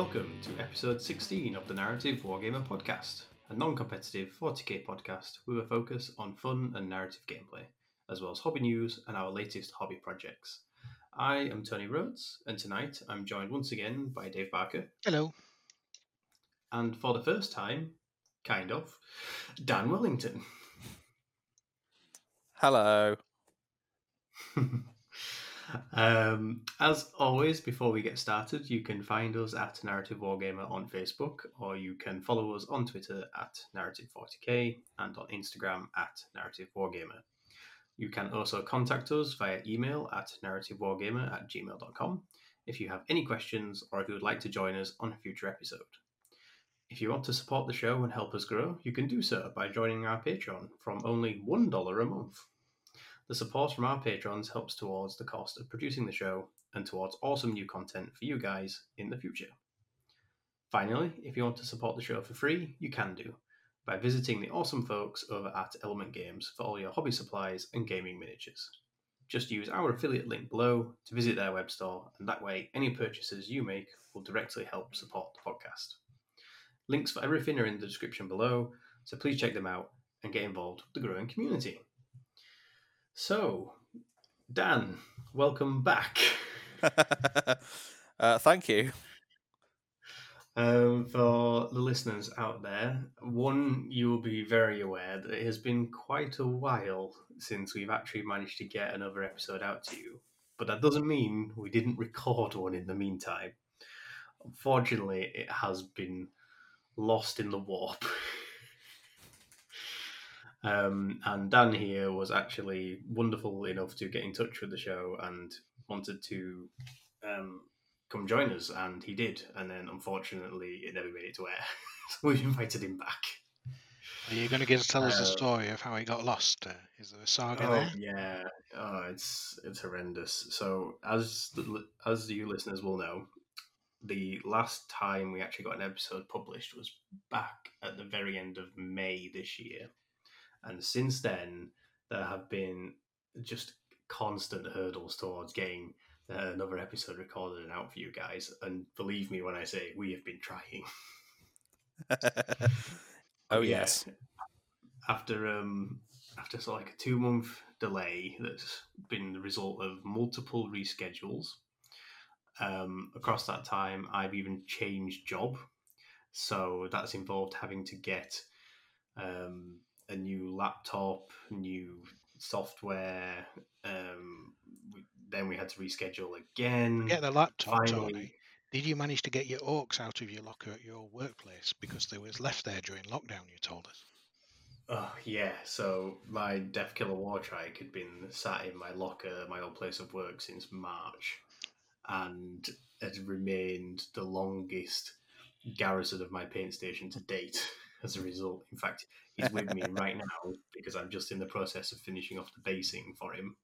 welcome to episode 16 of the Narrative Wargamer podcast, a non competitive 40k podcast with a focus on fun and narrative gameplay, as well as hobby news and our latest hobby projects. I am Tony Rhodes, and tonight I'm joined once again by Dave Barker. Hello. And for the first time, kind of, Dan Wellington. Hello. um, as always, before we get started, you can find us at Narrative Wargamer on Facebook, or you can follow us on Twitter at Narrative40k and on Instagram at Narrative Wargamer. You can also contact us via email at narrativewargamer at gmail.com if you have any questions or if you would like to join us on a future episode. If you want to support the show and help us grow, you can do so by joining our Patreon from only $1 a month. The support from our patrons helps towards the cost of producing the show and towards awesome new content for you guys in the future. Finally, if you want to support the show for free, you can do by visiting the awesome folks over at Element Games for all your hobby supplies and gaming miniatures. Just use our affiliate link below to visit their web store, and that way, any purchases you make will directly help support the podcast. Links for everything are in the description below, so please check them out and get involved with the growing community. So, Dan, welcome back. uh, thank you. Um, for the listeners out there, one, you will be very aware that it has been quite a while since we've actually managed to get another episode out to you. But that doesn't mean we didn't record one in the meantime. Unfortunately, it has been lost in the warp. Um, and Dan here was actually wonderful enough to get in touch with the show and wanted to um, come join us, and he did. And then unfortunately, it never made it to air. so we invited him back. Are you going to tell us the Uh, story of how he got lost? Uh, is there a saga Oh there? yeah, oh, it's it's horrendous. So as the, as you listeners will know, the last time we actually got an episode published was back at the very end of May this year, and since then there have been just constant hurdles towards getting uh, another episode recorded and out for you guys. And believe me when I say we have been trying. oh, Yeah. yes. after um after sort of like a two month delay that's been the result of multiple reschedules um across that time i've even changed job so that's involved having to get um a new laptop new software um we, then we had to reschedule again Get the laptop, finally Tony. Did you manage to get your orcs out of your locker at your workplace because they was left there during lockdown? You told us. Oh yeah, so my Deffkilla Wartrike had been sat in my locker, my old place of work, since March, and had remained the longest garrison of my paint station to date. As a result, in fact, he's with me right now because I'm just in the process of finishing off the basing for him,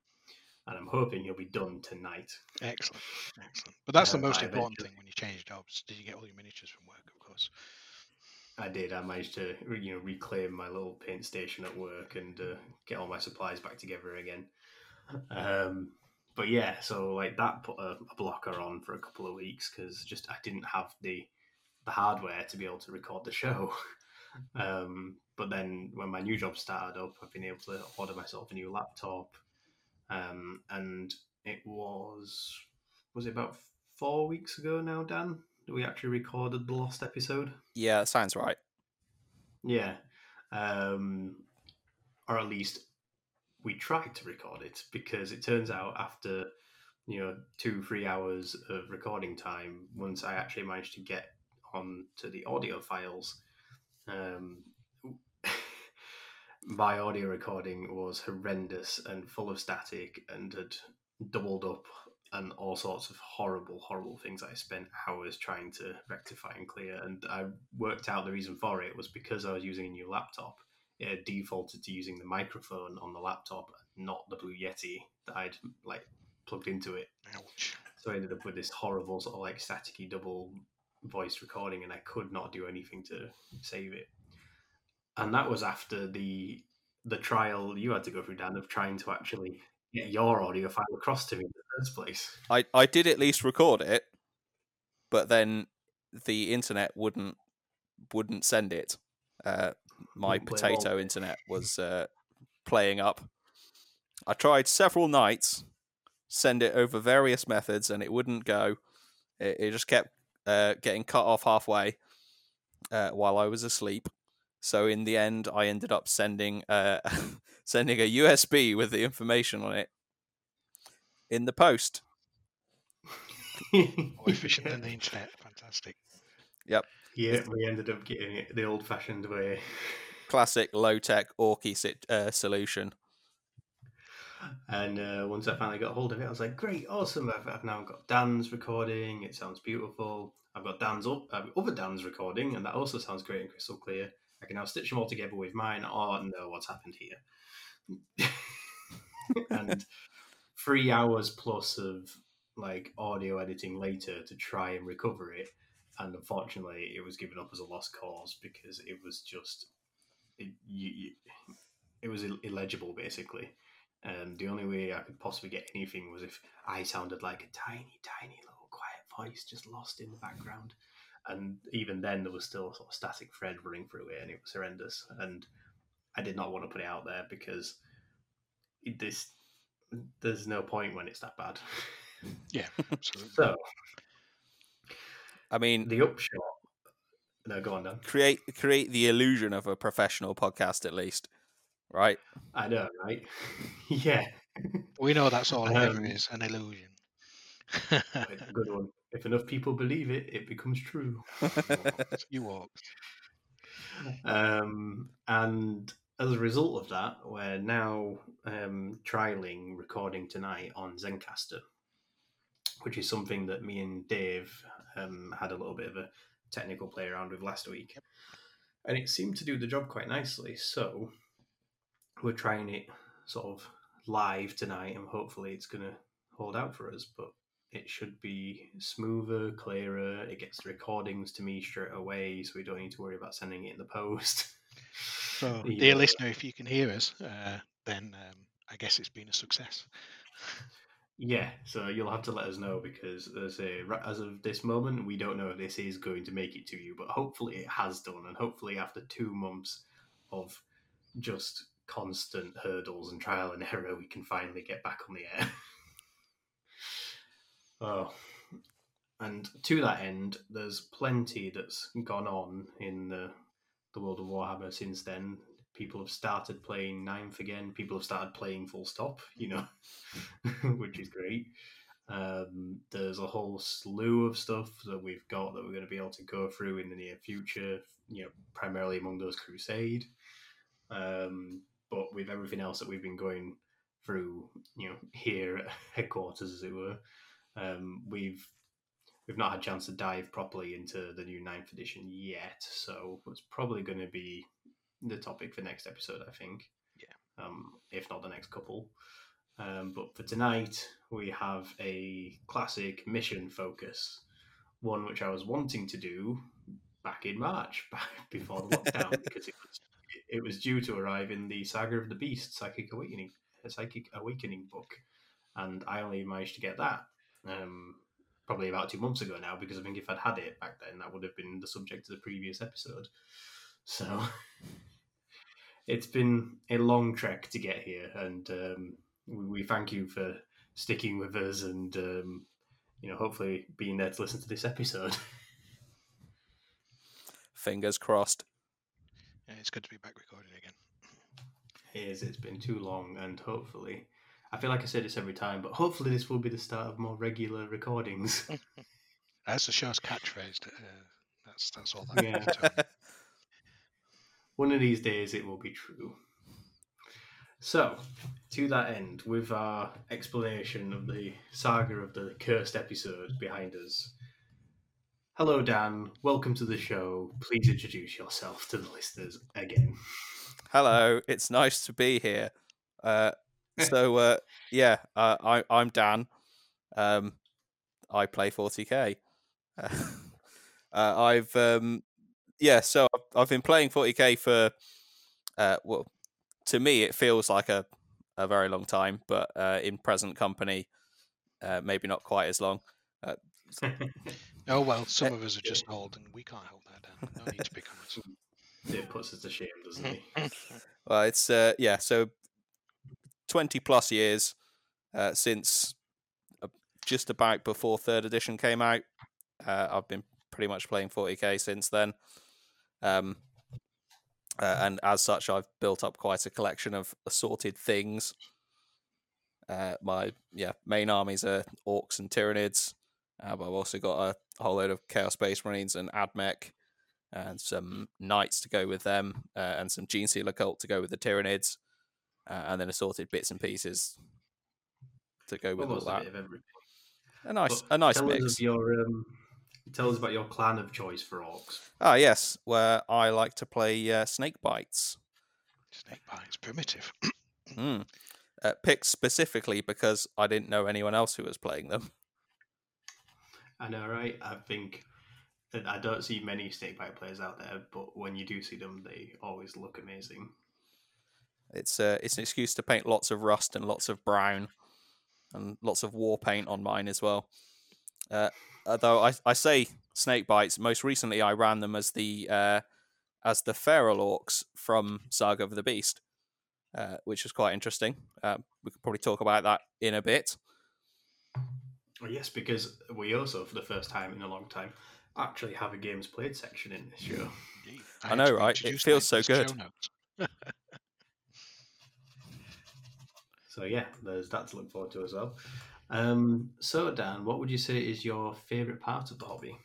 and I'm hoping he'll be done tonight. Excellent, excellent. But that's the Um, most I important thing when you change jobs. Did you get all your miniatures from work? Of course. I did. I managed to, you know, reclaim my little paint station at work and uh, get all my supplies back together again. Um, but yeah, so like that put a, a blocker on for a couple of weeks because just I didn't have the the hardware to be able to record the show. Um, but then when my new job started up, I've been able to order myself a new laptop, um, and it was was it about four weeks ago now, Dan, that we actually recorded the last episode. Yeah, that sounds right. Yeah. Um, or at least we tried to record it because it turns out after, you know, two, three hours of recording time, once I actually managed to get on to the audio files, um, my audio recording was horrendous and full of static and had doubled up and all sorts of horrible, horrible things I spent hours trying to rectify and clear. And I worked out the reason for it was because I was using a new laptop. It had defaulted to using the microphone on the laptop, not the Blue Yeti that I'd like plugged into it. Ouch. So I ended up with this horrible sort of like staticky double voice recording, and I could not do anything to save it. And that was after the the trial you had to go through, Dan, of trying to actually get your audio file across to me in the first place. I, I did at least record it, but then the internet wouldn't wouldn't send it. Uh, my ball. potato internet was uh, playing up. I tried several nights, send it over various methods, and it wouldn't go. It, it just kept uh, getting cut off halfway uh, while I was asleep. So in the end, I ended up sending uh, sending a USB with the information on it in the post. More efficient than the internet. Fantastic. Yep. Yeah, we ended up getting it the old-fashioned way. Classic low tech Orky sit, uh, solution. And uh, once I finally got hold of it, I was like, "Great, awesome! I've, I've now got Dan's recording. It sounds beautiful. I've got Dan's up, uh, other Dan's recording, and that also sounds great and crystal clear. I can now stitch them all together with mine. Oh no, what's happened here? and three hours plus of like audio editing later to try and recover it, and unfortunately, it was given up as a lost cause because it was just it, you, you, it was illegible basically. And the only way I could possibly get anything was if I sounded like a tiny, tiny little quiet voice just lost in the background. And even then, there was still a sort of static thread running through it, and it was horrendous. And I did not want to put it out there because it, this there's no point when it's that bad. Yeah, absolutely. so I mean, the upshot. No, go on, Dan. create create the illusion of a professional podcast at least, right? I know, right? yeah, we know that's all it ever Um, is an illusion. it's a good one. If enough people believe it, it becomes true. you walk. Um, and as a result of that, we're now um, trialing recording tonight on Zencastr, which is something that me and Dave um, had a little bit of a technical play around with last week. And it seemed to do the job quite nicely. So we're trying it sort of live tonight, and hopefully it's going to hold out for us. But it should be smoother, clearer. It gets the recordings to me straight away, so we don't need to worry about sending it in the post. So, You dear listener, if you can hear us, uh, then um, I guess it's been a success. Yeah, so you'll have to let us know because as a as of this moment, we don't know if this is going to make it to you, but hopefully it has done, and hopefully after two months of just constant hurdles and trial and error, we can finally get back on the air. oh, and to that end, there's plenty that's gone on in the the world of Warhammer since then. People have started playing Ninth again. People have started playing Full Stop. You know. which is great. Um, there's a whole slew of stuff that we've got that we're going to be able to go through in the near future. You know, primarily among those Crusade, um, but with everything else that we've been going through, you know, here at headquarters, as it were, um, we've we've not had a chance to dive properly into the new ninth edition yet. So it's probably going to be the topic for next episode, I think. Yeah. Um, if not the next couple. Um, but for tonight, we have a classic mission focus, one which I was wanting to do back in March, back before the lockdown, because it was it was due to arrive in the Saga of the Beast Psychic Awakening, a Psychic Awakening book, and I only managed to get that um, probably about two months ago now, because I think if I'd had it back then, that would have been the subject of the previous episode. So it's been a long trek to get here, and um, we, thank you for sticking with us and um, you know hopefully being there to listen to this episode. Fingers crossed. Yeah, it's good to be back recording again. It is it's been too long, and hopefully, I feel like I say this every time, but hopefully this will be the start of more regular recordings. That's the show's catchphrase. Uh, that's that's all that. Yeah. means to. One of these days it will be true. So, to that end, with our explanation of the saga of the cursed episode behind us, hello Dan, welcome to the show. Please introduce yourself to the listeners again. Hello, it's nice to be here. Uh, so uh, yeah, uh, I, I'm Dan. Um, I play 40k. Uh, uh, I've um, yeah, so I've, I've been playing 40k for uh, well, to me it feels like a a very long time, but uh, in present company, uh, maybe not quite as long. Oh well, some of us are just old, and we can't hold that down. No need to pick on us. It puts us to shame, doesn't it? Well, it's uh, yeah, so twenty plus years uh, since uh, just about before third edition came out. Uh, I've been pretty much playing 40k since then, um, uh, and as such, I've built up quite a collection of assorted things. Uh, my yeah main armies are orcs and tyranids, uh, but I've also got a whole load of chaos space marines and admech, and some knights to go with them, uh, and some gene sealer cult to go with the tyranids, uh, and then assorted bits and pieces to go with Almost all a that. bit. A nice, But a nice tell mix. of your um, tell us about your clan of choice for orcs. Ah, yes, where I like to play uh, snake bites. Snake bites, primitive. Mm. Uh, picked specifically because I didn't know anyone else who was playing them. I know, right? I think I don't see many snakebite players out there, but when you do see them, they always look amazing. It's uh, it's an excuse to paint lots of rust and lots of brown, and lots of war paint on mine as well. Uh, although I, I say snake bites, most recently I ran them as the uh, as the feral orcs from Saga of the Beast, uh, which was quite interesting. Uh, we could probably talk about that in a bit. Yes, because we also, for the first time in a long time, actually have a games played section in this show. Indeed. I had know, right? It feels so good. So yeah, there's that to look forward to as well. Um, so Dan, what would you say is your favourite part of the hobby?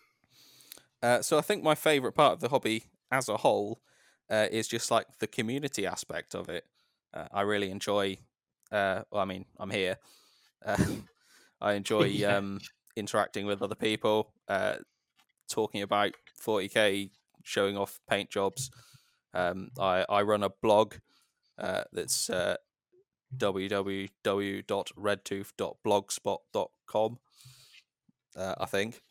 Uh, so I think my favourite part of the hobby as a whole uh, is just like the community aspect of it. Uh, I really enjoy. Uh, well, I mean, I'm here. I enjoy Yeah. um, interacting with other people, uh, talking about 40k, showing off paint jobs. Um, I I run a blog uh, that's uh, www.redtooth.blogspot.com. Uh, I think,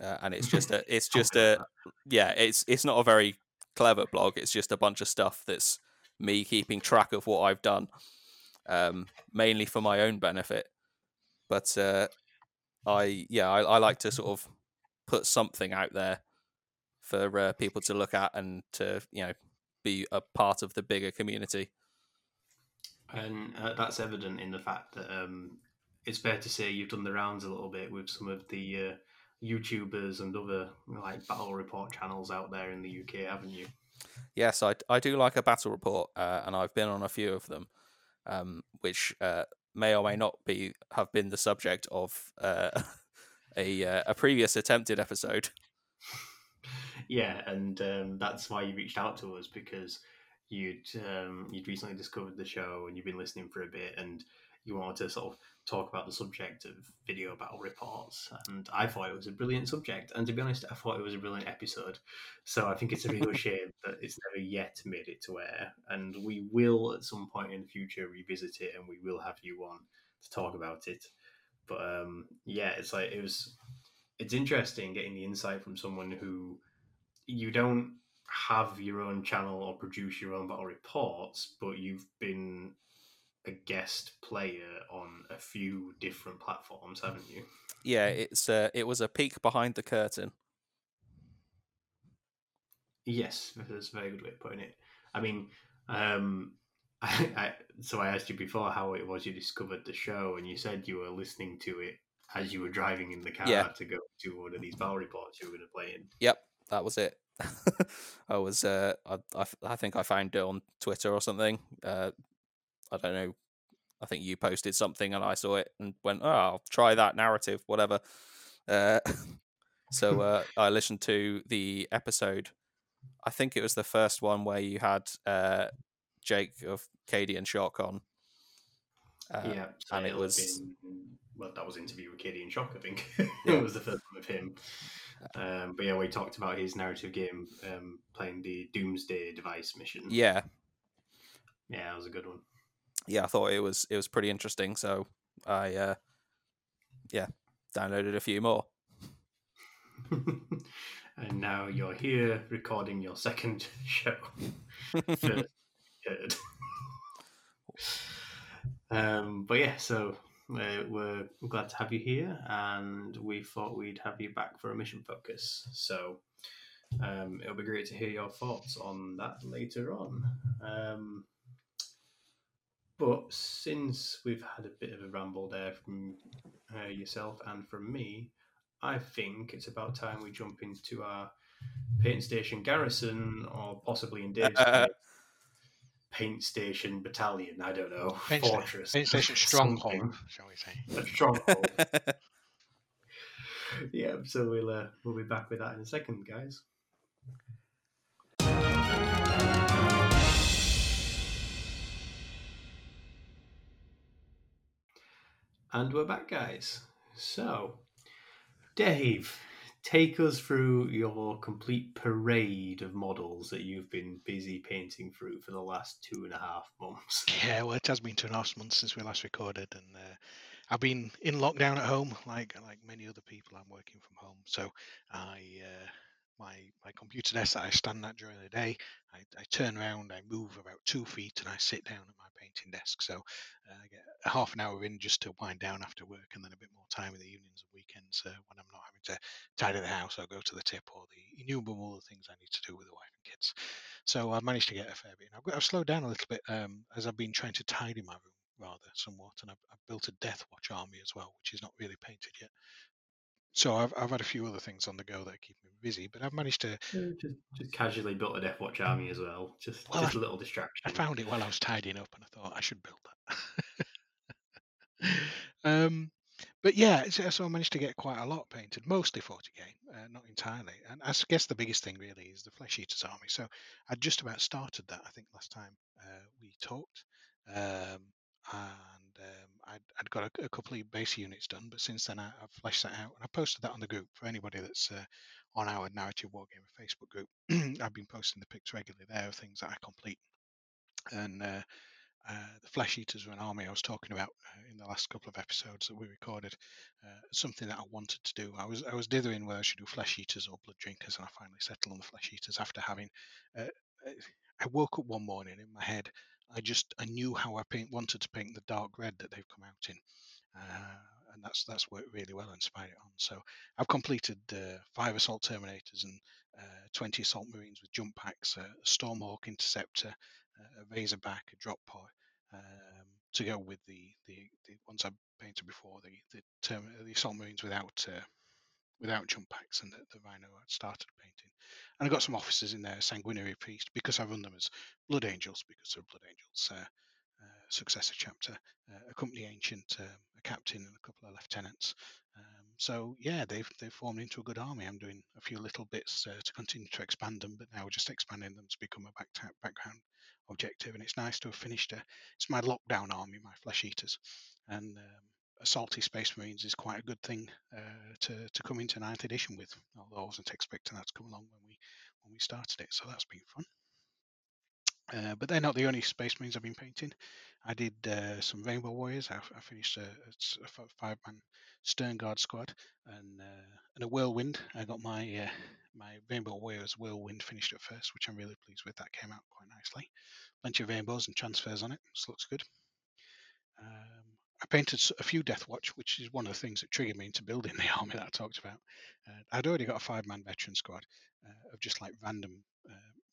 uh, and it's just a it's just a yeah it's it's not a very clever blog. It's just a bunch of stuff that's me keeping track of what I've done, um, mainly for my own benefit. But uh, I yeah I, I like to sort of put something out there for uh, people to look at and to you know be a part of the bigger community. And uh, that's evident in the fact that um, it's fair to say you've done the rounds a little bit with some of the uh, YouTubers and other like battle report channels out there in the UK, haven't you? Yes, I, I do like a battle report, uh, and I've been on a few of them, um, which uh, may or may not be have been the subject of uh, a uh, a previous attempted episode. Yeah, and um, that's why you reached out to us because you'd um, you'd recently discovered the show and you've been listening for a bit and you wanted to sort of talk about the subject of video battle reports and I thought it was a brilliant subject and to be honest I thought it was a brilliant episode. So I think it's a real shame that it's never yet made it to air and we will at some point in the future revisit it and we will have you on to talk about it. But um, yeah it's like it was it's interesting getting the insight from someone who you don't have your own channel or produce your own battle reports, but you've been a guest player on a few different platforms, haven't you? Yeah, it's uh, it was a peek behind the curtain. Yes, that's a very good way of putting it. I mean, um, I, I, so I asked you before how it was you discovered the show, and you said you were listening to it as you were driving in the car Yeah. to go to one of these battle reports you were going to play in. Yep, that was it. I was uh, I, I I think I found it on Twitter or something. Uh, I don't know. I think you posted something and I saw it and went, "Oh, I'll try that narrative, whatever." Uh, so uh, I listened to the episode. I think it was the first one where you had uh, Jake of Katie and Shock on. Uh, yeah, so and it was- been- well, that was interview with Katie and Shock, I think. Yeah. it was the first one with him. Um, but yeah, we talked about his narrative game um, playing the Doomsday device mission. yeah, yeah, that was a good one. Yeah, I thought it was it was pretty interesting. So I uh, yeah downloaded a few more. and now you're here recording your second show. Heard. um, but yeah, so we're, we're glad to have you here, and we thought we'd have you back for a mission focus. So um, it'll be great to hear your thoughts on that later on. Um, but since we've had a bit of a ramble there from uh, yourself and from me, I think it's about time we jump into our paint station garrison, or possibly in Dave's case, paint station battalion. I don't know, Paint sta- fortress, Paint Station Stronghold, shall we say? a stronghold. yeah, so we'll uh, we'll be back with that in a second, guys. And we're back, guys. So, Dave, take us through your complete parade of models that you've been busy painting through for the last two and a half months. Yeah, well, it has been two and a half months since we last recorded, and uh, I've been in lockdown at home, like like many other people. I'm working from home, so I uh, my my computer desk that I stand at during the day, I, I turn around, I move about two feet, and I sit down at my painting desk. So uh, I get a half an hour in just to wind down after work, and then a bit more time in the evenings and weekends uh, when I'm not having to tidy the house or go to the tip or the innumerable other things I need to do with the wife and kids. So I've managed to get a fair bit. I've, got- I've slowed down a little bit um, as I've been trying to tidy my room rather somewhat, and I've, I've built a Deathwatch army as well, which is not really painted yet. So I've, I've had a few other things on the go that keep me busy, but I've managed to. just, just casually built a Deathwatch army as well. Just, Well, just a little distraction. I found it while I was tidying up, and I thought I should build that. um, but yeah, so, so I managed to get quite a lot painted, mostly 40k, uh, not entirely. And I guess the biggest thing really is the Flesh Eaters army. So I just about started that, I think, last time uh, we talked. Um, and um, I'd, I'd got a, a couple of base units done, but since then I, I've fleshed that out and I posted that on the group for anybody that's uh, on our Narrative Wargamer Facebook group. I've been posting the pics regularly there of things that I complete. And uh, uh, the Flesh Eaters were an army I was talking about uh, in the last couple of episodes that we recorded. Uh, something that I wanted to do. I was I was dithering whether I should do Flesh Eaters or Blood Drinkers, and I finally settled on the Flesh Eaters after having. Uh, I woke up one morning in my head. I just I knew how I paint, wanted to paint the dark red that they've come out in, uh, and that's that's worked really well and inspired it on. So I've completed uh, five assault terminators and uh, 20 assault marines with jump packs, a stormhawk interceptor, a razorback, a drop pod, um, to go with the, the the ones I painted before, the the term, the assault marines without uh, without jump packs and the, the rhino I started painting. And I got some officers in there, sanguinary priest, because I run them as blood angels because they're blood angels. Uh, uh, successor chapter, uh, a company ancient, um, a captain, and a couple of lieutenants. Um, so yeah, they've they've formed into a good army. I'm doing a few little bits uh, to continue to expand them, but now we're just expanding them to become a back background objective. And it's nice to have finished. A, it's my lockdown army, my flesh eaters, and um, salty space marines is quite a good thing uh, to to come into ninth edition with. Although I wasn't expecting that to come along when we when we started it, so that's been fun. Uh, but they're not the only Space Marines I've been painting. I did uh, some Rainbow Warriors. I, I finished a five-man Sternguard squad and uh, and a Whirlwind. I got my uh, my Rainbow Warriors Whirlwind finished at first, which I'm really pleased with. That came out quite nicely. Plenty of rainbows and transfers on it. This looks good. I painted a few Deathwatch, which is one of the things that triggered me into building the army that I talked about. Uh, I'd already got a five-man veteran squad uh, of just like random uh,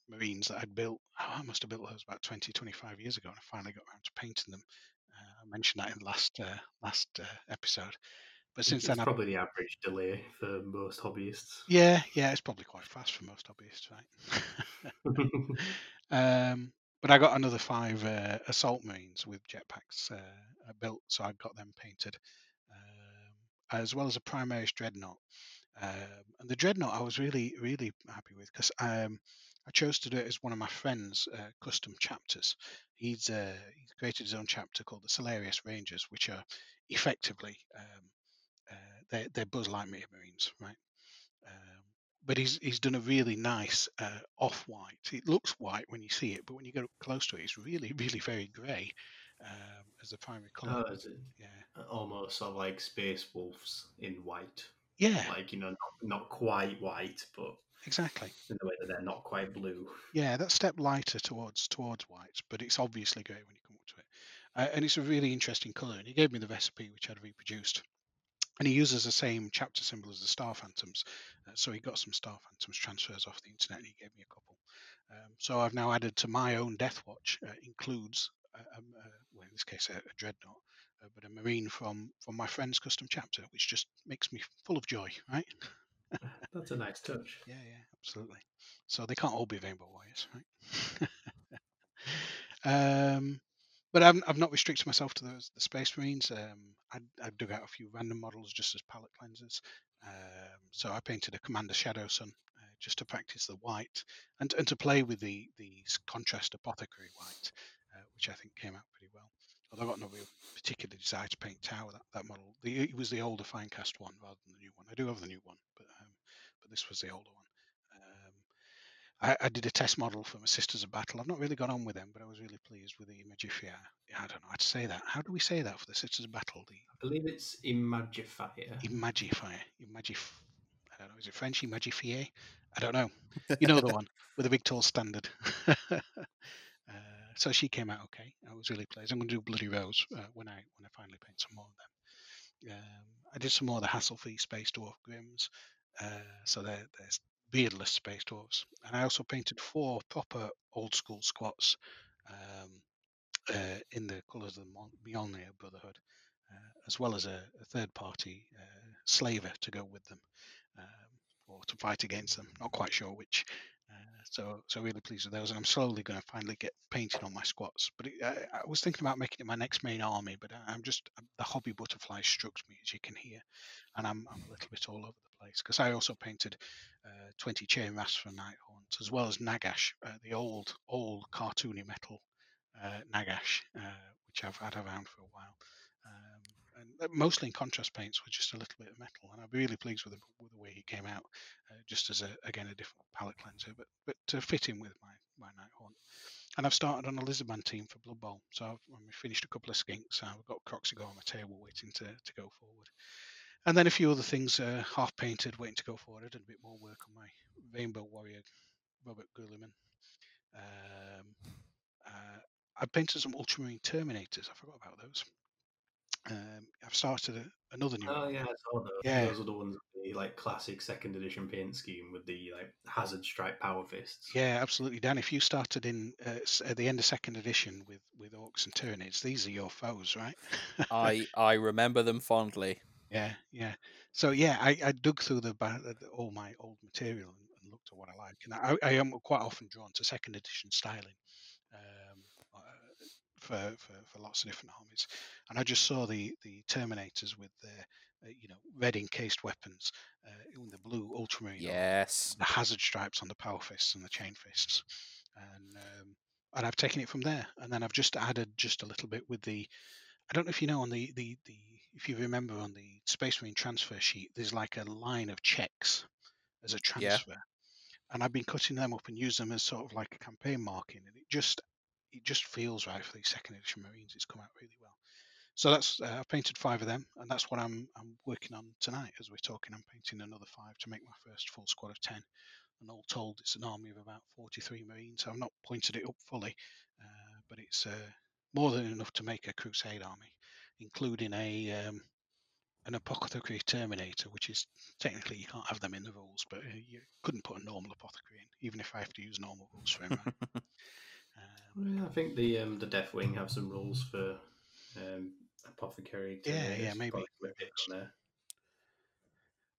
Marines that I'd built. Oh, I must have built those about 20, 25 years ago, and I finally got around to painting them. Uh, I mentioned that in the last uh, last uh, episode. But since it's then, I've probably the average delay for most hobbyists. yeah, yeah, it's probably quite fast for most hobbyists, right? um, but I got another five uh, assault marines with jetpacks uh, uh, built, so I got them painted, um, as well as a Primaris dreadnought. Um, and the dreadnought I was really, really happy with because um, I chose to do it as one of my friend's uh, custom chapters. He's uh, he's created his own chapter called the Solarius Rangers, which are effectively um, uh, they're, they're Buzz Lightyear Marines, right? But he's he's done a really nice uh, off-white. It looks white when you see it, but when you get up close to it, it's really, really very grey um, as the primary colour. oh, Yeah, almost sort of like space wolves in white? yeah, Like you know, not, not quite white, but exactly. in the way that they're not quite blue. Yeah, that step lighter towards towards white, but it's obviously grey when you come up to it. uh, and it's a really interesting color. And he gave me the recipe, which I'd reproduced. And he uses the same chapter symbol as the Star Phantoms. Uh, so he got some Star Phantoms transfers off the internet and he gave me a couple. Um, so I've now added to my own Deathwatch, uh, includes, um, well, in this case, a, a Dreadnought, uh, but a Marine from, from my friend's custom chapter, which just makes me full of joy, right? That's a nice touch. Yeah, yeah, absolutely. So they can't all be Rainbow Warriors, right? um, but I've, I've not restricted myself to those the Space Marines. Um, I, I dug out a few random models just as palette cleansers. Um, so I painted a Commander Shadowsun uh, just to practice the white and and to play with the the contrast apothecary white, uh, which I think came out pretty well. Although I got no real particular desire to paint Tau that, that model. The, it was the older Finecast one rather than the new one. I do have the new one, but um, but this was the older one. I, I, did a test model for my Sisters of Battle. I've not really got on with them, but I was really pleased with the Imagifier. I don't know how to say that. How do we say that for the Sisters of Battle? The I believe it's Imagifier. Imagifier. Imagif. I don't know. Is it French? Imagifier? I don't know. You know the one with a big tall standard. uh, so she came out okay. I was really pleased. I'm going to do Bloody Rose uh, when I when I finally paint some more of them. Um, I did some more of the hassle-free Space Dwarf Grims. Uh, so there, there's beardless space dwarves. And I also painted four proper old school squats um, uh, in the colours of the Mjolnir Brotherhood, uh, as well as a, a third party uh, slaver to go with them um, or to fight against them. Not quite sure which. Uh, so, so really pleased with those, and I'm slowly going to finally get painting on my squats. But it, I, I, was thinking about making it my next main army, but I, am just the hobby butterfly strikes me, as you can hear, and I'm, I'm a little bit all over the place because I also painted uh, 20 Chainrasps for Nighthaunt, as well as Nagash, uh, the old, old cartoony metal uh, Nagash, uh, which I've had around for a while. Um, and mostly in contrast paints with just a little bit of metal, and I'm really pleased with the, with the way he came out, uh, just as a again a different palette cleanser, but but to fit in with my my Nighthaunt. And I've started on a Lizardman team for Blood Bowl, so I've finished a couple of skinks. I've got Kroxigor on my table waiting to, to go forward and then a few other things uh, half painted, waiting to go forward. I did a bit more work on my Rainbow Warrior, Roboute Guilliman. Um, uh, I painted some Ultramarine Terminators. I forgot about those. Um, I've started a, another new. Oh one. yeah, I saw those. Yeah, those are the ones the like classic second edition paint scheme with the like hazard strike power fists. Yeah, absolutely, Dan. If you started in uh, at the end of second edition with with orcs and Tyranids, these are your foes, right? I I remember them fondly. Yeah, yeah. So yeah, I, I dug through the, the, all my old material and, and, looked at what I like, and I, I am quite often drawn to second edition styling um, uh, for, for for lots of different armies. And I just saw the the Terminators with their uh, you know red encased weapons, uh, in the blue ultramarine, yes, the hazard stripes on the power fists and the chain fists, and um, and I've taken it from there. And then I've just added just a little bit with the I don't know if you know on the the the if you remember on the Space Marine transfer sheet, there's like a line of checks as a transfer. Yeah. And I've been cutting them up and use them as sort of like a campaign marking, and it just it just feels right for these second edition Marines. It's come out really well. So that's uh, I've painted five of them, and that's what I'm I'm working on tonight as we're talking. I'm painting another five to make my first full squad of ten. And all told, it's an army of about 43 Marines. So I've not pointed it up fully, uh, but it's uh, more than enough to make a Crusade army including a um, an apothecary terminator, which is technically you can't have them in the rules, but uh, you couldn't put a normal apothecary in, even if I have to use normal rules for him. um, yeah, I think the um, the Deathwing have some rules for um, apothecary. Yeah, yeah, maybe.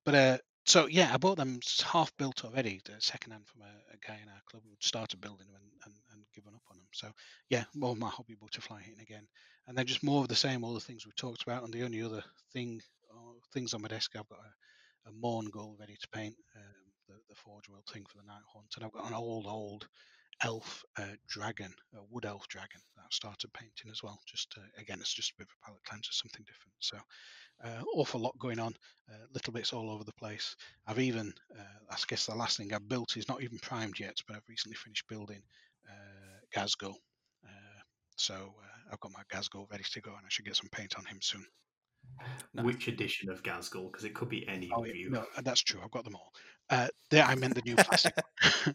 But uh, so yeah, I bought them half built already, second hand from a, a guy in our club who started building them and, and, and given up on them. So yeah, more my hobby butterfly hitting again and then just more of the same, all the things we talked about. And the only other thing, uh, things on my desk, I've got a, a Mourngul ready to paint, um, the, the Forge World thing for the Nighthaunt, and I've got an old, old elf uh, dragon, a wood elf dragon that I've started painting as well. Just uh, again, it's just a bit of a palette cleanser, something different. So, uh, awful lot going on, uh, little bits all over the place. I've even, uh, I guess the last thing I've built is not even primed yet, but I've recently finished building uh, Ghazghkull. so I've got my Ghazghkull ready to go, and I should get some paint on him soon. Nice. Which edition of Ghazghkull? Because it could be any oh, of you. No, that's true. I've got them all. Uh, there, I meant the new plastic.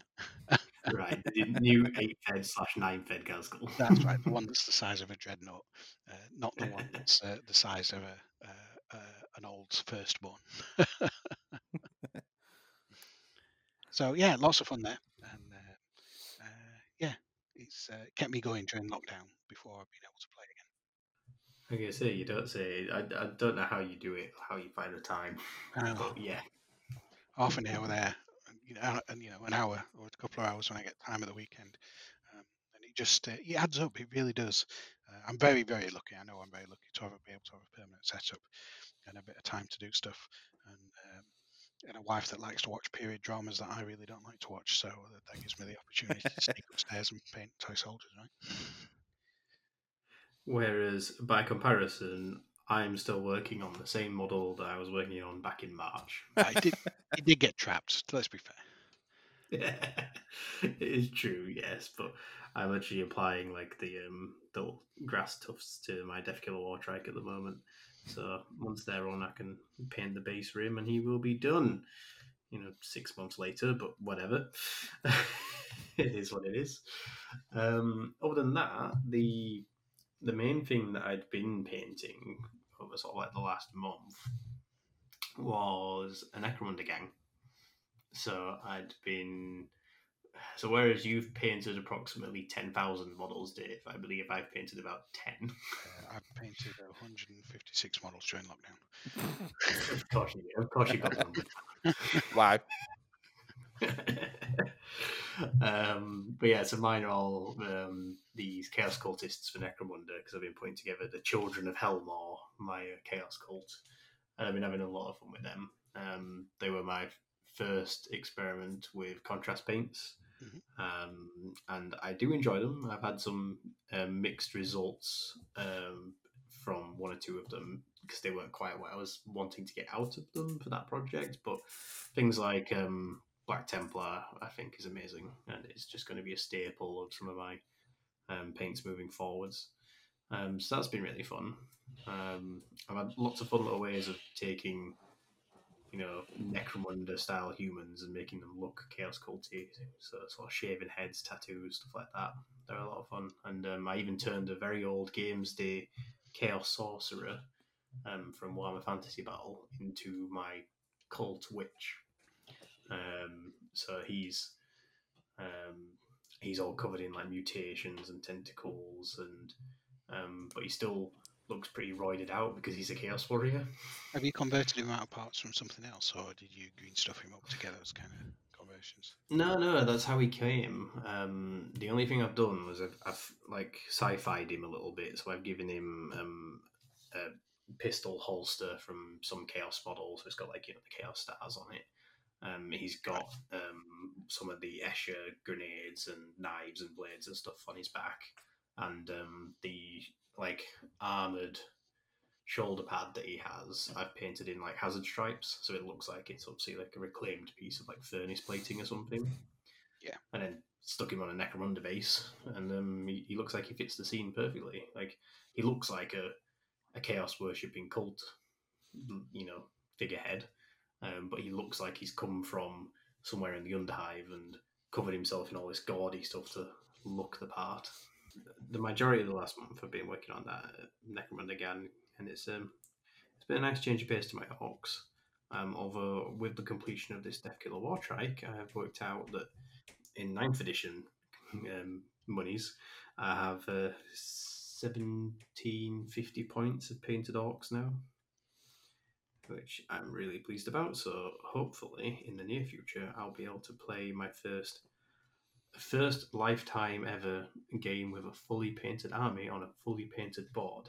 right, the new eight fed slash nine fed Ghazghkull. That's right, the one that's the size of a dreadnought, uh, not the one that's uh, the size of a uh, uh, an old firstborn. so yeah, lots of fun there, and uh, uh, yeah, it's uh, kept me going during lockdown before I've been able to play again. I say, you don't say. I, I don't know how you do it, how you find the time. Know. But yeah, half an hour there, you know, and you know, an hour or a couple of hours when I get time at the weekend, um, and it just uh, it adds up. It really does. Uh, I'm very, very lucky. I know I'm very lucky to have be able to have a permanent setup and a bit of time to do stuff, and um, and a wife that likes to watch period dramas that I really don't like to watch. So that, that gives me the opportunity to sneak upstairs and paint toy soldiers, right? Whereas by comparison, I'm still working on the same model that I was working on back in March. I did, he did get trapped. Let's be fair. it is true, yes, but I'm actually applying like the um the grass tufts to my Deffkilla War trike at the moment. So once they're on, I can paint the base rim, and he will be done. You know, six months later, but whatever. it is what it is. Um, other than that, the the main thing that I'd been painting over sort of like the last month was a Necromunda gang. So I'd been so whereas you've painted approximately ten thousand models, Dave, I believe I've painted about ten. Uh, I've painted 156 models during lockdown. of course you did. Of course you got them. Wow. Um, but yeah, so mine are all um, these Chaos Cultists for Necromunda because I've been putting together the Children of Hellmore, my uh, Chaos Cult. And I've been having a lot of fun with them. Um, they were my first experiment with contrast paints. Um, and I do enjoy them. I've had some um, mixed results um, from one or two of them because they weren't quite what I was wanting to get out of them for that project. But things like um, Black Templar, I think, is amazing, and it's just going to be a staple of some of my um, paints moving forwards. Um, so that's been really fun. Um, I've had lots of fun little ways of taking, you know, Necromunda style humans and making them look chaos culty. So sort of shaven heads, tattoos, stuff like that. They're a lot of fun. And um, I even turned a very old Games Day Chaos Sorcerer um, from Warhammer Fantasy Battle into my cult witch. Um, so he's um, he's all covered in like mutations and tentacles, and um, but he still looks pretty roided out because he's a chaos warrior. Have you converted him out of parts from something else, or did you green stuff him up together as kind of conversions? No, no, that's how he came. Um, the only thing I've done was I've, I've like sci-fied him a little bit, so I've given him um, a pistol holster from some chaos model, so it's got like you know the chaos stars on it. Um, he's got um, some of the Escher grenades and knives and blades and stuff on his back, and um, the like armored shoulder pad that he has. I've painted in like hazard stripes, so it looks like it's obviously like a reclaimed piece of like furnace plating or something. Yeah. and then stuck him on a Necromunda base, and um, he, he looks like he fits the scene perfectly. Like he looks like a a chaos worshipping cult, you know, figurehead um, but he looks like he's come from somewhere in the Underhive and covered himself in all this gaudy stuff to look the part. The majority of the last month I've been working on that uh, Necromunda again, and it's um, it's been a nice change of pace to my orcs. Um, although with the completion of this Deffkilla War Trike, I have worked out that in 9th edition um, monies, I have uh, 1750 points of painted orcs now which I'm really pleased about. So hopefully, in the near future, I'll be able to play my first first lifetime ever game with a fully painted army on a fully painted board.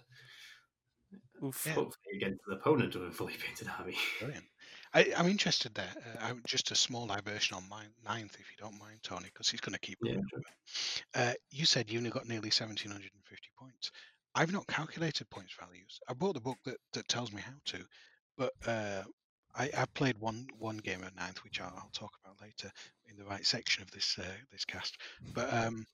Oof. Hopefully, against an opponent with a fully painted army. Brilliant. I, I'm interested there. Uh, just a small diversion on my ninth, if you don't mind, Tony, because he's going to keep Yeah. Uh, you said you only got nearly 1,750 points. I've not calculated points values. I bought the book that, that tells me how to, but uh, I, I played one one game at ninth, which I'll, I'll talk about later in the right section of this uh, this cast. But um,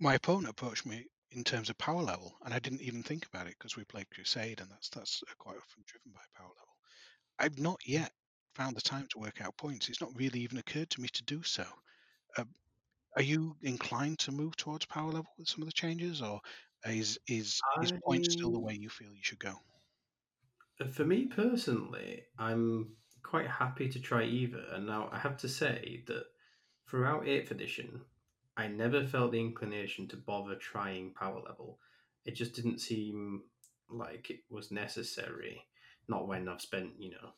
my opponent approached me in terms of power level, and I didn't even think about it because we played Crusade, and that's that's uh, quite often driven by power level. I've not yet found the time to work out points. It's not really even occurred to me to do so. Uh, are you inclined to move towards power level with some of the changes, or is is is point still the way you feel you should go? For me personally, I'm quite happy to try either. And now I have to say that throughout 8th edition, I never felt the inclination to bother trying power level. It just didn't seem like it was necessary. Not when I've spent, you know,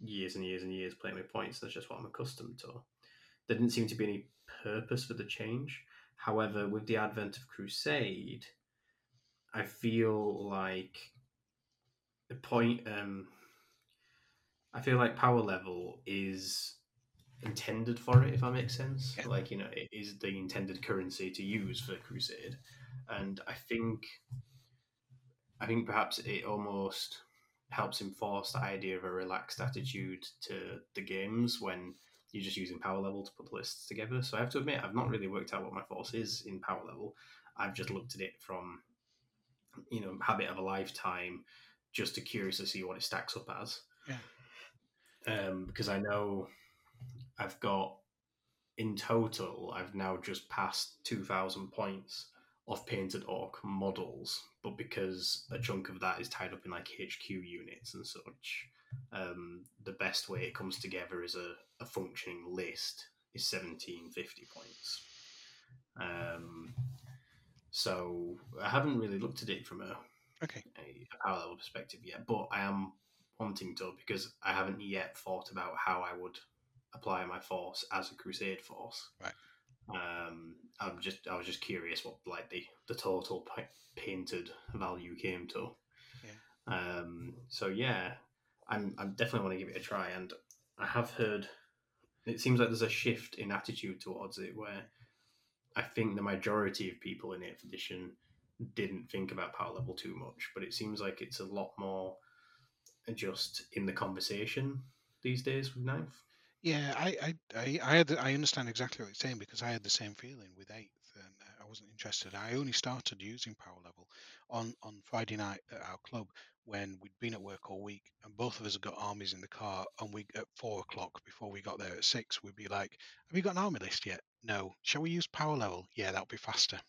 years and years and years playing with points. That's just what I'm accustomed to. There didn't seem to be any purpose for the change. However, with the advent of Crusade, I feel like point. Um, I feel like power level is intended for it, if that makes sense. Yeah. Like you know, it is the intended currency to use for Crusade, and I think, I think perhaps it almost helps enforce the idea of a relaxed attitude to the games when you're just using power level to put the lists together. So I have to admit, I've not really worked out what my force is in power level. I've just looked at it from, you know, habit of a lifetime, just to curious to see what it stacks up as. Yeah. Um, because I know I've got in total, I've now just passed two thousand points of painted orc models, but because a chunk of that is tied up in like HQ units and such, um, the best way it comes together is a, a functioning list is 1750 points. Um, so I haven't really looked at it from a, Okay. a power level perspective yet, but I am wanting to because I haven't yet thought about how I would apply my force as a crusade force. Right. Um, I'm just I was just curious what like the the total pa- painted value came to. Yeah. Um. So yeah, I'm I'm definitely want to give it a try, and I have heard it seems like there's a shift in attitude towards it where I think the majority of people in 8th edition didn't think about power level too much, but it seems like it's a lot more just in the conversation these days with ninth. Yeah, I, I, I, had, I understand exactly what you're saying because I had the same feeling with eighth, and uh, I wasn't interested. I only started using power level on on Friday night at our club when we'd been at work all week, and both of us had got armies in the car, and we at four o'clock before we got there at six, we'd be like, "Have you got an army list yet? No. Shall we use power level? Yeah, that'll be faster."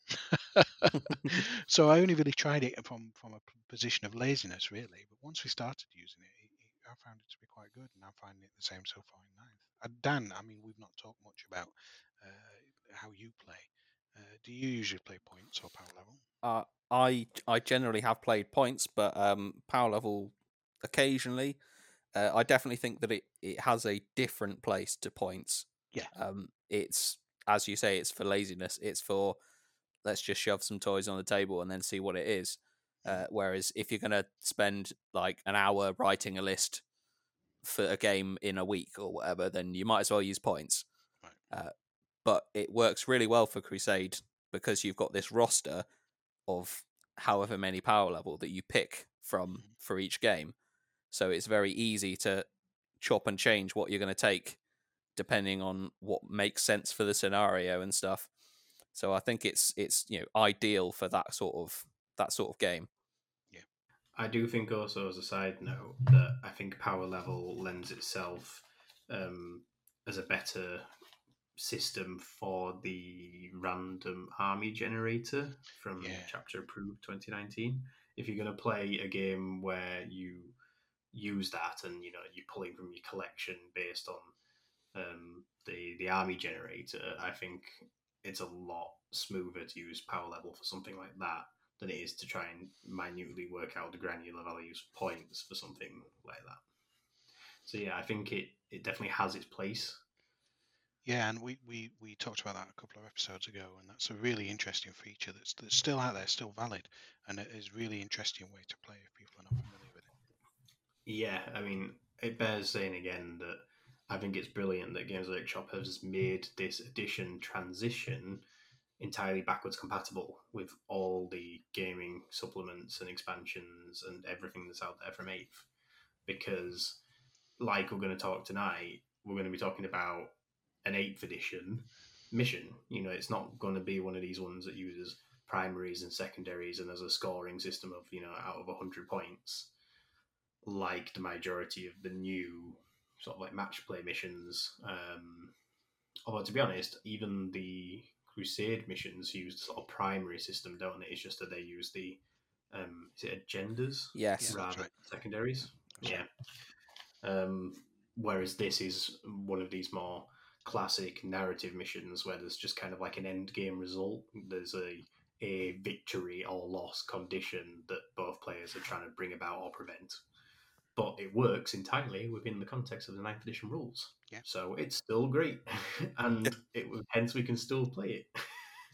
so I only really tried it from from a position of laziness, really. But once we started using it, it, it I found it to be quite good, and I'm finding it the same so far in ninth. Uh, Dan, I mean, we've not talked much about uh, how you play. Uh, do you usually play points or power level? Uh, I I generally have played points, but um, power level occasionally. Uh, I definitely think that it, it has a different place to points. Yeah. Um, it's as you say, it's for laziness. It's for let's just shove some toys on the table and then see what it is. Uh, whereas if you're gonna spend like an hour writing a list for a game in a week or whatever, then you might as well use points. Right. Uh, but it works really well for Crusade because you've got this roster of however many power level that you pick from Mhm. for each game. So it's very easy to chop and change what you're going to take depending on what makes sense for the scenario and stuff. So I think it's it's you know ideal for that sort of that sort of game. Yeah, I do think also as a side note that I think power level lends itself um, as a better system for the random army generator from Yeah. chapter approved 2019 if you're going to play a game where you use that and you know you're pulling from your collection based on um, the the army generator i think it's a lot smoother to use power level for something like that than it is to try and minutely work out the granular values of points for something like that. So yeah, I think it, it definitely has its place. Yeah, and we, we, we talked about that a couple of episodes ago, and that's a really interesting feature that's, that's still out there, still valid, and it is really interesting way to play if people are not familiar with it. Yeah, I mean, it bears saying again that I think it's brilliant that Games Workshop has made this edition transition entirely backwards compatible with all the gaming supplements and expansions and everything that's out there from 8th. Because, like we're going to talk tonight, we're going to be talking about an 8th edition mission. You know, it's not going to be one of these ones that uses primaries and secondaries and there's a scoring system of, you know, out of 100 points, like the majority of the new sort of like match play missions um, although to be honest, even the Crusade missions use the sort of primary system, don't they? It's just that they use the um, is it agendas Yes. Yeah. rather right. than secondaries? That's yeah. Um, whereas this is one of these more classic narrative missions where there's just kind of like an end game result. There's a a victory or loss condition that both players are trying to bring about or prevent. But it works entirely within the context of the ninth edition rules. Yeah. So it's still great, and it hence we can still play it.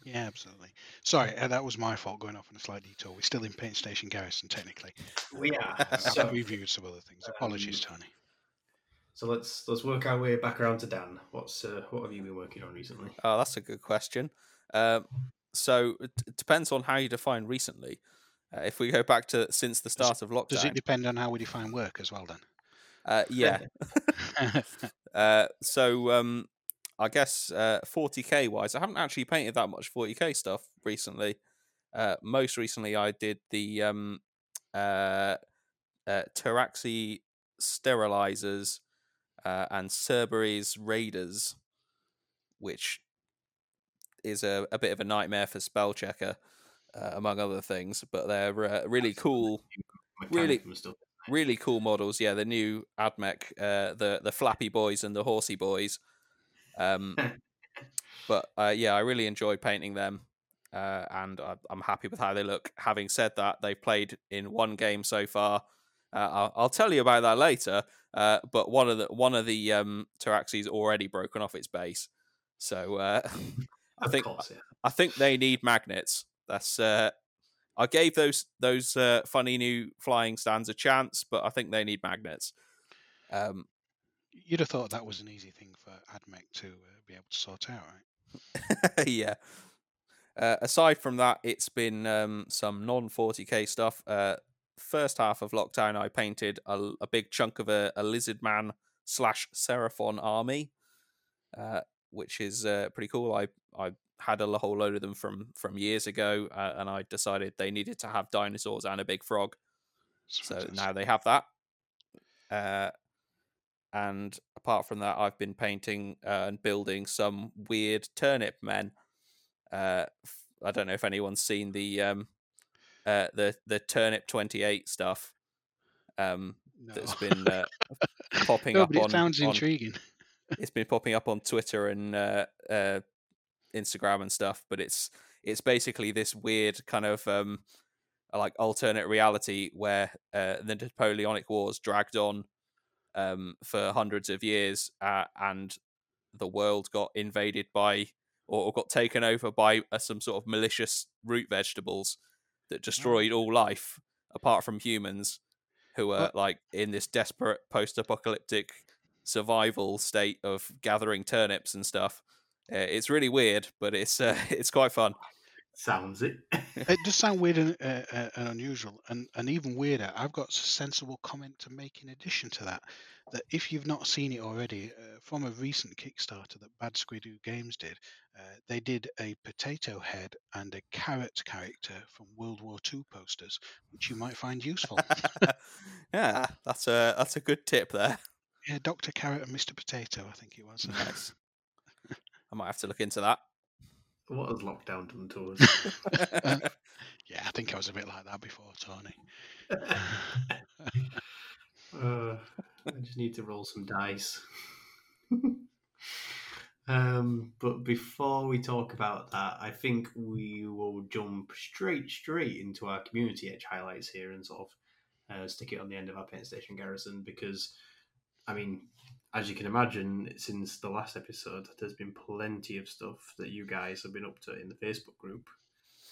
Yeah, absolutely. Sorry, uh, that was my fault going off on a slight detour. We're still in Paint Station Garrison, technically. we are. So, I've reviewed some other things. Apologies, Tony. so let's let's work our way back around to Dan. What's uh, what have you been working on recently? Oh, that's a good question. Um, so it it depends on how you define recently. Uh, if we go back to since the start of lockdown, Does it depend on how we define work as well, then? uh, yeah. Uh, so um, I guess uh, 40k wise, I haven't actually painted that much 40k stuff recently. Uh, most recently, I did the um, uh, uh, Pteraxii Sterylizors uh, and Serberys Raiders, which is a, a bit of a nightmare for spell checker, uh, among other things. But they're uh, really cool Really- really cool models. Yeah, the new Admech, uh, the the Flappy Boys and the Horsey Boys. Um, but uh, yeah, I really enjoy painting them, uh, and I, I'm happy with how they look. Having said that, they've played in one game so far. Uh, I'll, I'll tell you about that later. Uh, but one of the one of the um, Taraxis already broken off its base, so uh, I think course, yeah. I think they need magnets. That's uh, I gave those those uh, funny new flying stands a chance, but I think they need magnets. Um, You'd have thought that was an easy thing for AdMech to uh, be able to sort out, right? yeah. Uh, aside from that, it's been um, some non 40k stuff. Uh, first half of lockdown, I painted a, a big chunk of a, a lizard man slash seraphon army, uh, which is uh, pretty cool. I I had a whole load of them from from years ago, uh, and I decided they needed to have dinosaurs and a big frog. So now they have that. Uh, and apart from that, I've been painting uh, and building some weird turnip men. Uh, I don't know if anyone's seen the um, uh, the the turnip twenty eight stuff. Um, no. that's been uh, popping no, up but it on, sounds on intriguing. it's been popping up on Twitter and uh, uh, Instagram and stuff. But it's it's basically this weird kind of um, like alternate reality where uh, the Napoleonic Wars dragged on um, for hundreds of years, uh, and the world got invaded by or, or got taken over by uh, some sort of malicious root vegetables that destroyed all life apart from humans, who are Well- like in this desperate post-apocalyptic survival state of gathering turnips and stuff. Uh, it's really weird, but it's uh, it's quite fun. Sounds it. it does sound weird and, uh, uh, and unusual, and, and even weirder. I've got a sensible comment to make in addition to that. That if you've not seen it already, uh, from a recent Kickstarter that Bad Squiddo Games did, uh, they did a potato head and a carrot character from World War II posters, which you might find useful. yeah, that's a that's a good tip there. yeah, Doctor Carrot and Mr. Potato, I think it was. Nice. I might have to look into that. what has lockdown done to us? yeah, I think I was a bit like that before, Tony. uh, I just need to roll some dice. um, but before we talk about that, I think we will jump straight, straight into our community edge highlights here and sort of uh, stick it on the end of our paint station garrison because, I mean, as you can imagine, since the last episode, there's been plenty of stuff that you guys have been up to in the Facebook group.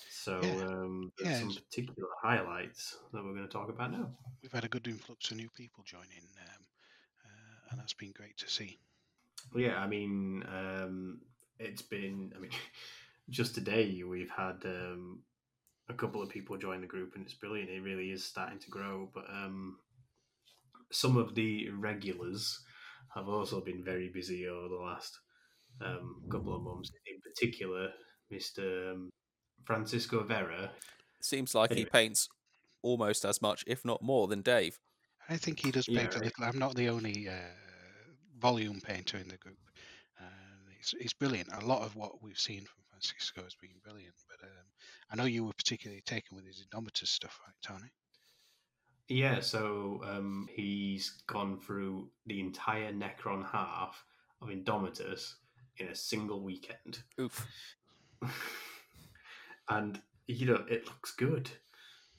So Yeah. um, Yeah, some particular highlights that we're going to talk about now. We've had a good influx of new people joining, um, uh, and that's been great to see. Well, yeah, I mean, um, it's been, I mean, just today we've had um, a couple of people join the group, and it's brilliant. It really is starting to grow. But um, some of the regulars have also been very busy over the last um, couple of months. In particular, Mr. Um, Francisco Vera. Seems like he paints almost as much, if not more, than Dave. I think he does Yeah, paint a little. I'm not the only uh, volume painter in the group. Uh, he's, he's brilliant. A lot of what we've seen from Francisco has been brilliant. But um, I know you were particularly taken with his Indomitus stuff, right, Tony? Yeah, so um, he's gone through the entire Necron half of Indomitus in a single weekend. Oof. and, you know, it looks good.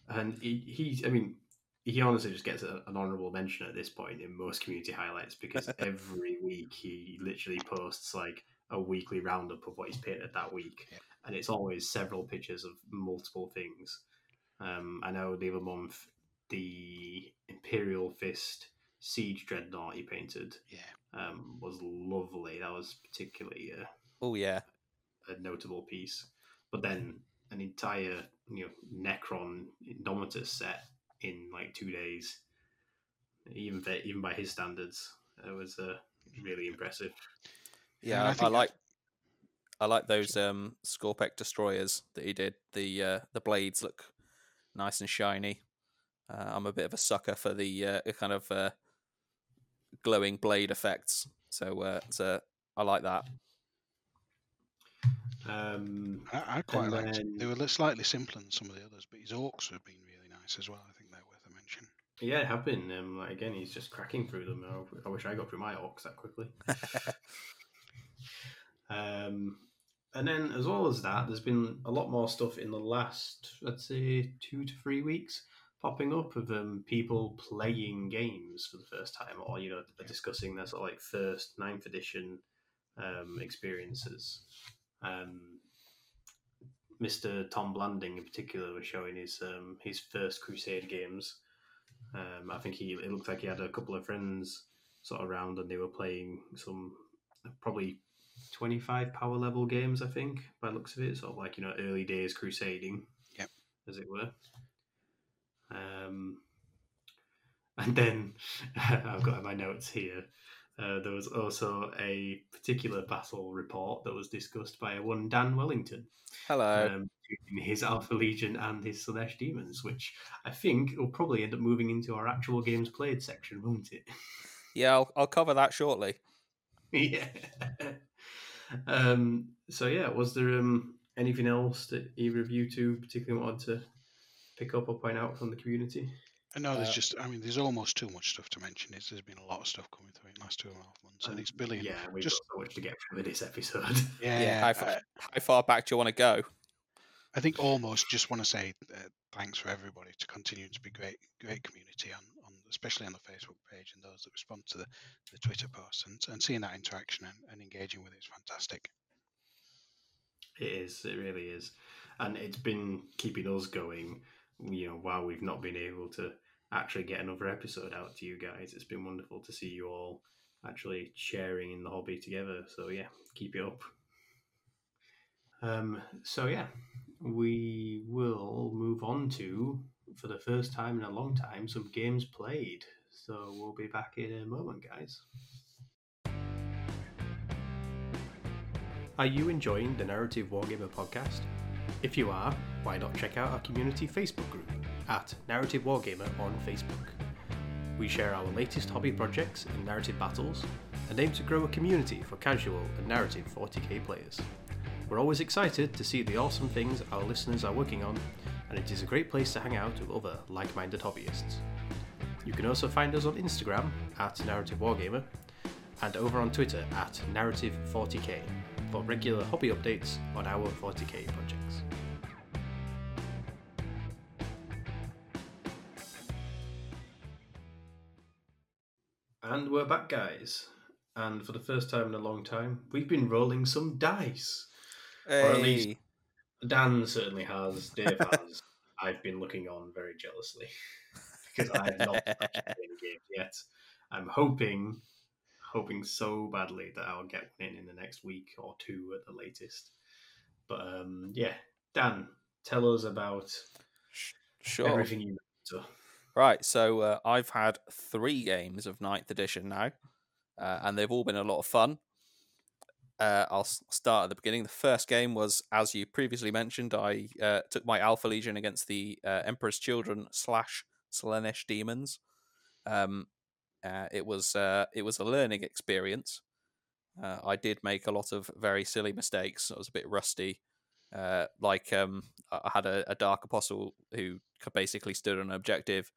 And he, he I mean, he honestly just gets a, an honorable mention at this point in most community highlights because every week he literally posts like a weekly roundup of what he's painted that week. Yeah. And it's always several pictures of multiple things. Um, I know the other month the Imperial Fist Siege Dreadnought he painted Yeah. um, was lovely. That was particularly a, Oh yeah. a notable piece. But then an entire you know Necron Indomitus set in like two days, even for, even by his standards, it was uh, really impressive. Yeah, And I I, I like I like those um Skorpekh destroyers that he did. The uh, the blades look nice and shiny. Uh, I'm a bit of a sucker for the uh, kind of uh, glowing blade effects. So uh, so I like that. Um, I, I quite And liked it. They then- were slightly simpler than some of the others, but his orcs have been really nice as well. I think they're worth a mention. yeah, it have been. Um, like, again, he's just cracking through them. I, I wish I got through my orcs that quickly. Um, and then, as well as that, there's been a lot more stuff in the last, let's say, two to three weeks popping up of um, people playing games for the first time, or you know, discussing their sort of like first ninth edition um, experiences. Um, Mr. Tom Blanding, in particular, was showing his um, his first Crusade games. Um, I think he it looked like he had a couple of friends sort of around, and they were playing some probably 25 power level games, I think, by the looks of it. Sort of like, you know, early days crusading, Yep. as it were. Um, and then I've got in my notes here. Uh, there was also a particular battle report that was discussed by one Dan Wellington, Hello. um, his Alpha Legion and his Slaanesh Demons, which I think will probably end up moving into our actual games played section, won't it? yeah, I'll I'll cover that shortly. yeah. Um, so yeah, was there um, anything else that either of you two particularly wanted to pick up or point out from the community? I know there's Uh, just, I mean, there's almost too much stuff to mention. It's, there's been a lot of stuff coming through in the last two and a half months, and Um, it's brilliant. Yeah, we've Just- got so much to get through this episode. Yeah, Yeah, how I- far, how far back do you want to go? I think almost just want to say uh, thanks for everybody to continue to be great, great community on, on especially on the Facebook page and those that respond to the, the Twitter posts and, and seeing that interaction and, and engaging with it is fantastic. It is. It really is, and it's been keeping us going. You know, while we've not been able to actually get another episode out to you guys, it's been wonderful to see you all actually sharing in the hobby together. So yeah, keep it up. Um. So yeah, we will move on to for the first time in a long time some games played. So we'll be back in a moment, guys. Are you enjoying the Narrative Wargamer podcast? If you are, why not check out our community Facebook group at Narrative Wargamer on Facebook. We share our latest hobby projects and narrative battles and aim to grow a community for casual and narrative 40k players. We're always excited to see the awesome things our listeners are working on, and it is a great place to hang out with other like minded hobbyists. You can also find us on Instagram at Narrative Wargamer and over on Twitter at Narrative40k for regular hobby updates on our 40k projects. And we're back, guys. And for the first time in a long time, we've been rolling some dice. Or at least- Dan certainly has. Dave has. I've been looking on very jealously because I have not actually played the game yet. I'm hoping, hoping so badly that I'll get one in in the next week or two at the latest. But um, yeah, Dan, tell us about Sure. everything you know. Right, so uh, I've had three games of Ninth Edition now, uh, and they've all been a lot of fun. Uh, I'll start at the beginning. The first game was, as you previously mentioned, I uh, took my Alpha Legion against the uh, Emperor's Children slash Slaanesh Demons. Um, uh, it was it was a learning experience. I did make a lot of very silly mistakes. I was a bit rusty. Like um, I had a, a dark apostle who basically stood on an objective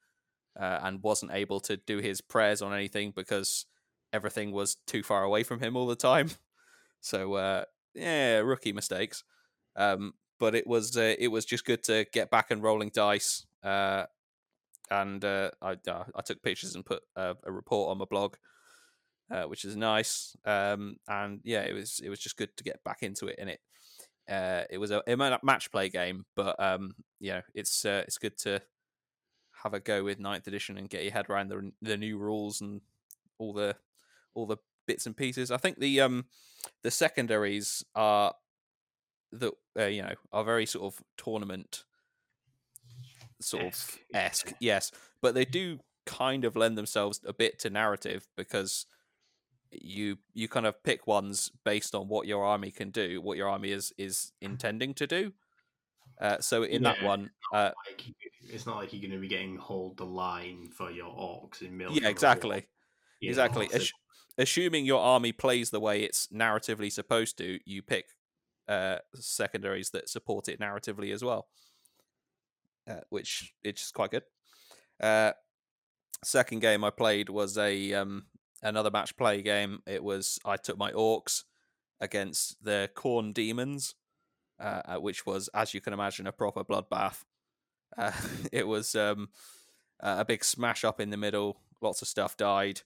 uh, and wasn't able to do his prayers on anything because everything was too far away from him all the time. So uh, yeah, rookie mistakes. Um, but it was uh, it was just good to get back and rolling dice. Uh, and uh, I I took pictures and put a, a report on my blog, uh, which is nice. Um, and yeah, it was it was just good to get back into it. And it uh, it was a, a match play game, but um, yeah, it's uh, it's good to have a go with ninth edition and get your head around the the new rules and all the all the bits and pieces. I think the um the secondaries are that uh, you know are very sort of tournament sort esque, of esque, yes, but they do kind of lend themselves a bit to narrative because you you kind of pick ones based on what your army can do, what your army is is intending to do. Uh, so in yeah, that one, uh, like it's not like you're going to be getting hold the line for your orcs in mill. Yeah, exactly, exactly. Know, assuming your army plays the way it's narratively supposed to, you pick uh, secondaries that support it narratively as well, uh, which it's quite good. Uh, second game I played was a um, another match play game. It was I took my orcs against the Khorne demons, uh, uh, which was, as you can imagine, a proper bloodbath. Uh, it was um, a big smash up in the middle. Lots of stuff died.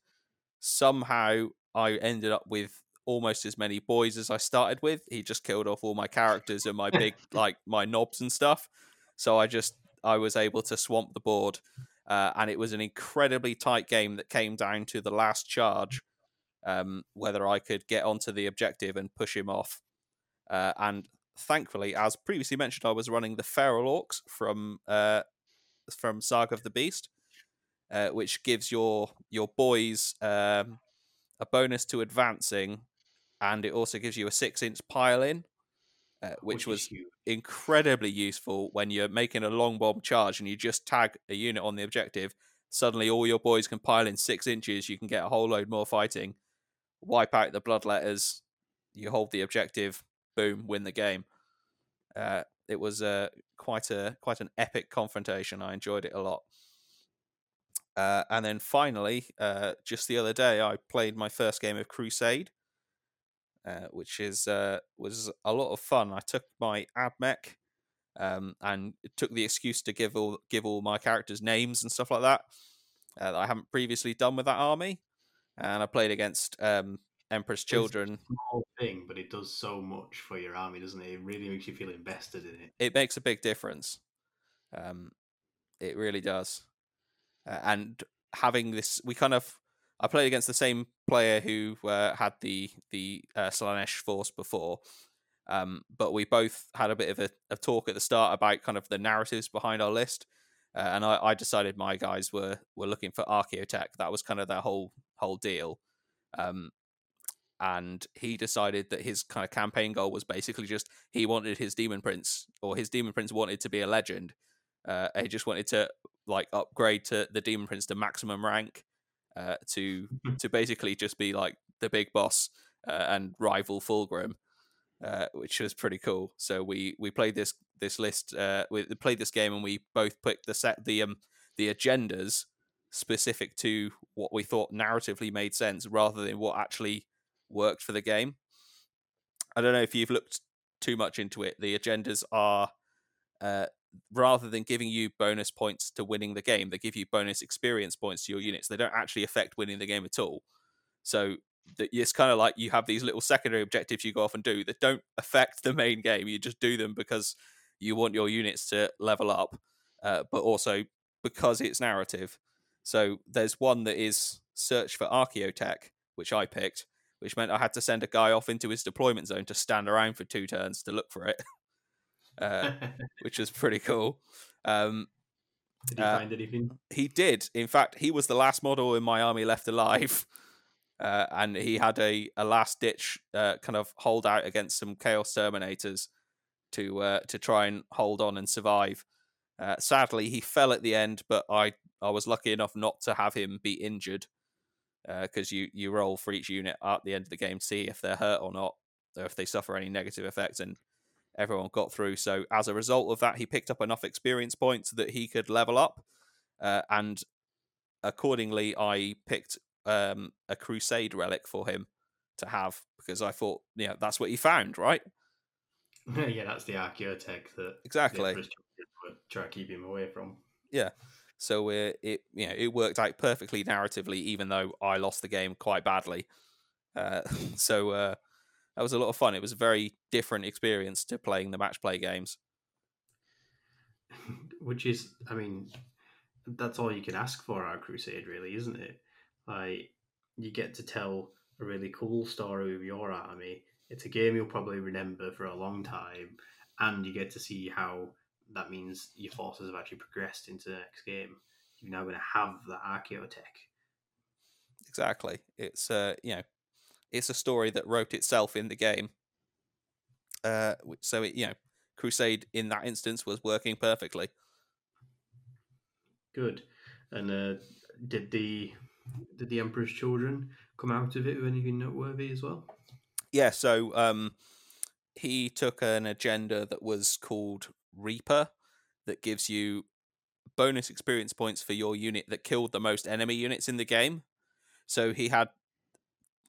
Somehow, I ended up with almost as many boys as I started with. He just killed off all my characters and my big like my Nobz and stuff. So I just I was able to swamp the board, uh, and it was an incredibly tight game that came down to the last charge, um, whether I could get onto the objective and push him off. Uh, and thankfully, as previously mentioned, I was running the feral orcs from uh, from Saga of the Beast, uh, which gives your your boys um, a bonus to advancing, and it also gives you a six inch pile in, uh, which, which was incredibly useful when you're making a long bomb charge and you just tag a unit on the objective. Suddenly, all your boys can pile in six inches. You can get a whole load more fighting, wipe out the bloodletters. You hold the objective, boom, win the game. Uh, it was uh, quite a quite an epic confrontation. I enjoyed it a lot. Uh, and then finally, uh, just the other day, I played my first game of Crusade, uh, which is uh, was a lot of fun. I took my AdMech um, and took the excuse to give all give all my characters names and stuff like that uh, that I haven't previously done with that army. And I played against um, Emperor's Children. small thing, but it does so much for your army, doesn't it? It really makes you feel invested in it. It makes a big difference. Um, it really does uh, and having this, we kind of I played against the same player who uh, had the the uh, Slaanesh force before, um, but we both had a bit of a, a, talk at the start about kind of the narratives behind our list, uh, and I, I, decided my guys were were looking for archaeotech. That was kind of their whole whole deal. Um, and he decided that his kind of campaign goal was basically just he wanted his demon prince or his demon prince wanted to be a legend. Uh, he just wanted to like upgrade to the demon prince to maximum rank uh, to to basically just be like the big boss uh, and rival Fulgrim, uh, which was pretty cool. So we we played this this list. Uh, we played this game and we both picked the set the um the agendas specific to what we thought narratively made sense rather than what actually worked for the game. I don't know if you've looked too much into it. The agendas are uh, rather than giving you bonus points to winning the game, they give you bonus experience points to your units. They don't actually affect winning the game at all. So it's kind of like you have these little secondary objectives you go off and do that don't affect the main game. You just do them because you want your units to level up, uh, but also because it's narrative. So there's one that is search for archaeotech, which I picked, which meant I had to send a guy off into his deployment zone to stand around for two turns to look for it. uh, which was pretty cool. Um, did he uh, find anything? He did. In fact, he was the last model in my army left alive. Uh, and he had a, a last ditch uh, kind of hold out against some chaos terminators to uh, to try and hold on and survive. Uh, sadly, he fell at the end, but I I was lucky enough not to have him be injured. Because you you roll for each unit at the end of the game to see if they're hurt or not, or if they suffer any negative effects, and everyone got through. So as a result of that, he picked up enough experience points that he could level up, uh, and accordingly, I picked um, a Crusade relic for him to have because I thought, you know, that's what he found, right? yeah, that's the Archaeotech that Exactly. trying to keep him away from. Yeah. So uh, it you know it worked out perfectly narratively, even though I lost the game quite badly. Uh, so uh, that was a lot of fun. It was a very different experience to playing the match play games. Which is, I mean, that's all you can ask for our crusade, really, isn't it? Like you get to tell a really cool story of your army. It's a game you'll probably remember for a long time, and you get to see how that means your forces have actually progressed into the next game. You're now going to have the Archaeotech. Exactly. It's uh, you know, it's a story that wrote itself in the game. Uh, so it, you know, Crusade in that instance was working perfectly. Good. And uh, did the did the Emperor's Children come out of it with anything noteworthy as well? Yeah. So um, he took an agenda that was called Reaper, that gives you bonus experience points for your unit that killed the most enemy units in the game. So he had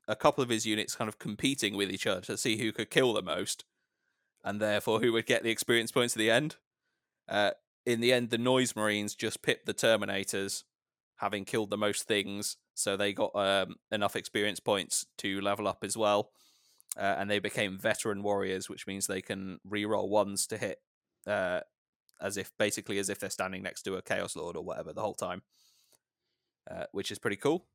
a couple of his units kind of competing with each other to see who could kill the most, and therefore who would get the experience points at the end. Uh, in the end, the Noise Marines just pipped the Terminators, having killed the most things, so they got um, enough experience points to level up as well. Uh, and they became veteran warriors, which means they can re-roll ones to hit, uh, as if basically as if they're standing next to a Chaos Lord or whatever the whole time, uh, which is pretty cool.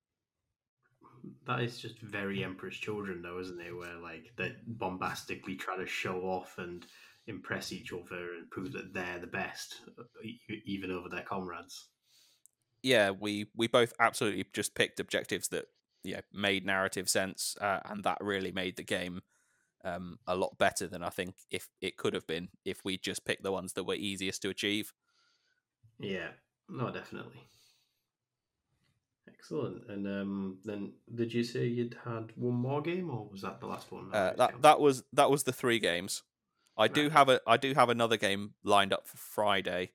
That is just very Emperor's Children, though, isn't it? Where like they bombastically try to show off and impress each other and prove that they're the best, uh, even over their comrades. Yeah, we we both absolutely just picked objectives that yeah made narrative sense, uh, and that really made the game um, a lot better than I think if it could have been if we just picked the ones that were easiest to achieve. Yeah, no, definitely. Excellent. And um, then, did you say you'd had one more game, or was that the last one? Uh, that that was that was the three games. I right. do have a I do have another game lined up for Friday.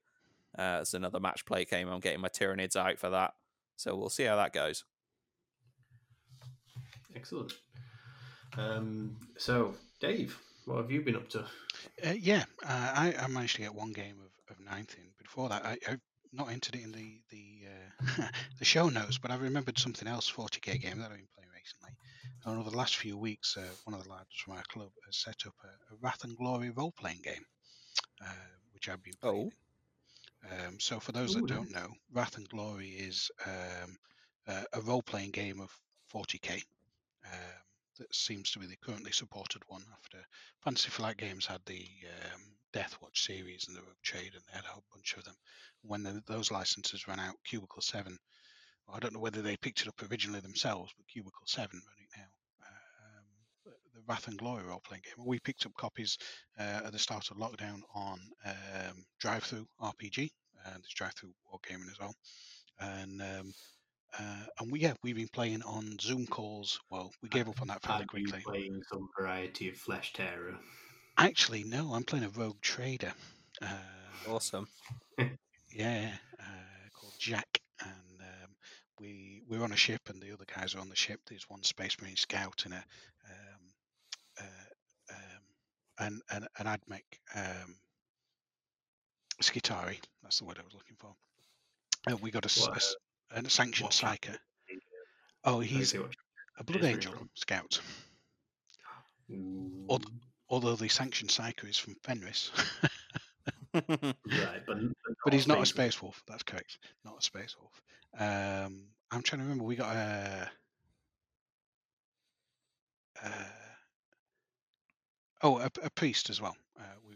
Uh, it's another match play game. I'm getting my Tyranids out for that, so we'll see how that goes. Excellent. Um, so, Dave, what have you been up to? Uh, yeah, uh, I, I, managed to get one game of, of ninth in. Before that, I, have not entered it in the the uh, the show notes, but I remembered something else 40k game that I've been playing recently. And over the last few weeks, uh, one of the lads from our club has set up a, a Wrath and Glory role playing game, uh, which I've been playing. Oh. Um, so, for those Ooh, that don't know, Wrath and Glory is um, uh, a role playing game of 40k. That seems to be the currently supported one after Fantasy Flight Games had the um, Deathwatch series and the Rogue Trade, and they had a whole bunch of them. When the, those licenses ran out, Cubicle 7, well, I don't know whether they picked it up originally themselves, but Cubicle 7 run it now. Um, the Wrath and Glory role playing game. We picked up copies uh, at the start of lockdown on um, Drive Through RPG, and there's Drive Through Wargaming as well. And uh, and we yeah we've been playing on Zoom calls. Well, we gave up on that fairly quickly. playing some variety of Flesh Tearer. Actually, no, I'm playing a Rogue Trader. Uh, awesome. yeah, uh, called Jack, and um, we we're on a ship, and the other guys are on the ship. There's one Space Marine scout and a um, uh, um, and and an AdMech um, Skitarii. That's the word I was looking for. Uh, we got a, a, a sanctioned psyker. Oh, he's a Blood Angel scout. Although the sanctioned psyker is from Fenris. right, but, but, he's not a space wolf. That's correct. Not a space wolf. Um, I'm trying to remember. We got a. Uh, oh, a, a, priest as well. Uh, got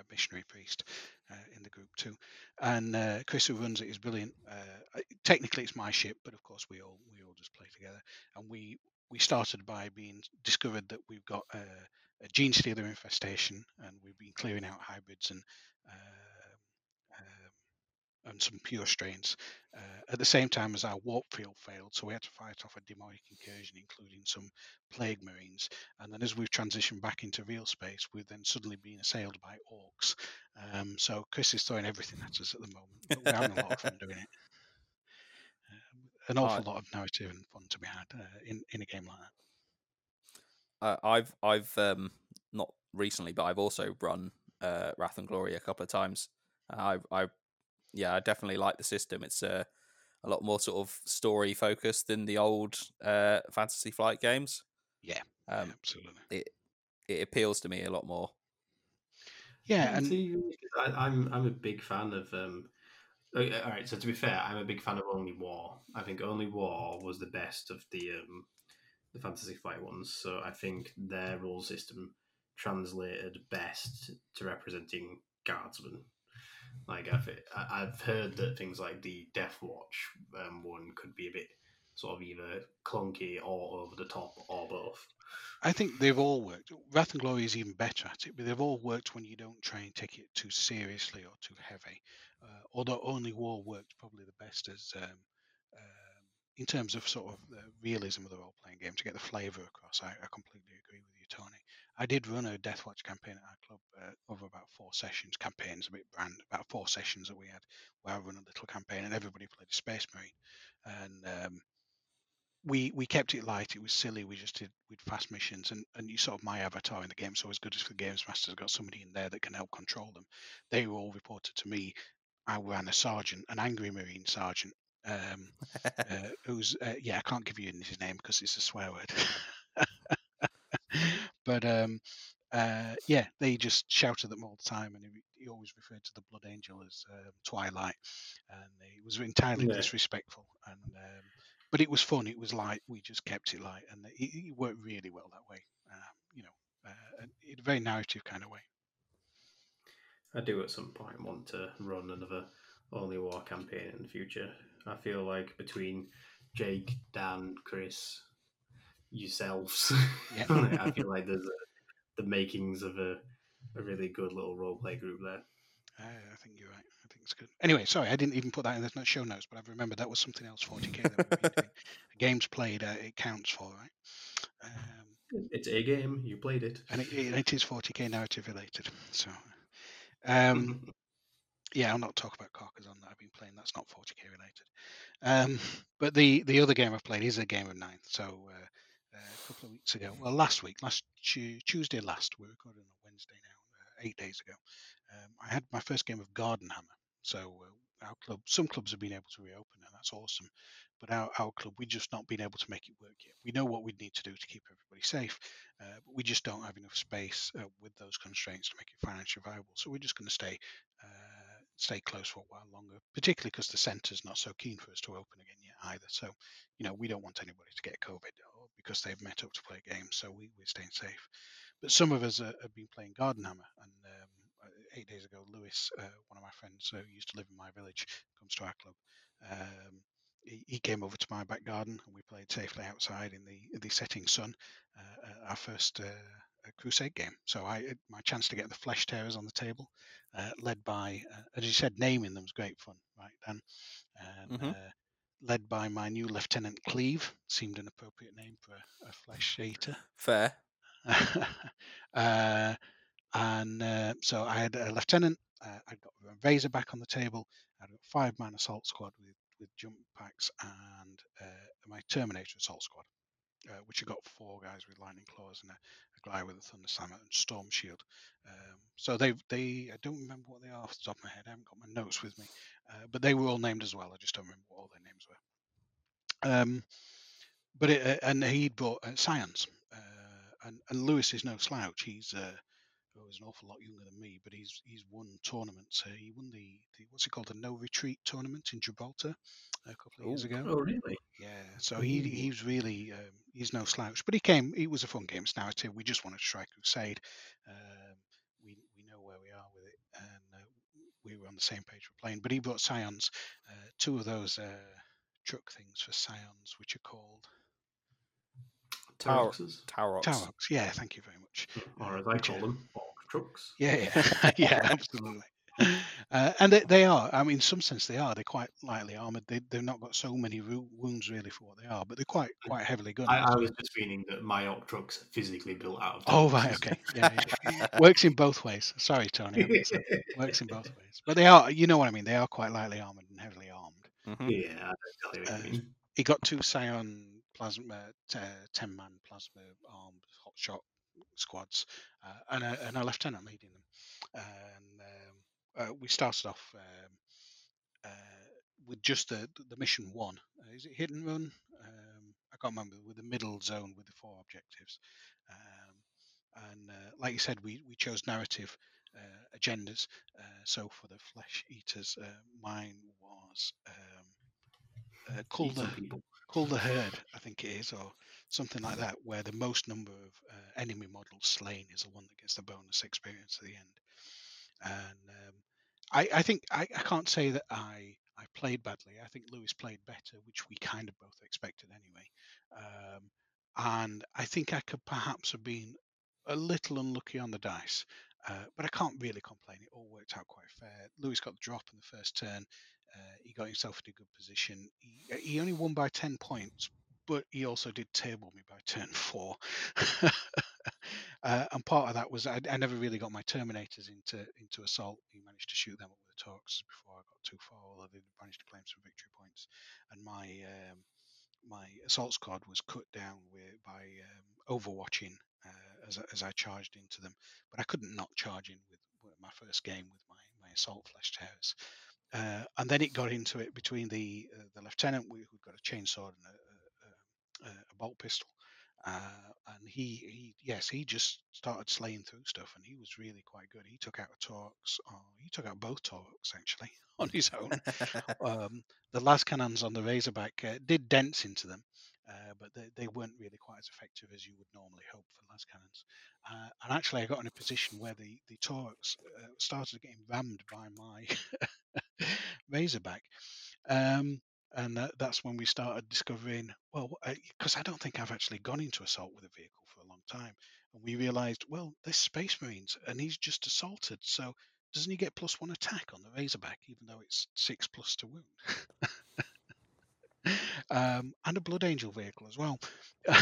a missionary priest uh, in the group too. And uh, Chris, who runs it, is brilliant. Uh, technically, it's my ship, but of course, we all we all just play together. And we we started by being discovered that we've got a, a Genestealer infestation, and we've been clearing out hybrids and uh, and some pure strains. Uh, at the same time as our warp field failed, so we had to fight off a demonic incursion, including some plague marines. And then as we've transitioned back into real space, we've then suddenly been assailed by orcs. Um, so Chris is throwing everything at us at the moment, but we're having a lot of fun doing it. Um, an awful lot of narrative and fun to be had uh, in in a game like that. Uh, I've I've um, not recently, but I've also run uh, Wrath and Glory a couple of times. I I yeah, I definitely like the system. It's uh, a lot more sort of story focused than the old uh, Fantasy Flight games. Yeah, Um, absolutely. it it appeals to me a lot more. Yeah, and I, I'm I'm a big fan of. Um, all right, so to be fair, I'm a big fan of Only War. I think Only War was the best of the um, the Fantasy Flight ones. So I think their rule system translated best to representing guardsmen. Like I've I've heard that things like the Deathwatch um, one could be a bit sort of either clunky or over the top or both. I think they've all worked. Wrath and Glory is even better at it, but they've all worked when you don't try and take it too seriously or too heavy. Uh, although Only War worked probably the best as um, um, in terms of sort of the realism of the role playing game to get the flavour across. I, I completely agree with you, Tony. I did run a Deathwatch campaign at our club uh, over about four sessions. Campaigns a bit brand, about four sessions that we had where I run a little campaign and everybody played a Space Marine, and um, we we kept it light. It was silly. We just did with fast missions, and and you sort of my avatar in the game. So as good as the games master's got somebody in there that can help control them. They were all reported to me. I ran a sergeant, an angry marine sergeant, um, uh, who's uh, yeah, I can't give you his name because it's a swear word. but um, uh, yeah, they just shouted at them all the time, and he, he always referred to the Blood Angel as um, Twilight, and he was entirely Yeah. disrespectful. And um, but it was fun. It was light. We just kept it light, and it, it worked really well that way. Um, you know, uh, in a very narrative kind of way. I do at some point want to run another Only War campaign in the future. I feel like between Jake, Dan, Chris, yourselves, Yeah. I feel like there's a, the makings of a, a really good little roleplay group there. I think you're right. I think it's good. Anyway, sorry, I didn't even put that in the show notes, but I've remembered that was something else 40k that we've been doing. Games played, uh, it counts for, right? Um, It's a game. You played it. and it, it, it is 40k narrative related. So, um, yeah, I'll not talk about Carcassonne that I've been playing. That's not 40k related. Um, but the the other game I've played is a game of ninth. So uh, uh, a couple of weeks ago, well, last week, last Tu- Tuesday last, we're recording on Wednesday now, uh, eight days ago. Um, I had my first game of Garden Hammer. So uh, our club, some clubs have been able to reopen, and that's awesome. But our, our club, we've just not been able to make it work yet. We know what we need to do to keep everybody safe, uh, but we just don't have enough space uh, with those constraints to make it financially viable. So we're just going to stay uh, stay close for a while longer, particularly because the centre's not so keen for us to open again yet either. So, you know, we don't want anybody to get COVID because they've met up to play games. So we, we're staying safe. But some of us uh, have been playing Garden Hammer. And um, uh, eight days ago, Lewis, uh, one of my friends who used to live in my village, comes to our club. Um, he, he came over to my back garden and we played safely outside in the the setting sun. Uh, uh, our first uh, uh, crusade game. So I uh, my chance to get the flesh tearers on the table, uh, led by uh, as you said, naming them was great fun, right, Dan? And Mhm. uh, led by my new lieutenant Cleve, seemed an appropriate name for a, a flesh eater. Fair. uh, and uh, so I had a lieutenant. Uh, I got a Razorback on the table. I got five man assault squad with with jump packs and uh, my Terminator assault squad, uh, which have got four guys with lightning claws and a, a guy with a thunder slammer and storm shield. Um, so they they I don't remember what they are off the top of my head. I haven't got my notes with me, uh, but they were all named as well. I just don't remember what all their names were. Um, but it, uh, and he brought uh, Scions, uh, and and Lewis is no slouch. He's oh, he's an awful lot younger than me, but he's he's won tournaments. Uh, he won the, the what's it called, the No Retreat tournament in Gibraltar a couple of years Ooh. ago. Oh, really? Yeah, so he he's really um, he's no slouch, but he came. It was a fun game. It's narrative. We just wanted to try Crusade. Um, we we know where we are with it, and uh, we were on the same page for playing. But he brought Scions, uh, two of those uh, truck things for Scions, which are called Tower- Tauroxes, Taurox. Taurox. Yeah, thank you very much. or uh, as I which call them, orc trucks. Yeah, yeah, yeah, absolutely. Uh, and they, they are. I mean, in some sense, they are. They're quite lightly armored. They, they've not got so many wounds really for what they are, but they're quite quite heavily gunned. I, I was just meaning that my Orc truck's physically built out of. Oh right, okay, yeah, yeah. works in both ways. Sorry, Tony. I mixed up. works in both ways. But they are. You know what I mean? They are quite lightly armored and heavily armed. Mhm. yeah, I don't tell you what you Uh, mean. He got two Scion plasma, ten man plasma armed hotshot squads, uh, and a and a lieutenant leading them. And um, uh, we started off um, uh, with just the the mission one. Uh, is it hit and run? Um, I can't remember. With the middle zone with the four objectives. Um, and uh, like you said, we, we chose narrative uh, agendas. Uh, so for the flesh eaters, uh, mine was um, uh, Cull the people. Cull the herd, I think it is, or something like that, where the most number of uh, enemy models slain is the one that gets the bonus experience at the end. And um, I, I think I, I can't say that I I played badly. I think Lewis played better, which we kind of both expected anyway. Um, and I think I could perhaps have been a little unlucky on the dice, uh, but I can't really complain. It all worked out quite fair. Lewis got the drop in the first turn. Uh, he got himself in a good position. He, he only won by 10 points, but he also did table me by turn four. uh, and part of that was I, I never really got my Terminators into into assault. He managed to shoot them up with the Tauroxes before I got too far, although they managed to claim some victory points. And my um, my assault squad was cut down with, by um, overwatching uh, as, as I charged into them. But I couldn't not charge in with, with my first game with my, my assault Flesh Tearers. Uh, and then it got into it between the uh, the lieutenant who got a chainsaw and a, a, a, bolt pistol, uh, and he he yes he just started slaying through stuff, and he was really quite good. He took out a Taurox, oh, he took out both Taurox actually on his own. um, the last cannons on the Razorback uh, did dents into them, uh, but they, they weren't really quite as effective as you would normally hope for las cannons. Uh, and actually, I got in a position where the the Taurox uh, started getting rammed by my Razorback. Um, and that, that's when we started discovering, well, because I don't think I've actually gone into assault with a vehicle for a long time. And we realized, well, there's Space Marines and he's just assaulted. So doesn't he get plus one attack on the Razorback, even though it's six plus to wound? um, and a Blood Angel vehicle as well.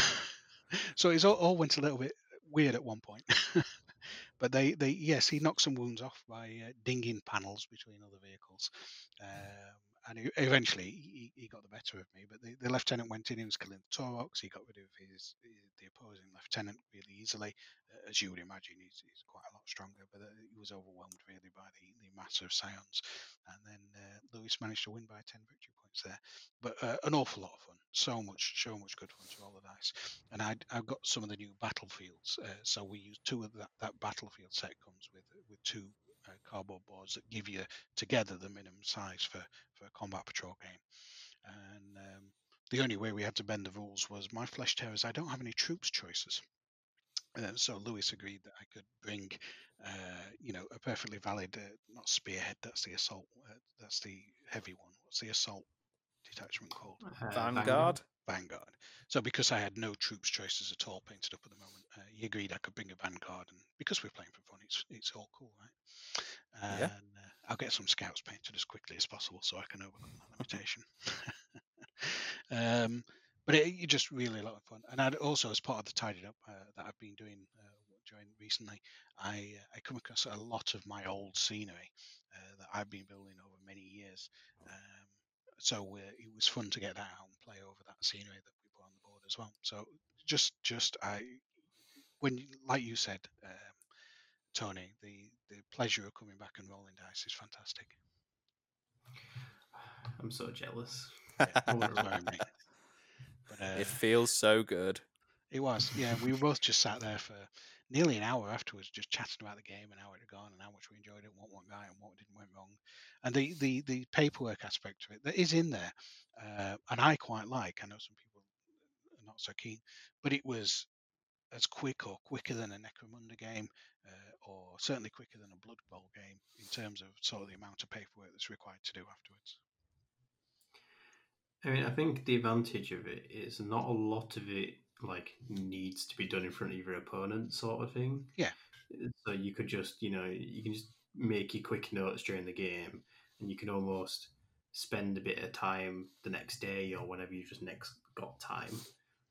so it all, all went a little bit weird at one point. but they, they, yes, he knocked some wounds off by uh, dinging panels between other vehicles. Um, and he, eventually he, he got the better of me. But the, the lieutenant went in, he was killing the Taurox. He got rid of his the opposing lieutenant really easily, uh, as you would imagine. He's, he's quite a lot stronger, but uh, he was overwhelmed really by the, the mass of Scions. And then uh, Lewis managed to win by ten victory points there. But uh, an awful lot of fun, so much, so much good fun to roll the dice. And I I've got some of the new battlefields, uh, so we use two of that. That battlefield set comes with with two uh, cardboard boards that give you together the minimum size for for a combat patrol game. And um, the only way we had to bend the rules was my Flesh Tearers. I don't have any troops choices. Uh, so Lewis agreed that I could bring, uh, you know, a perfectly valid, uh, not spearhead. That's the assault. Uh, that's the heavy one. What's the assault detachment called? Uh, Vanguard. Vanguard. So because I had no troops choices at all painted up at the moment, uh, he agreed I could bring a Vanguard, and because we're playing for fun, it's it's all cool, right? And Yeah. uh, I'll get some scouts painted as quickly as possible so I can overcome that limitation. um, but it, it just really a lot of fun, and I'd also as part of the tidied up uh, that I've been doing uh, during recently, I uh, I come across a lot of my old scenery uh, that I've been building over many years. Um, so uh, it was fun to get that out and play over that scenery that we put on the board as well. So just just I when like you said, um, Tony, the the pleasure of coming back and rolling dice is fantastic. I'm so jealous. Yeah, I wanna sorry, roll mate. But uh, It feels so good. It was, yeah. We both just sat there for nearly an hour afterwards, just chatting about the game and how it had gone and how much we enjoyed it, what went right and what didn't went wrong, and the the the paperwork aspect of it that is in there, uh, and I quite like. I know some people are not so keen, but it was as quick or quicker than a Necromunda game, uh, or certainly quicker than a Blood Bowl game in terms of sort of the amount of paperwork that's required to do afterwards. I mean, I think the advantage of it is not a lot of it like needs to be done in front of your opponent, sort of thing. Yeah. So you could just, you know, you can just make your quick notes during the game, and you can almost spend a bit of time the next day or whenever you just next got time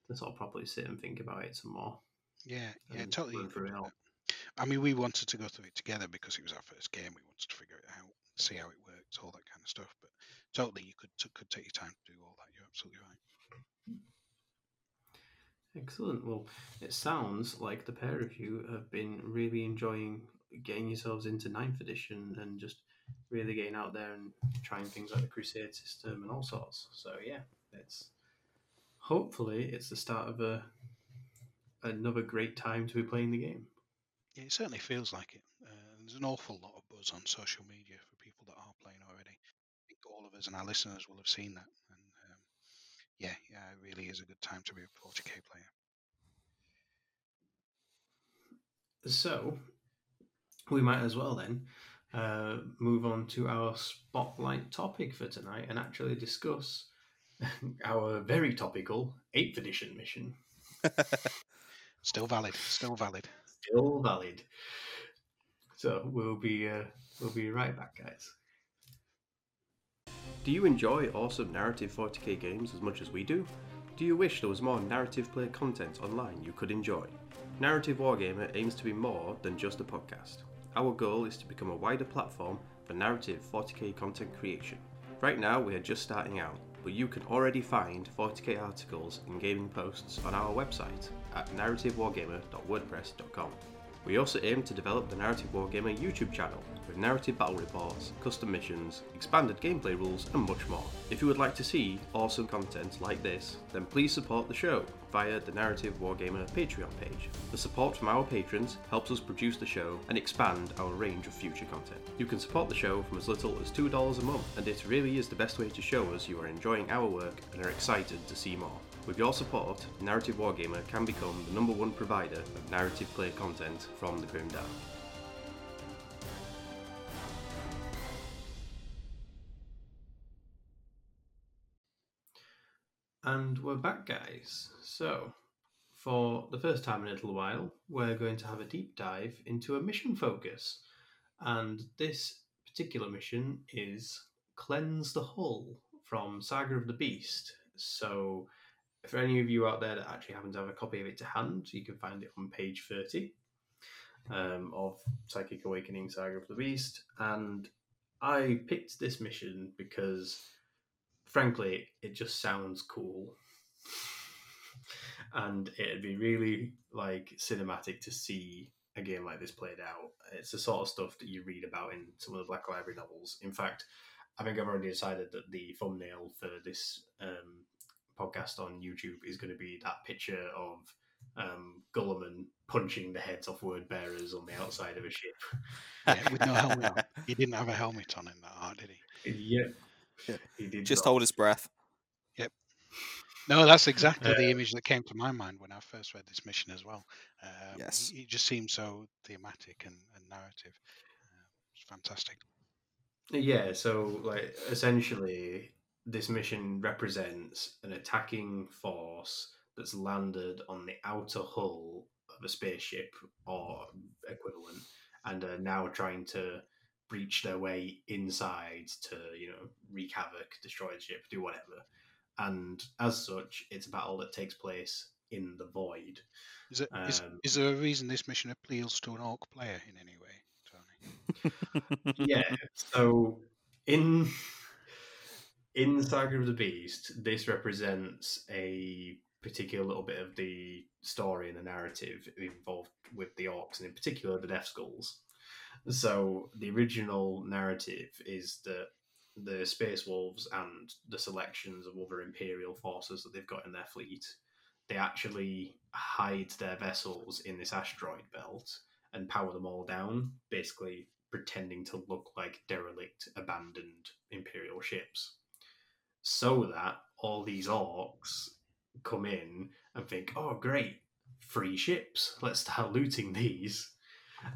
to sort of properly sit and think about it some more. Yeah, yeah, totally. agree through it with all. that. I mean, we wanted to go through it together because it was our first game. We wanted to figure it out, see how it worked, all that kind of stuff. But totally, you could t- could take your time to do all that. You're absolutely right. Excellent. Well, it sounds like the pair of you have been really enjoying getting yourselves into ninth edition and just really getting out there and trying things like the Crusade system and all sorts. So yeah, it's hopefully it's the start of a another great time to be playing the game. Yeah, it certainly feels like it. Uh, there's an awful lot of buzz on social media for people that are playing already. I think all of us and our listeners will have seen that. Yeah, yeah, it really is a good time to be a 40k player. So we might as well then uh, move on to our spotlight topic for tonight and actually discuss our very topical 8th edition mission. Still valid. Still valid. Still valid. So we'll be uh, we'll be right back, guys. Do you enjoy awesome narrative 40k games as much as we do? Do you wish there was more narrative play content online you could enjoy? Narrative Wargamer aims to be more than just a podcast. Our goal is to become a wider platform for narrative 40k content creation. Right now, we are just starting out, but you can already find 40k articles and gaming posts on our website at narrativewargamer.wordpress.com. We also aim to develop the Narrative Wargamer YouTube channel with narrative battle reports, custom missions, expanded gameplay rules, and much more. If you would like to see awesome content like this, then please support the show via the Narrative Wargamer Patreon page. The support from our patrons helps us produce the show and expand our range of future content. You can support the show from as little as $2 a month, and it really is the best way to show us you are enjoying our work and are excited to see more. With your support, Narrative Wargamer can become the number one provider of narrative play content from the Grim Dark. And we're back, guys. So, for the first time in a little while, we're going to have a deep dive into a mission focus. And this particular mission is Cleanse the Hull from Saga of the Beast. So, for any of you out there that actually happen to have a copy of it to hand, you can find it on page 30 um, of Psychic Awakening Saga of the Beast. And I picked this mission because, frankly, it just sounds cool. and it'd be really like cinematic to see a game like this played out. It's the sort of stuff that you read about in some of the Black Library novels. In fact, I think I've already decided that the thumbnail for this um, podcast on YouTube is going to be that picture of um, Guilliman punching the heads off word bearers on the outside of a ship. Yeah, with no helmet on. He didn't have a helmet on in that art, did he? Yeah, he did Just not. hold his breath. Yep. No, that's exactly Uh, the image that came to my mind when I first read this mission as well. Um, Yes. It just seems so thematic and, and narrative. Uh, it's fantastic. Yeah, so like essentially, this mission represents an attacking force that's landed on the outer hull of a spaceship or equivalent, and are now trying to breach their way inside to you know wreak havoc, destroy the ship, do whatever. And as such, it's a battle that takes place in the void. Is, it, is, Um, is there a reason this mission appeals to an orc player in any way, Tony? yeah. So in in Saga of the Beast, this represents a particular little bit of the story and the narrative involved with the orcs, and in particular the Death Skulls. So the original narrative is that the Space Wolves and the selections of other Imperial forces that they've got in their fleet, they actually hide their vessels in this asteroid belt and power them all down, basically pretending to look like derelict, abandoned Imperial ships. So that all these orcs come in and think, oh, great, free ships, let's start looting these.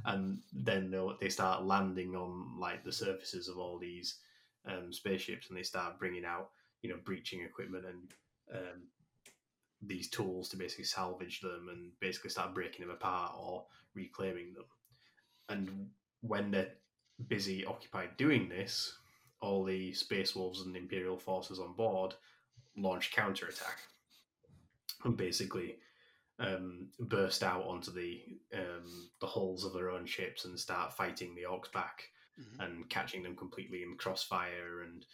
And then they'll, they start landing on like the surfaces of all these um, spaceships and they start bringing out, you know, breaching equipment and um, these tools to basically salvage them and basically start breaking them apart or reclaiming them. And when they're busy occupied doing this, all the space wolves and imperial forces on board launch counterattack and basically um, burst out onto the um, the hulls of their own ships and start fighting the orcs back Mhm. and catching them completely in crossfire and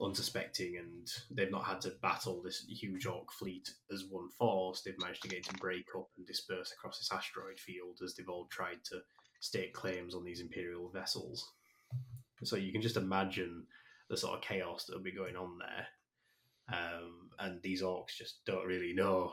unsuspecting. And they've not had to battle this huge orc fleet as one force. They've managed to get it to break up and disperse across this asteroid field as they've all tried to stake claims on these imperial vessels so you can just imagine the sort of chaos that will be going on there. Um, and these orcs just don't really know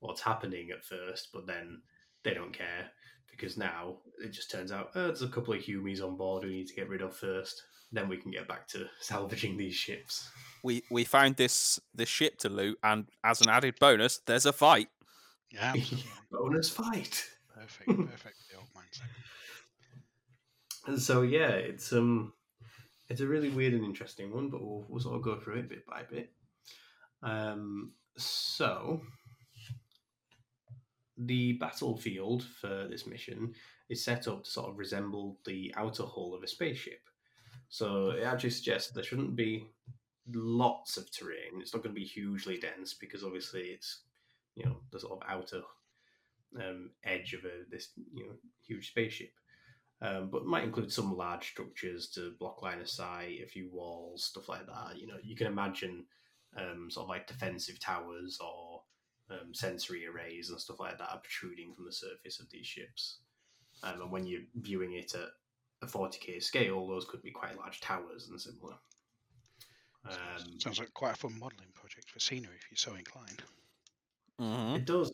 what's happening at first but then they don't care because now it just turns out oh, there's a couple of humies on board we need to get rid of first. Then we can get back to salvaging these ships. We we found this this ship to loot, and as an added bonus, there's a fight. Yeah, bonus fight. Perfect, perfect. The old mindset. And so yeah it's um it's a really weird and interesting one but we'll, we'll sort of go through it bit by bit. Um so the battlefield for this mission is set up to sort of resemble the outer hull of a spaceship. So it actually suggests there shouldn't be lots of terrain. It's not going to be hugely dense because obviously it's you know the sort of outer um, edge of a, this you know huge spaceship um, but might include some large structures to block line of sight, a few walls, stuff like that. You know, you can imagine um, sort of like defensive towers or um, sensory arrays and stuff like that protruding from the surface of these ships. Um, and when you're viewing it at a 40k scale, those could be quite large towers and similar. Um, Sounds like quite a fun modelling project for scenery if you're so inclined. hmm It does.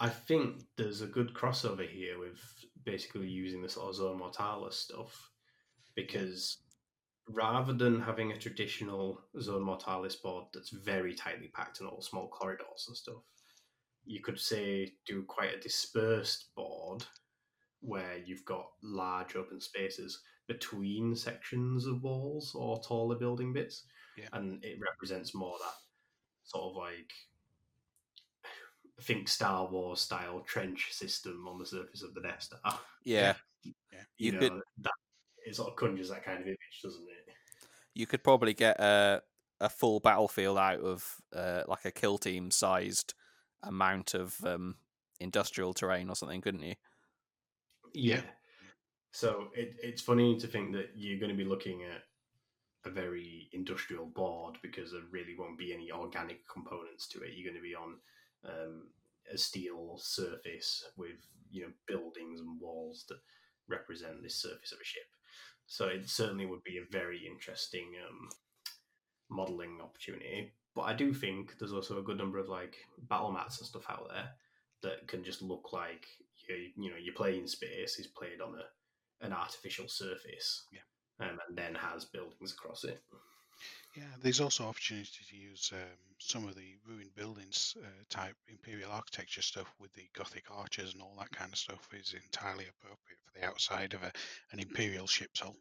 I think there's a good crossover here with basically using the sort of zone mortalis stuff because rather than having a traditional zone mortalis board that's very tightly packed and all small corridors and stuff, you could say do quite a dispersed board where you've got large open spaces between sections of walls or taller building bits, Yeah. and it represents more that sort of like think Star Wars style trench system on the surface of the Death Star. Yeah, Yeah. You, You know, that it sort of conjures that kind of image, doesn't it? you could probably get a a full battlefield out of uh, like a kill team sized amount of um, industrial terrain or something, couldn't you? Yeah. So it, it's funny to think that you're going to be looking at a very industrial board because there really won't be any organic components to it. You're going to be on um, a steel surface with you know buildings and walls that represent this surface of a ship. So it certainly would be a very interesting um, modeling opportunity. But I do think there's also a good number of like battle mats and stuff out there that can just look like you, you know your playing space is played on a an artificial surface, Yeah. um, and then has buildings across it. Yeah, there's also opportunity to use um, some of the ruined buildings uh, type imperial architecture stuff with the Gothic arches and all that kind of stuff is entirely appropriate for the outside of a, an imperial ship's hull.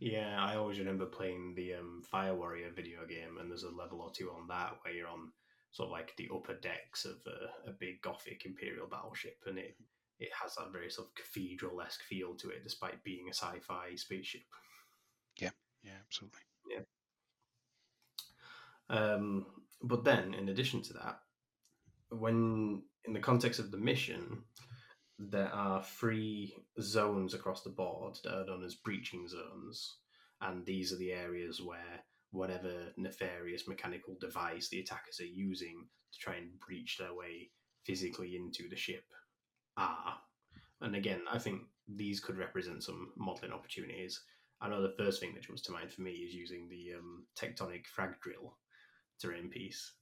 Yeah, I always remember playing the um, Fire Warrior video game, and there's a level or two on that where you're on sort of like the upper decks of a, a big Gothic Imperial battleship, and it it has that very sort of cathedral esque feel to it, despite being a sci-fi spaceship. Yeah, yeah, absolutely. Um, but then, in addition to that, when in the context of the mission, there are three zones across the board that are known as breaching zones, and these are the areas where whatever nefarious mechanical device the attackers are using to try and breach their way physically into the ship are. And again, I think these could represent some modeling opportunities. I know the first thing that comes to mind for me is using the um, tectonic frag drill terrain piece.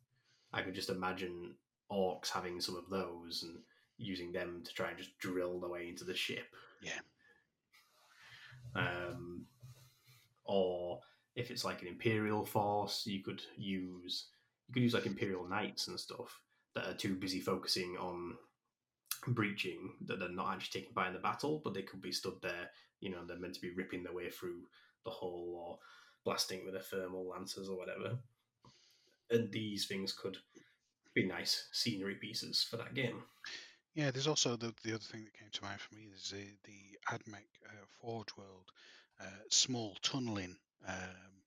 I could just imagine orcs having some of those and using them to try and just drill their way into the ship. Yeah. Um, or if it's like an imperial force, you could use you could use like imperial knights and stuff that are too busy focusing on breaching that they're not actually taking part in the battle, but they could be stood there. You know, they're meant to be ripping their way through the hull or blasting with their thermal lancers or whatever. And these things could be nice scenery pieces for that game. Yeah, there's also the the other thing that came to mind for me is the the AdMech uh, Forge World uh, small tunneling um,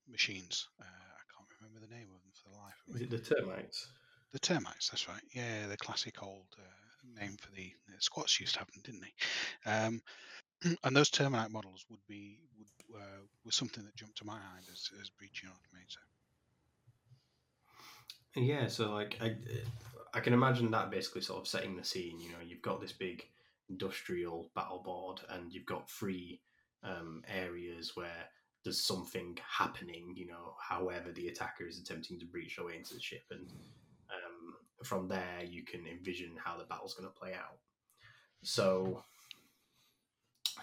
machines. Uh, I can't remember the name of them for the life of Is me. it the termites? The termites, that's right. Yeah, the classic old uh, name for the, the Squats used to have them, didn't they? Um, and those termite models would be would uh, was something that jumped to my mind as as breaching automata. Yeah, so like I, I can imagine that basically sort of setting the scene. You know, you've got this big industrial battle board, and you've got three um, areas where there's something happening. You know, however the attacker is attempting to breach their way into the ship, and um, from there you can envision how the battle's going to play out. So,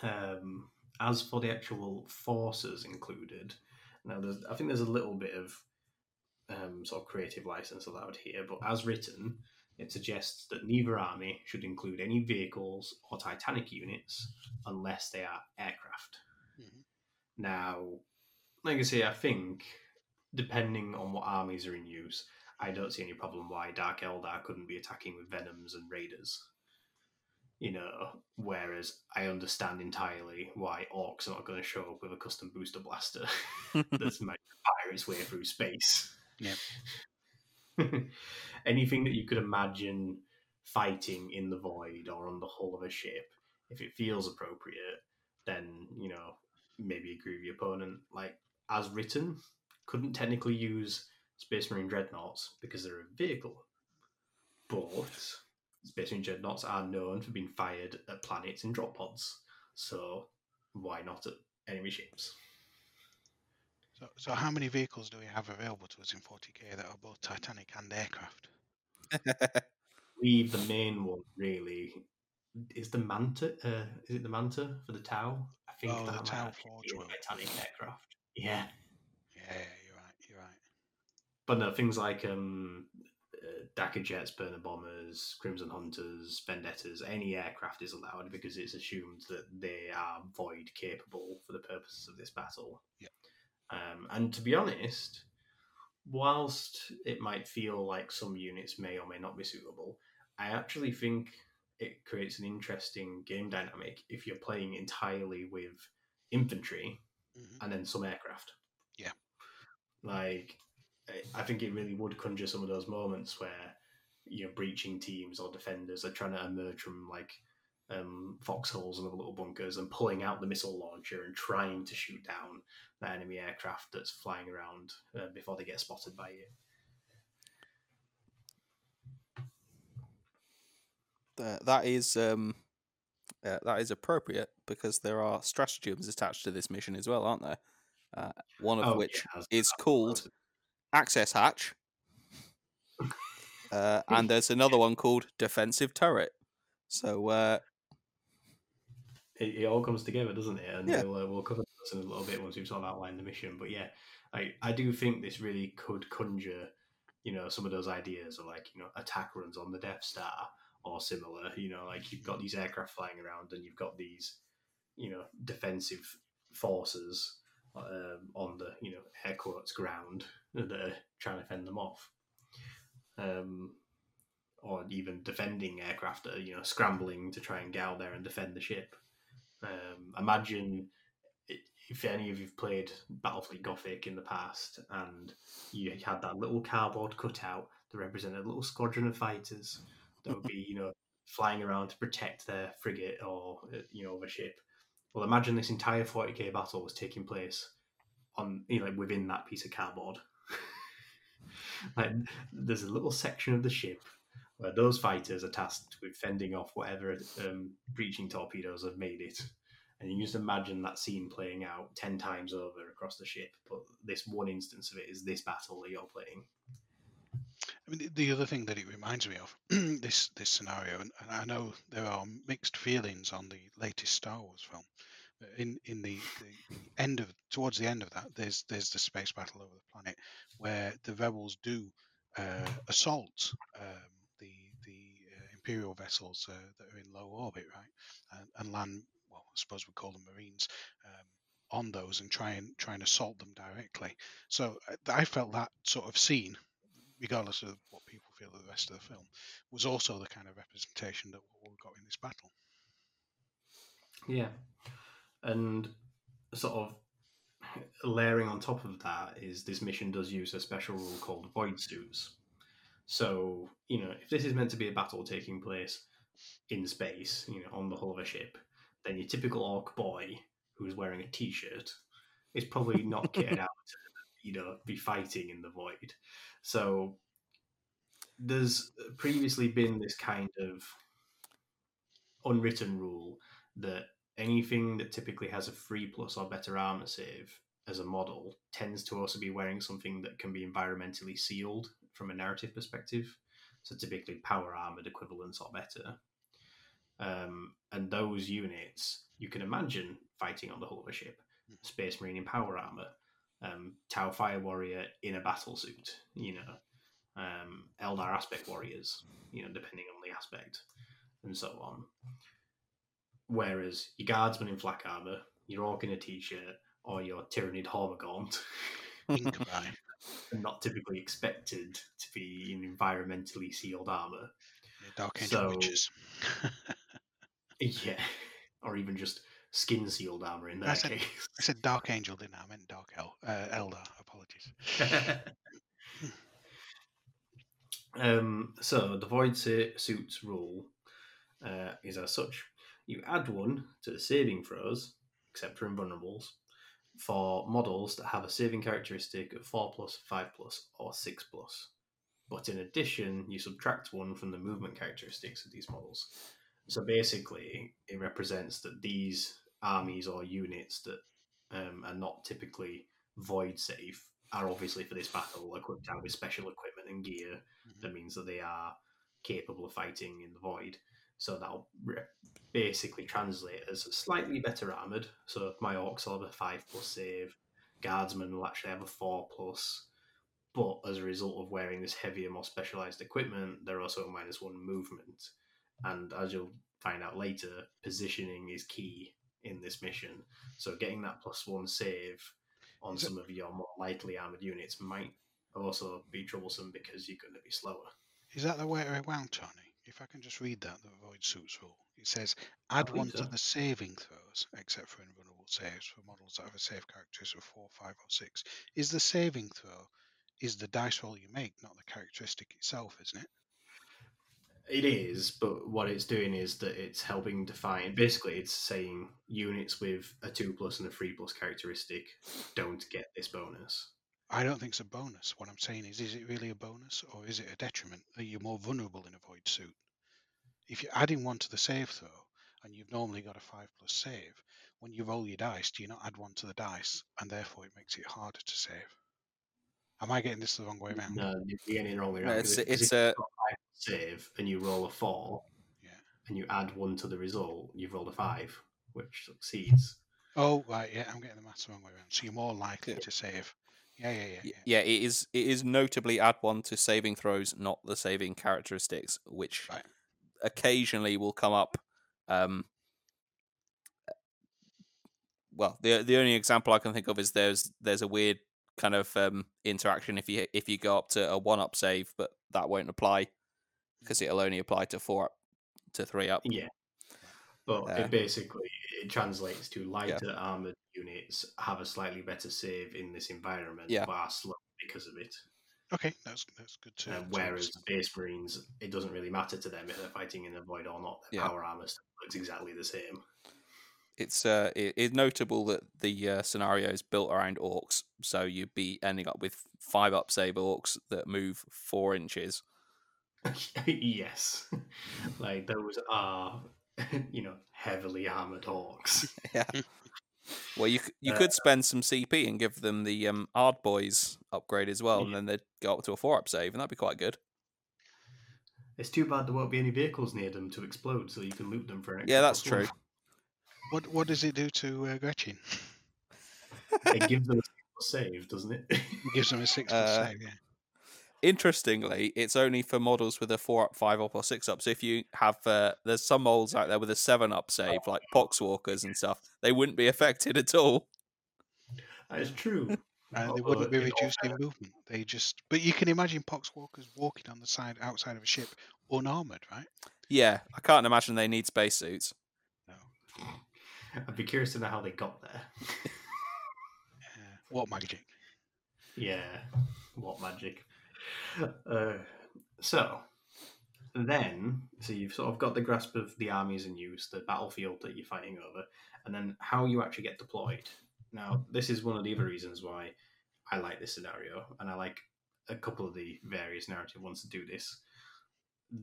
um, as for the actual forces included, now there's I think there's a little bit of um, sort of creative license allowed here, but as written, it suggests that neither army should include any vehicles or Titanic units unless they are aircraft. Mhm. Now, like I say, I think depending on what armies are in use, I don't see any problem why Dark Eldar couldn't be attacking with Venoms and Raiders. You know, whereas I understand entirely why Orcs are not going to show up with a Kustom Boosta-Blasta that's might fire its way through space. Yep. Anything that you could imagine fighting in the void or on the hull of a ship, if it feels appropriate, then you know maybe agree with your opponent. Like as written, couldn't technically use Space Marine dreadnoughts because they're a vehicle, but Space Marine dreadnoughts are known for being fired at planets in drop pods. So why not at enemy ships? So, so how many vehicles do we have available to us in 40k that are both Titanic and aircraft? believe the main one really is the Manta. Uh, is it the Manta for the Tau? I think Oh, the that might Tau Forge be a one. Titanic aircraft. Yeah, Yeah, you're right. You're right. but no things like um, Dakkajets, burner bombers, Crimson Hunters, Vendettas. Any aircraft is allowed because it's assumed that they are void capable for the purposes of this battle. Yeah. Um, and to be honest, whilst it might feel like some units may or may not be suitable, I actually think it creates an interesting game dynamic if you're playing entirely with infantry Mhm. and then some aircraft. Yeah. Like, I- think it really would conjure some of those moments where, you know, breaching teams or defenders are trying to emerge from like um, foxholes and other little bunkers and pulling out the missile launcher and trying to shoot down the enemy aircraft that's flying around uh, before they get spotted by you. That- that is um, uh, that is appropriate because there are stratagems attached to this mission as well, aren't there? Uh, one of Oh, which yeah, is called access hatch, uh, and there's another one called defensive turret. So uh, it, it all comes together, doesn't it? And Yeah. we'll, uh, we'll cover this in a little bit once we've sort of outlined the mission. But yeah, I, I do think this really could conjure, you know, some of those ideas of like, you know, attack runs on the Death Star or similar. You know, like you've got these aircraft flying around and you've got these, you know, defensive forces um, on the, you know, air quotes ground that are trying to fend them off. Um, or even defending aircraft that are, you know, scrambling to try and get out there and defend the ship. Um, imagine if any of you've played Battlefleet Gothic in the past and you had that little cardboard cutout that represented a little squadron of fighters that would be, you know, flying around to protect their frigate or, uh, you know, the ship. Well, imagine this entire 40k battle was taking place on, you know, like within that piece of cardboard. like, there's a little section of the ship where those fighters are tasked with fending off whatever um, breaching torpedoes have made it. And you can just imagine that scene playing out 10 times over across the ship. But this one instance of it is this battle that you're playing. I mean, the- the other thing that it reminds me of this this scenario, and, I know there are mixed feelings on the latest Star Wars film. In in the, the, the end of towards the end of that, there's there's the space battle over the planet where the rebels do uh, assault um, the the uh, imperial vessels uh, that are in low orbit, right, and, and land. Well, I suppose we call them marines. Um, on those and try and try and assault them directly. So uh, I felt that sort of scene regardless of what people feel of the rest of the film, was also the kind of representation that we got in this battle. Yeah. And sort of layering on top of that is this mission does use a special rule called void suits. So, you know, if this is meant to be a battle taking place in space, you know, on the hull of a ship, then your typical orc boy who's wearing a t-shirt is probably not kitted out you know, be fighting in the void. So there's previously been this kind of unwritten rule that anything that typically has a three plus or better armor save as a model tends to also be wearing something that can be environmentally sealed from a narrative perspective. So typically power armored equivalents or better. Um, and those units you can imagine fighting on the hull of a ship. Space Marine in power armor, um, Tau Fire Warrior in a battle suit, you know, um, Eldar Aspect Warriors, you know, depending on the aspect, and so on. Whereas your Guardsman in flak armor, your Orc in a t-shirt, or your Tyranid Hormagaunt Inkabai. not typically expected to be in environmentally sealed armor. Dark Angel So- Wyches. Yeah, or even just skin sealed armor in I said- case. I said Dark Angel, didn't I? I meant Dark El- uh, Eldar. Apologies. um, so the void suits rule uh, is as such: you add one to the saving throws, except for invulnerables, for models that have a saving characteristic of four plus, five plus, or six plus. But in addition, you subtract one from the movement characteristics of these models. So basically, it represents that these armies or units that um, are not typically void safe are obviously for this battle equipped out with special equipment and gear. Mhm. That means that they are capable of fighting in the void. So that'll re- basically translate as slightly better armored. So my orcs will have a five plus save. Guardsmen will actually have a four plus. But as a result of wearing this heavier, more specialized equipment, they're also a minus one movement. And as you'll find out later, positioning is key in this mission. So getting that plus one save on some of your more lightly armored units might also be troublesome because you're going to be slower. Is that the way it around, Tony? If I can just read that, the Void Suits rule. It says add one to the saving throws, except for invulnerable saves for models that have a save characteristic of four, five, or six. Is the saving throw is the dice roll you make, not the characteristic itself, isn't it? It is, but what it's doing is that it's helping define. Basically, it's saying units with a two plus and a three plus characteristic don't get this bonus. I don't think it's a bonus. What I'm saying is, is it really a bonus or is it a detriment? Are you more vulnerable in a void suit? If you're adding one to the save throw and you've normally got a five plus save, when you roll your dice, do you not add one to the dice and therefore it makes it harder to save? Am I getting this the wrong way around? No, you're getting it wrong way No, around. it's 'cause it- 'cause it's a you've got five save and you roll a four, Yeah. and you add one to the result, you've rolled a five, which succeeds. Oh, right. Yeah, I'm getting the maths the wrong way around. So you're more likely Yeah. to save. Yeah, yeah, yeah. Yeah. Yeah, it is. It is notably add one to saving throws, not the saving characteristics, which Right. occasionally will come up. Um, well, the the only example I can think of is there's there's a weird kind of um, interaction if you if you go up to a one up save, but that won't apply because it'll only apply to four up to three up. Yeah. But Uh, it basically it translates to lighter armored units have a slightly better save in this environment, Yeah. but are slow because of it. Okay, that's that's good to. Uh, whereas understand. Space Marines, it doesn't really matter to them if they're fighting in the void or not. Their Yeah. power armor still looks exactly the same. It's uh, it, it's notable that the uh, scenario is built around orcs, so you'd be ending up with five up save orcs that move four inches. yes, like those are, you know, heavily armored orcs. Yeah. Well, you you Uh, could spend some CP and give them the um, Ard Boys upgrade as well, and then they'd go up to a four up save, and that'd be quite good. It's too bad there won't be any vehicles near them to explode, so you can loot them for an. Yeah, that's plus one. true. What what does it do to uh, Gretchin? It gives them a save, doesn't it? It gives them a six plus Uh, save. Yeah. Interestingly, it's only for models with a four up, five up, or six up. So if you have, uh, there's some molds out there with a seven up save, like Poxwalkers and stuff, they wouldn't be affected at all. that is true. and they wouldn't be reduced in movement. They just, but you can imagine poxwalkers walking on the side outside of a ship unarmored, right? Yeah, I can't imagine they need spacesuits. No. I'd be curious to know how they got there. Yeah. What magic? Yeah, what magic. Uh, so then, so you've sort of got the grasp of the armies in use, the battlefield that you're fighting over, and then how you actually get deployed. Now, this is one of the other reasons why I like this scenario, and I like a couple of the various narrative ones to do this.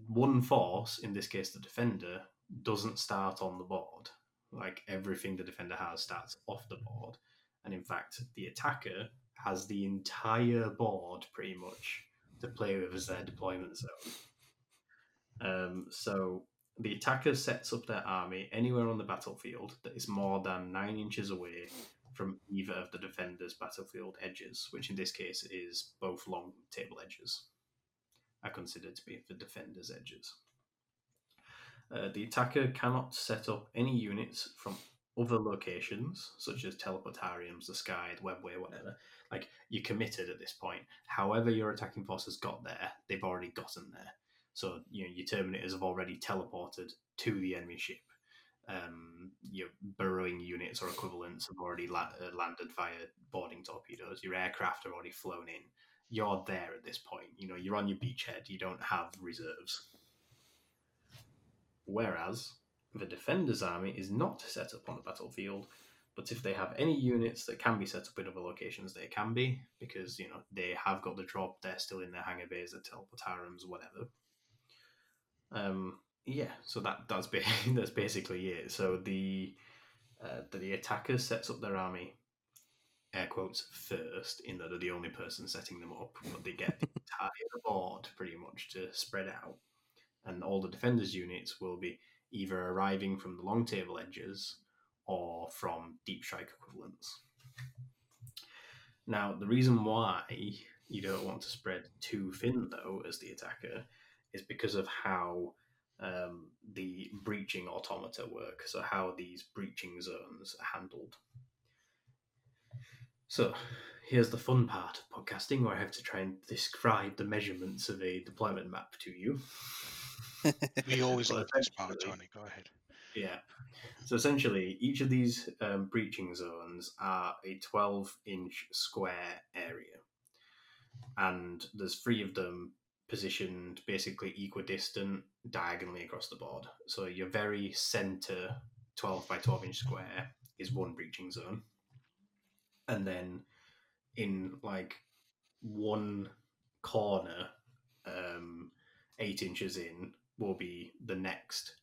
One force, in this case the defender, doesn't start on the board. Like everything the defender has starts off the board. And in fact, the attacker has the entire board pretty much to play with as their deployment zone. Um, so the attacker sets up their army anywhere on the battlefield that is more than nine inches away from either of the defender's battlefield edges, which in this case is both long table edges. I consider to be the defender's edges. Uh, the attacker cannot set up any units from other locations, such as teleportariums, the sky, the webway, whatever. Like you're committed at this point. However, your attacking force has got there, they've already gotten there. So you know your terminators have already teleported to the enemy ship. Um, your burrowing units or equivalents have already la- uh, landed via boarding torpedoes. Your aircraft have already flown in. You're there at this point. You know you're on your beachhead. You don't have reserves. Whereas the defender's army is not set up on the battlefield, but if they have any units that can be set up in other locations, they can be because you know they have got the drop. They're still in their hangar bays, their teleportariums, whatever. Um, yeah, so that that's ba- that's basically it. So the uh, the, the attacker sets up their army, air quotes first, in that they're the only person setting them up, but they get the entire board pretty much to spread out, and all the defenders' units will be either arriving from the long table edges or from deep strike equivalents. Now, the reason why you don't want to spread too thin, though, as the attacker, is because of how um, the breaching automata work, so how these breaching zones are handled. So, here's the fun part of podcasting where I have to try and describe the measurements of a deployment map to you. We always love this part, Tony. Go ahead. Yeah. So essentially, each of these um, breaching zones are a 12 inch square area. And there's three of them positioned basically equidistant diagonally across the board. So your very center 12 by 12 inch square is one breaching zone. And then in like one corner, um, eight inches in, will be the next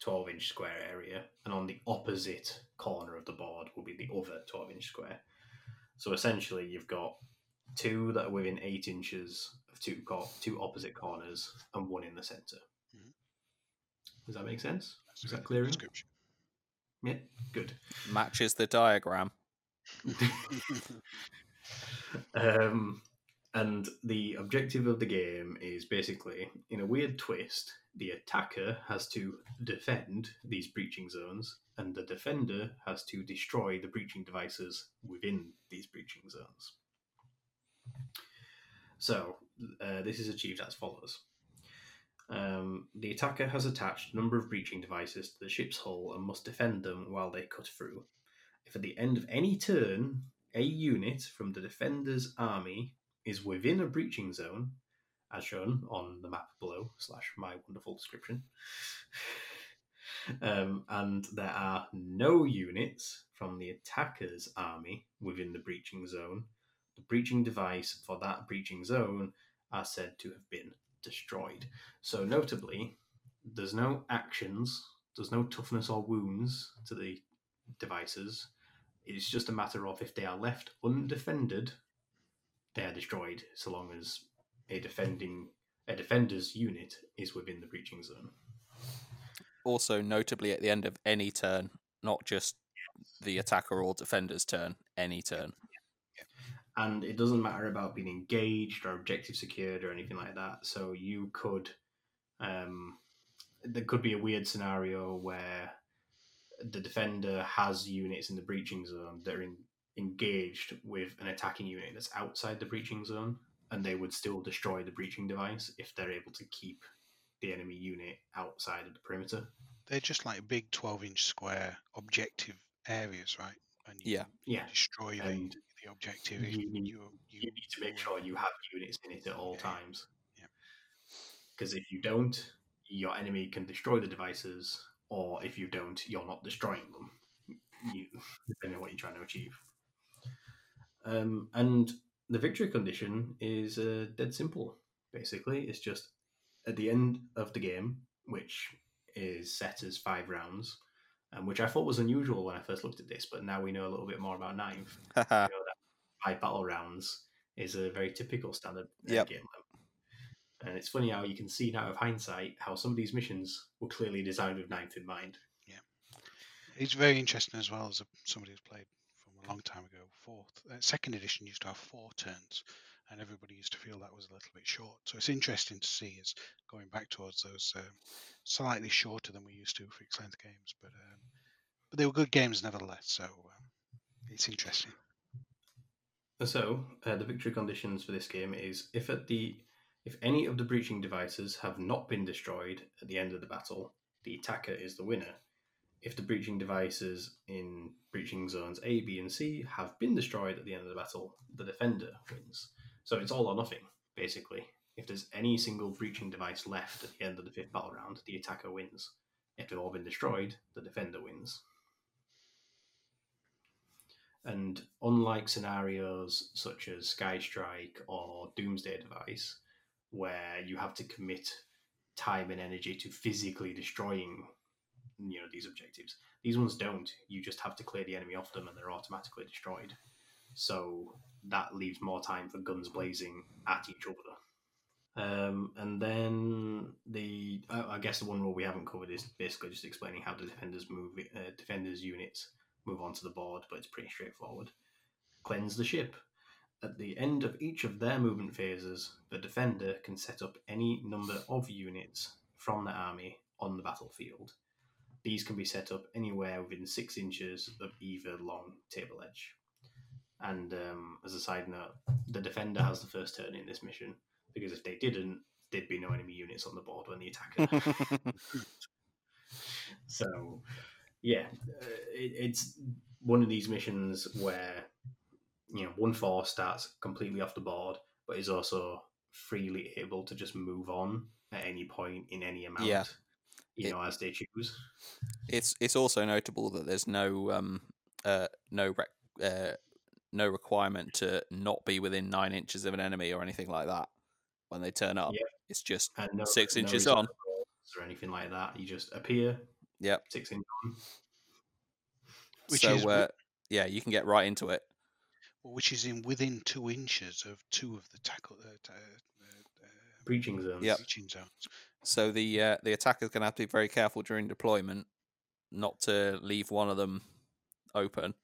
12 inch square area, and on the opposite corner of the board will be the other 12 inch square. So essentially, you've got two that are within eight inches of two cor- two opposite corners and one in the center. Mhm. Does that make sense? That's Is that clear? description. Yeah, good. Matches the diagram. um, and the objective of the game is basically, in a weird twist, the attacker has to defend these breaching zones, and the defender has to destroy the breaching devices within these breaching zones. So, uh, this is achieved as follows. Um, the attacker has attached a number of breaching devices to the ship's hull and must defend them while they cut through. If at the end of any turn a unit from the defender's army is within a breaching zone, as shown on the map below, slash my wonderful description, um, and there are no units from the attacker's army within the breaching zone, the breaching device for that breaching zone are said to have been destroyed. So, notably, there's no actions, there's no toughness or wounds to the devices. It's just a matter of if they are left undefended, they are destroyed, so long as a defending a defender's unit is within the breaching zone. Also, notably at the end of any turn, not just the attacker or defender's turn, any turn. and it doesn't matter about being engaged or objective secured or anything like that. So you could, um, there could be a weird scenario where the defender has units in the breaching zone that are in engaged with an attacking unit that's outside the breaching zone, and they would still destroy the breaching device if they're able to keep the enemy unit outside of the perimeter. They're just like big 12 inch square objective areas, right? And you Yeah. can Yeah, destroy the, And the objective. if you need- you, you need to make sure you have units in it at all Yeah. times. Yeah. Because if you don't, your enemy can destroy the devices, or if you don't, you're not destroying them. You, depending on what you're trying to achieve. Um, and the victory condition is uh, dead simple. Basically, it's just at the end of the game, which is set as five rounds, um, which I thought was unusual when I first looked at this, but now we know a little bit more about Ninth Haha. five battle rounds is a very typical standard uh, Yep. game. And it's funny how you can see now of hindsight how some of these missions were clearly designed with ninth in mind. Yeah, it's very interesting as well as a, somebody who's played long time ago. Fourth, uh, second edition used to have four turns, and everybody used to feel that was a little bit short. So it's interesting to see us going back towards those um, slightly shorter than we used to for length games, but um, but they were good games nevertheless. So um, it's interesting. So uh, the victory conditions for this game is if at the if any of the breaching devices have not been destroyed at the end of the battle, the attacker is the winner. If the breaching devices in breaching zones A, B, and C have been destroyed at the end of the battle, the defender wins. So it's all or nothing, basically. If there's any single breaching device left at the end of the fifth battle round, the attacker wins. If they've all been destroyed, the defender wins. And unlike scenarios such as Sky Strike or Doomsday Device, where you have to commit time and energy to physically destroying you know these objectives, these ones don't. You just have to clear the enemy off them and they're automatically destroyed. So that leaves more time for guns blazing at each other. Um, and then the I, I guess the one rule we haven't covered is basically just explaining how the defenders move uh, defenders units move onto the board, but it's pretty straightforward. Cleanse the ship. At the end of each of their movement phases, the defender can set up any number of units from the army on the battlefield. These can be set up anywhere within six inches of either long table edge. And um, as a side note, the defender has the first turn in this mission because if they didn't, there'd be no enemy units on the board when the attacker so, yeah, uh, it, it's one of these missions where you know one force starts completely off the board, but is also freely able to just move on at any point in any amount. Yeah. You It- know, as they choose. it's it's also notable that there's no um uh no rec- uh no requirement to not be within nine inches of an enemy or anything like that when they turn up. Yeah. It's just And no, Six no inches on. or anything like that. You just appear. Yep. Six inches on. Which so is wi- uh, yeah, you can get right into it. which is in within two inches of two of the tackle uh, ta- uh, uh, Breaching zones. Yep. breaching zones. So the uh, the attacker's going to have to be very careful during deployment not to leave one of them open,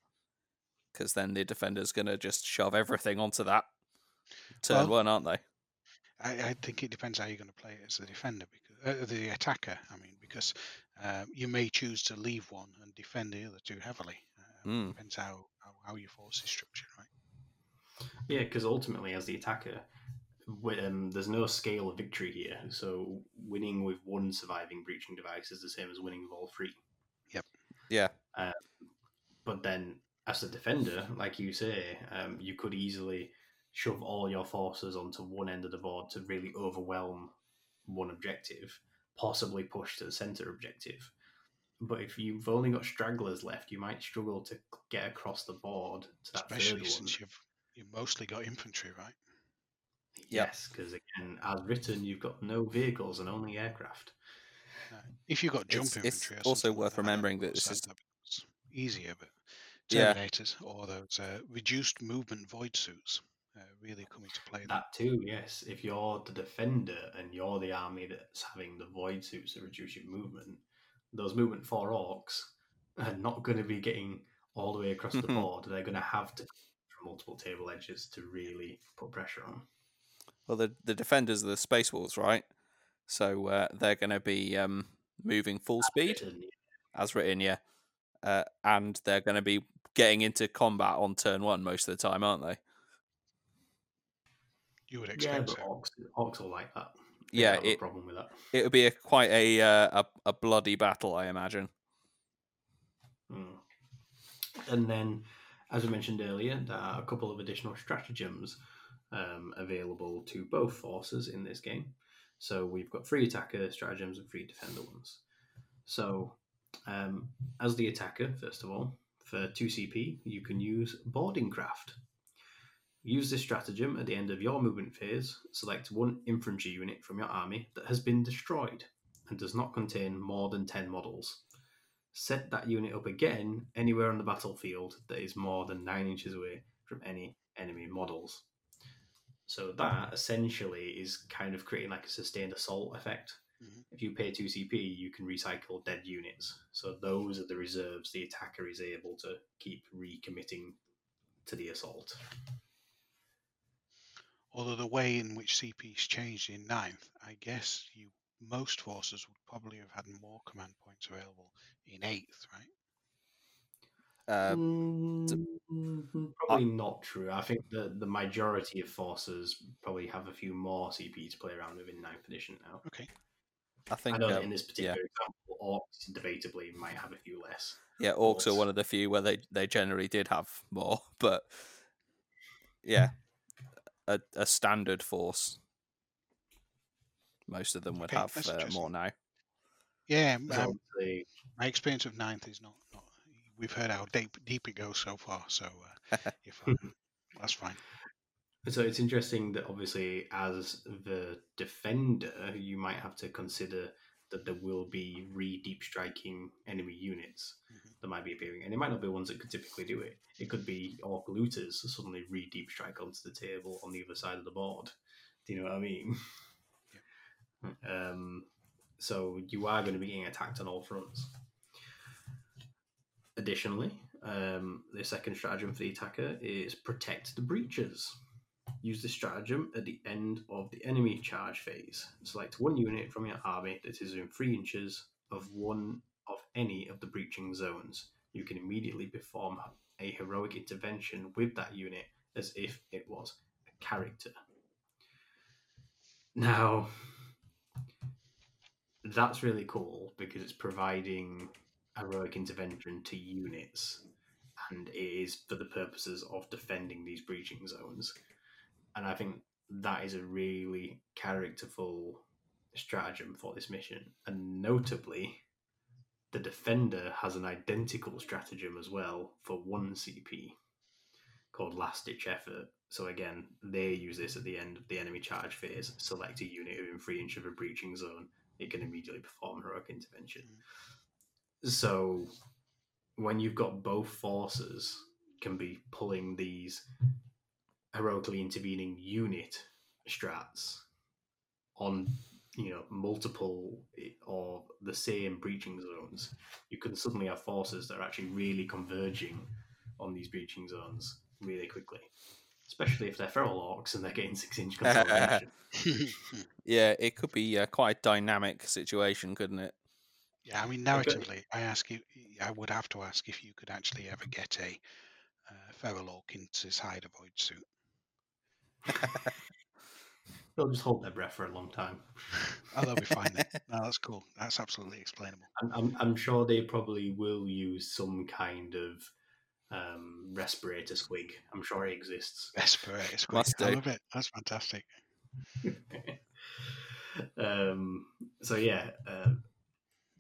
because then the defender's going to just shove everything onto that turn Well- one, aren't they? I, I think it depends how you're going to play it as the defender, because uh, the attacker. I mean, because um, you may choose to leave one and defend the other two heavily. Mm. Depends how, how how your force is structured, right? Yeah, because ultimately, as the attacker, wi- um, there's no scale of victory here. So winning with one surviving breaching device is the same as winning with all three. Yep. Yeah. But then, as a defender, like you say, um, you could easily shove all your forces onto one end of the board to really overwhelm one objective, possibly push to the center objective. But if you've only got stragglers left, you might struggle to get across the board to that Especially third one. since you've you mostly got infantry, right? Yep. Yes, because again, as written, you've got no vehicles and only aircraft. Uh, if you've got jump It's- it's infantry, or also something like worth that, remembering that course, this is- that easier, but Yeah. Terminators or those uh, reduced movement void suits uh, really come into play. there. That too, yes. If you're the defender and you're the army that's having the void suits to reduce your movement, those movement four orcs are not going to be getting all the way across the board. They're going to have to from multiple table edges to really put pressure on. Well, the the defenders are the space wolves, right? So uh, they're going to be um, moving full speed Written, as written, yeah, uh, and they're going to be getting into combat on turn one most of the time, aren't they? You would Yeah, expect but so. orcs, orcs will like that. They Yeah, don't a it problem with that. it would be a quite a uh, a, a bloody battle, I imagine. Mm. And then, as we mentioned earlier, there are a couple of additional stratagems um, available to both forces in this game. So we've got free attacker stratagems and free defender ones. So, um, as the attacker, first of all, for 2 CP, you can use Boarding Craft. Use this stratagem at the end of your movement phase. Select one infantry unit from your army that has been destroyed and does not contain more than 10 models set that unit up again anywhere on the battlefield that is more than nine inches away from any enemy models. So that essentially is kind of creating like a sustained assault effect. Mhm. If you pay 2 CP, you can recycle dead units. So those are the reserves the attacker is able to keep recommitting to the assault. Although the way in which CP's changed in ninth, I guess you most forces would probably have had more command points available in eighth, right? Uh, Mm, probably not true. I think the, the majority of forces probably have a few more CP to play around with in 9th edition now. Okay. I think I know that um, in this particular example, orcs debatably might have a few less. yeah, orcs are one of the few where they they generally did have more, but yeah, a a standard force. Most of them would Okay, have uh, more now. Yeah, um, my experience of ninth is not, not. We've heard how deep deep it goes so far, so uh, you're. That's fine. so it's interesting that obviously as the defender, you might have to consider that there will be re deep striking enemy units Mhm. that might be appearing, and it might not be ones that could typically do it. It could be orc looters suddenly re deep strike onto the table on the other side of the board. Do you know what I mean? Um, so you are going to be getting attacked on all fronts. Additionally, um, the second stratagem for the attacker is protect the breaches. Use this stratagem at the end of the enemy charge phase. Select one unit from your army that is in three inches of one of any of the breaching zones. You can immediately perform a heroic intervention with that unit as if it was a character. Now, that's really cool because it's providing heroic intervention to units and it is for the purposes of defending these breaching zones. And I think that is a really characterful stratagem for this mission. And notably, the defender has an identical stratagem as well for one CP called Last Ditch Effort. So again, they use this at the end of the enemy charge phase. Select a unit within three inches of a breaching zone. It can immediately perform heroic intervention. Mm. So when you've got both forces can be pulling these heroically intervening unit strats on you know multiple or the same breaching zones you can suddenly have forces that are actually really converging on these breaching zones really quickly especially if they're feral orcs and they're getting six inch consolidation Yeah, it could be uh, quite a dynamic situation, couldn't it? Yeah, I mean, narratively, I ask you. I would have to ask if you could actually ever get a uh, feral orc into his hide avoid suit. they'll just hold their breath for a long time Oh, they'll be fine then. No, that's cool. That's absolutely explainable. I'm, I'm, I'm sure they probably will use some kind of um, respirator squig. I'm sure it exists. Respirator squig. Must I do. love it. That's fantastic. um, so yeah, uh,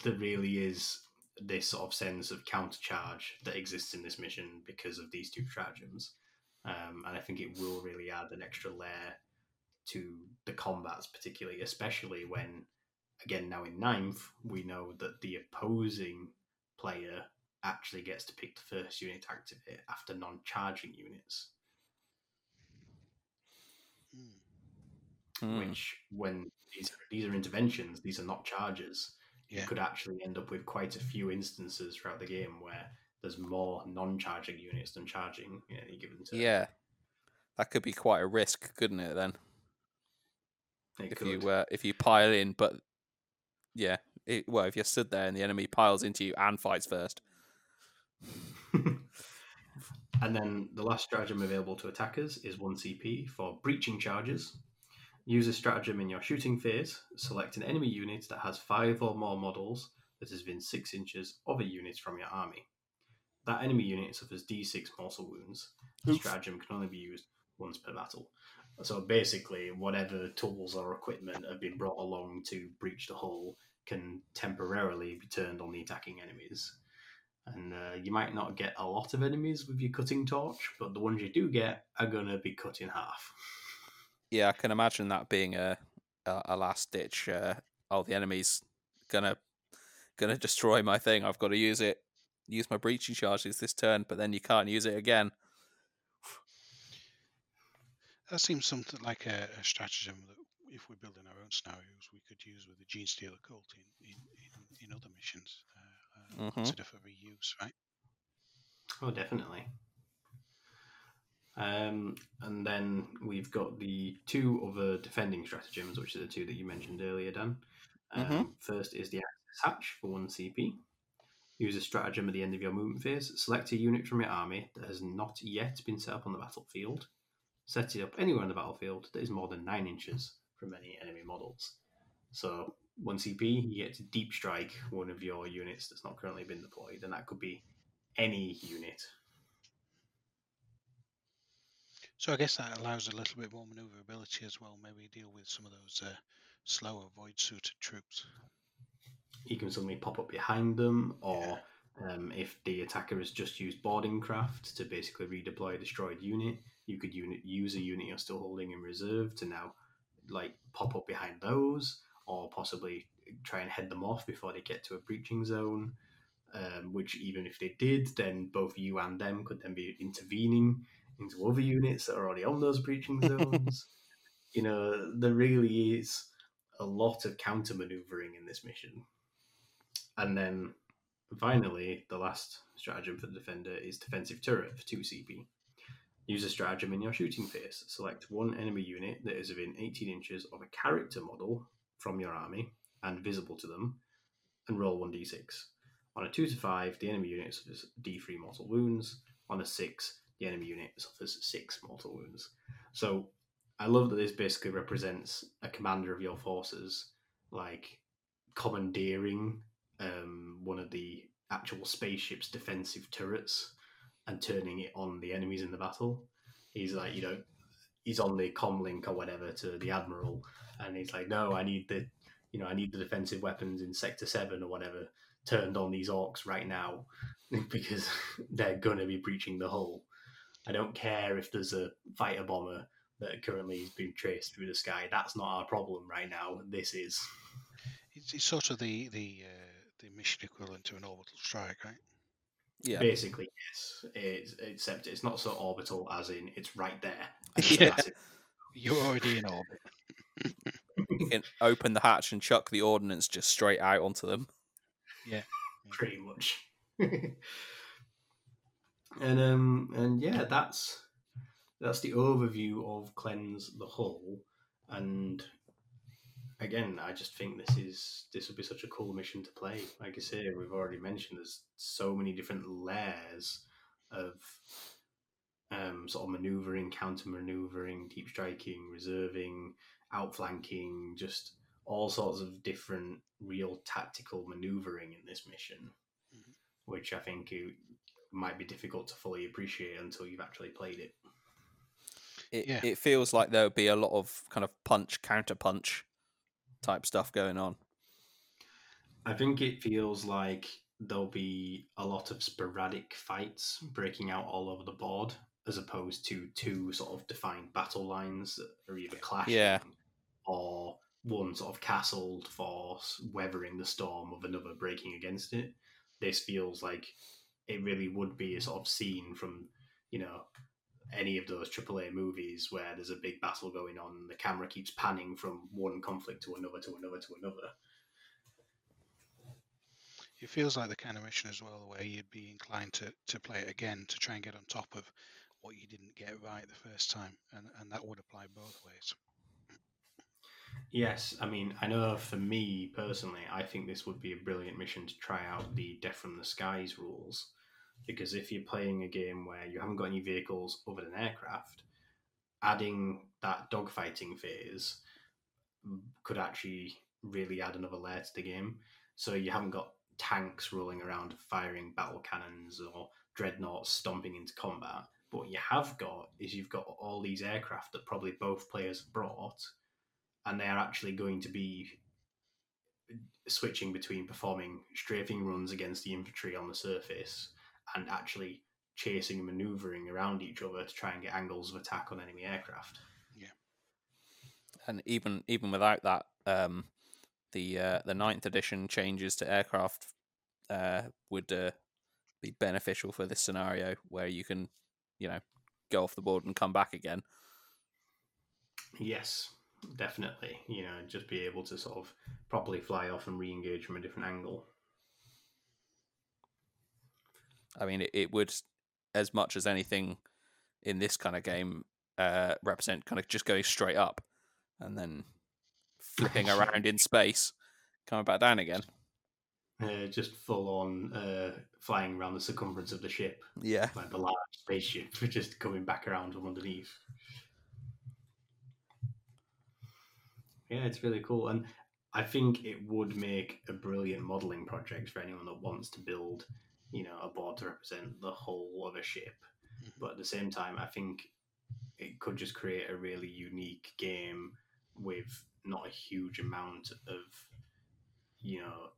there really is this sort of sense of countercharge that exists in this mission because of these two stratagems, um, and I think it will really add an extra layer to the combats, particularly, especially when, again, now in ninth, we know that the opposing player actually gets to pick the first unit to activate after non-charging units. Mm. Which when these these are interventions, these are not charges. Yeah. You could actually end up with quite a few instances throughout the game where there's more non-charging units than charging in any given turn. Yeah, that could be quite a risk, couldn't it? Then it if could. you uh, if you pile in, but yeah, it, well, if you're stood there and the enemy piles into you and fights first, And then the last stratagem available to attackers is 1 CP for breaching charges. Use a stratagem in your shooting phase. Select an enemy unit that has five or more models that is within 6 inches of a unit from your army. That enemy unit suffers d6 mortal wounds. The Oof. stratagem can only be used once per battle. So basically, whatever tools or equipment have been brought along to breach the hull can temporarily be turned on the attacking enemies. And uh, you might not get a lot of enemies with your cutting torch, but the ones you do get are going to be cut in half. Yeah, I can imagine that being a a, a last ditch. Uh, oh, the enemy's gonna gonna destroy my thing. I've got to use it. Use my breaching charges this turn, but then you can't use it again. That seems something like a, a stratagem that, if we're building our own scenarios, we could use with the Genestealer cult in, in, in, in other missions. Uh, uh, Mhm. Consider for reuse, right? Oh, definitely. Um, and then we've got the two other defending stratagems, which are the two that you mentioned earlier, Dan. Um, Mhm. First is the Access Hatch for 1 CP. Use a stratagem at the end of your movement phase. Select a unit from your army that has not yet been set up on the battlefield. Set it up anywhere on the battlefield that is more than 9 inches from any enemy models. So, 1 CP, you get to deep strike one of your units that's not currently been deployed, and that could be any unit. So I guess that allows a little bit more maneuverability as well. Maybe deal with some of those uh, slower void-suited troops. You can suddenly pop up behind them, or um, if the attacker has just used boarding craft to basically redeploy a destroyed unit, you could unit, use a unit you're still holding in reserve to now like pop up behind those, or possibly try and head them off before they get to a breaching zone. Um, which even if they did, then both you and them could then be intervening into other units that are already on those breaching zones. you know, there really is a lot of counter maneuvering in this mission. And then finally, the last stratagem for the defender is defensive turret for 2 CP. Use a stratagem in your shooting phase. Select one enemy unit that is within 18 inches of a character model from your army and visible to them, and roll 1d6. On a 2 to 5, the enemy unit suffers d3 mortal wounds. On a 6, the enemy unit suffers 6 mortal wounds. So I love that this basically represents a commander of your forces, like commandeering um, one of the actual spaceship's defensive turrets and turning it on the enemies in the battle. He's like, you know, he's on the comlink or whatever to the admiral, and he's like, no, I need the, you know, I need the defensive weapons in sector seven or whatever turned on these orcs right now because they're gonna be breaching the hull. I don't care if there's a fighter bomber that currently is being traced through the sky. That's not our problem right now. This is. It's, it's sort of the the uh, the mission equivalent to an orbital strike, right? Yeah, Basically, yes. It's, except it's not so orbital as in it's right there. Yeah. You're already in orbit. you can open the hatch and chuck the ordnance just straight out onto them. Yeah. Pretty much. and um and yeah, that's that's the overview of cleanse the hull. And again, I just think this is this would be such a cool mission to play. Like I say, we've already mentioned there's so many different layers of um, sort of maneuvering, counter maneuvering, deep striking, reserving, outflanking, just all sorts of different real tactical maneuvering in this mission, Mhm. which I think might be difficult to fully appreciate until you've actually played it. It Yeah. it feels like there would be a lot of kind of punch counter punch type stuff going on. I think it feels like there'll be a lot of sporadic fights breaking out all over the board, as opposed to two sort of defined battle lines that are either clashing Yeah. or one sort of castled force weathering the storm of another breaking against it. This feels like it really would be a sort of scene from, you know, any of those AAA movies where there's a big battle going on and the camera keeps panning from one conflict to another to another to another. It feels like the kind of mission as well where you'd be inclined to, to play it again to try and get on top of what you didn't get right the first time, and, and that would apply both ways. Yes, I mean, I know for me personally, I think this would be a brilliant mission to try out the Death from the Skies rules, because if you're playing a game where you haven't got any vehicles other than aircraft, adding that dogfighting phase could actually really add another layer to the game. So you haven't got tanks rolling around firing battle cannons or dreadnoughts stomping into combat. But what you have got is you've got all these aircraft that probably both players have brought, and they're actually going to be switching between performing strafing runs against the infantry on the surface and actually chasing and maneuvering around each other to try and get angles of attack on enemy aircraft. Yeah. And even even without that, um, the uh, the ninth edition changes to aircraft uh, would uh, be beneficial for this scenario where you can, you know, go off the board and come back again. Yes, definitely. You know, just be able to sort of properly fly off and re-engage from a different angle. I mean, it, it would, as much as anything in this kind of game, uh, represent kind of just going straight up and then flipping around in space, coming back down again. Uh, just full on uh, flying around the circumference of the ship, Yeah. like the large spaceship, just coming back around from underneath. Yeah, it's really cool, and I think it would make a brilliant modeling project for anyone that wants to build, you know, a board to represent the whole of a ship. Mhm. But at the same time, I think it could just create a really unique game with not a huge amount of, you know,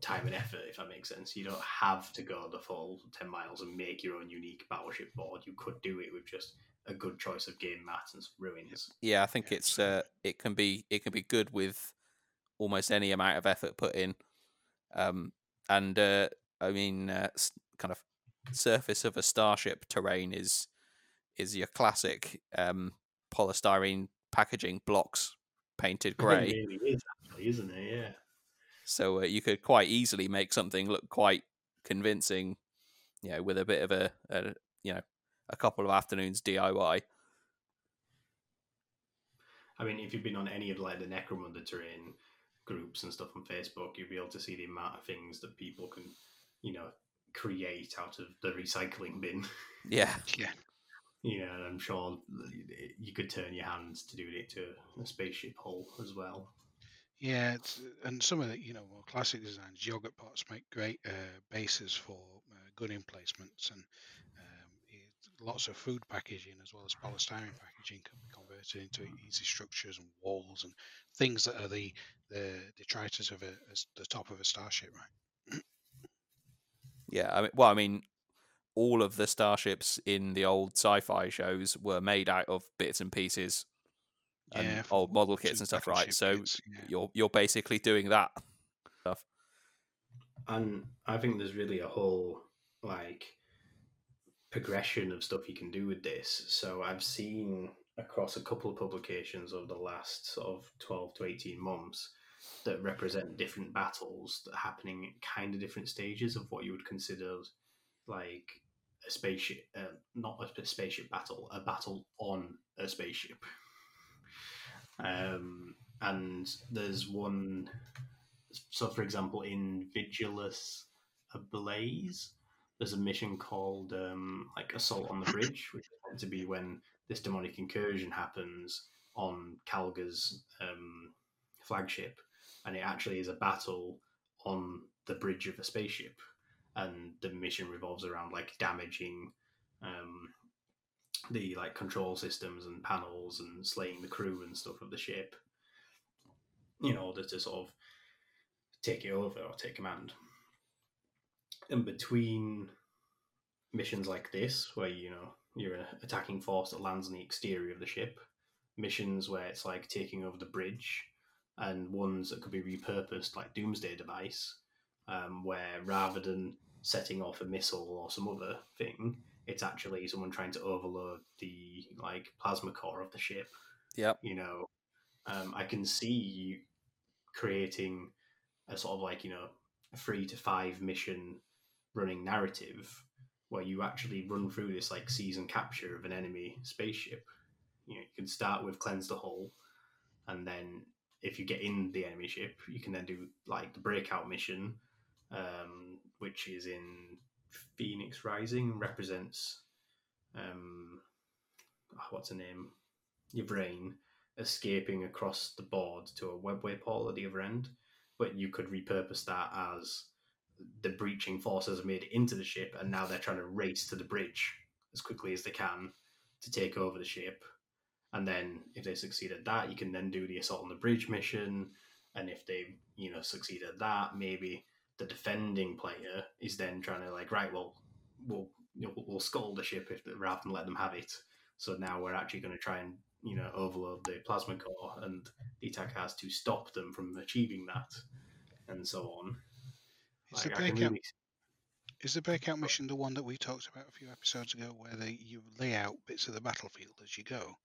time and effort, if that makes sense. You don't have to go the full 10 miles and make your own unique battleship board. You could do it with just a good choice of game mat and ruins. Yeah, I think it's uh, it can be it can be good with almost any amount of effort put in, um, and uh, I mean, uh, kind of surface of a starship terrain is is your classic um, polystyrene packaging blocks painted grey. It really is, actually, isn't it? Yeah. So uh, you could quite easily make something look quite convincing, you know, with a bit of a, a you know a couple of afternoons DIY. I mean, if you've been on any of like the Necromunda terrain groups and stuff on Facebook, you'll be able to see the amount of things that people can, you know, create out of the recycling bin. Yeah, Yeah. you know, and I'm sure you could turn your hands to doing it to a spaceship hull as well. Yeah, it's, and some of the you know more classic designs, yogurt pots make great uh, bases for uh, gun emplacements, and um, it, lots of food packaging as well as polystyrene packaging can be converted into easy structures and walls and things that are the the detritus of a as the top of a starship, right? Yeah. I mean, well, I mean, all of the starships in the old sci-fi shows were made out of bits and pieces and Yeah, old model kits and stuff, right? So kits, yeah. you're you're basically doing that stuff. And I think there's really a whole like progression of stuff you can do with this. So I've seen across a couple of publications over the last sort of 12 to 18 months that represent different battles that are happening at kind of different stages of what you would consider like a spaceship, uh, not a spaceship battle, a battle on a spaceship. Um, and there's one so for example in vigilus ablaze there's a mission called um, like assault on the bridge which is meant to be when this demonic incursion happens on Calgar's um, flagship and it actually is a battle on the bridge of a spaceship and the mission revolves around like damaging um, the like control systems and panels and slaying the crew and stuff of the ship in order to sort of take it over or take command. And between missions like this, where you know you're an attacking force that lands on the exterior of the ship, missions where it's like taking over the bridge, and ones that could be repurposed like Doomsday Device, um, where rather than setting off a missile or some other thing, it's actually someone trying to overload the like plasma core of the ship Yep. you know um, i can see you creating a sort of like you know a three to five mission running narrative where you actually run through this like season capture of an enemy spaceship you know you can start with cleanse the hull and then if you get in the enemy ship you can then do like the breakout mission um, which is in Phoenix Rising represents um, ah, what's her name? Yvraine escaping across the board to a webway portal at the other end, but you could repurpose that as the breaching forces made into the ship, and now they're trying to race to the bridge as quickly as they can to take over the ship. And then, if they succeed at that, you can then do the assault on the bridge mission. And if they, you know, succeed at that, maybe the defending player is then trying to like, right, well, we'll you know, we'll scold the ship if rather than let them have it. So now we're actually going to try and you know overload the plasma core, and the attack has to stop them from achieving that, and so on. Is Like, the breakout really- is the breakout mission the one that we talked about a few episodes ago, where they you lay out bits of the battlefield as you go?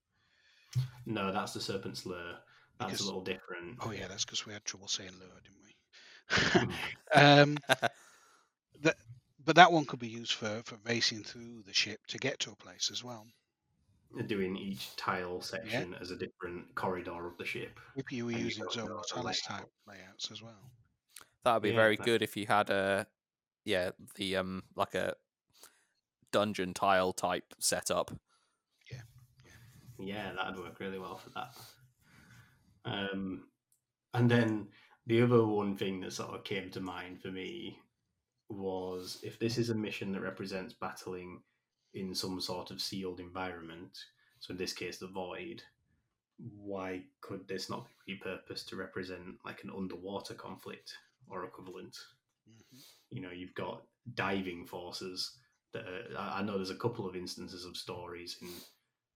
No, that's the Serpent's Lair. That's Because- a little different. Oh yeah, that's because we had trouble saying lure, didn't we? um, that, but that one could be used for for racing through the ship to get to a place as well. Doing each tile section as a different corridor of the ship. If you were And using go zone through a mortalis layout. type layouts as well. That would be Yeah, very that- good if you had a, yeah, the um like a dungeon tile type setup. Yeah, that'd work really well for that. Um, and then the other one thing that sort of came to mind for me was if this is a mission that represents battling in some sort of sealed environment, so in this case the void, why could this not be repurposed to represent like an underwater conflict or equivalent? Mhm. you know you've got diving forces that are, I know there's a couple of instances of stories in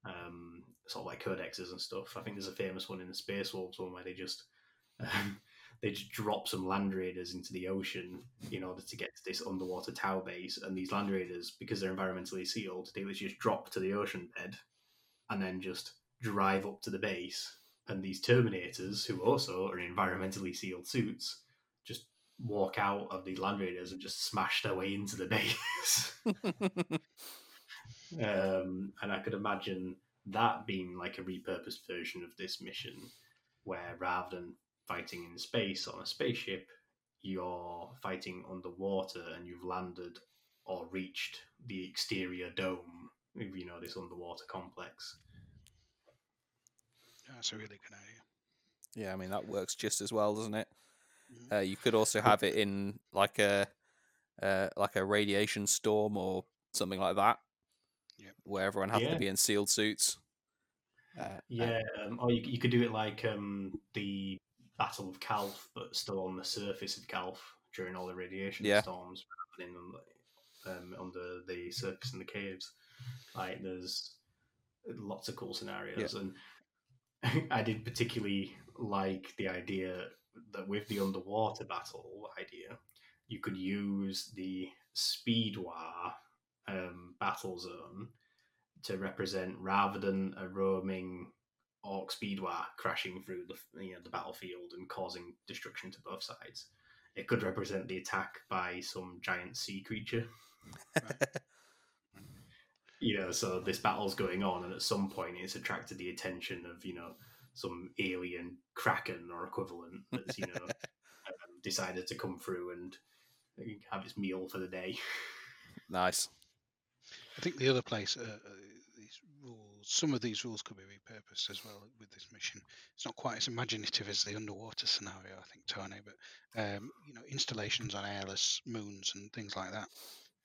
um, sort of like codexes and stuff. I think there's a famous one in the Space Wolves one where they just um, they just drop some land raiders into the ocean in order to get to this underwater tower base, and these land raiders, because they're environmentally sealed, they literally just drop to the ocean bed and then just drive up to the base. And these Terminators, who also are in environmentally sealed suits, just walk out of the land raiders and just smash their way into the base. um, and I could imagine that being like a repurposed version of this mission, where rather than fighting in space on a spaceship, you're fighting underwater and you've landed or reached the exterior dome of you know this underwater complex. That's a really good idea. yeah, I mean that works just as well, doesn't it? Mhm. Uh, you could also have it in like a uh, like a radiation storm or something like that, Yep. where everyone has Yeah. to be in sealed suits. Uh, Yeah, um, or you, you could do it like um, the Battle of Calth, but still on the surface of Calth during all the radiation Yeah. storms happening um, under the surface in the caves. Like there's lots of cool scenarios, and I did particularly like the idea that with the underwater battle idea, you could use the Speedwar um, battle zone to represent rather than a roaming orc speedwar crashing through the you know the battlefield and causing destruction to both sides. It could represent the attack by some giant sea creature. You know, so this battle's going on, and at some point it's attracted the attention of you know some alien kraken or equivalent that's you know um, decided to come through and have its meal for the day. nice. I think the other place, uh, uh, these rules, some of these rules could be repurposed as well with this mission. It's not quite as imaginative as the underwater scenario, I think, Tony, but um, you know, installations on airless moons and things like that,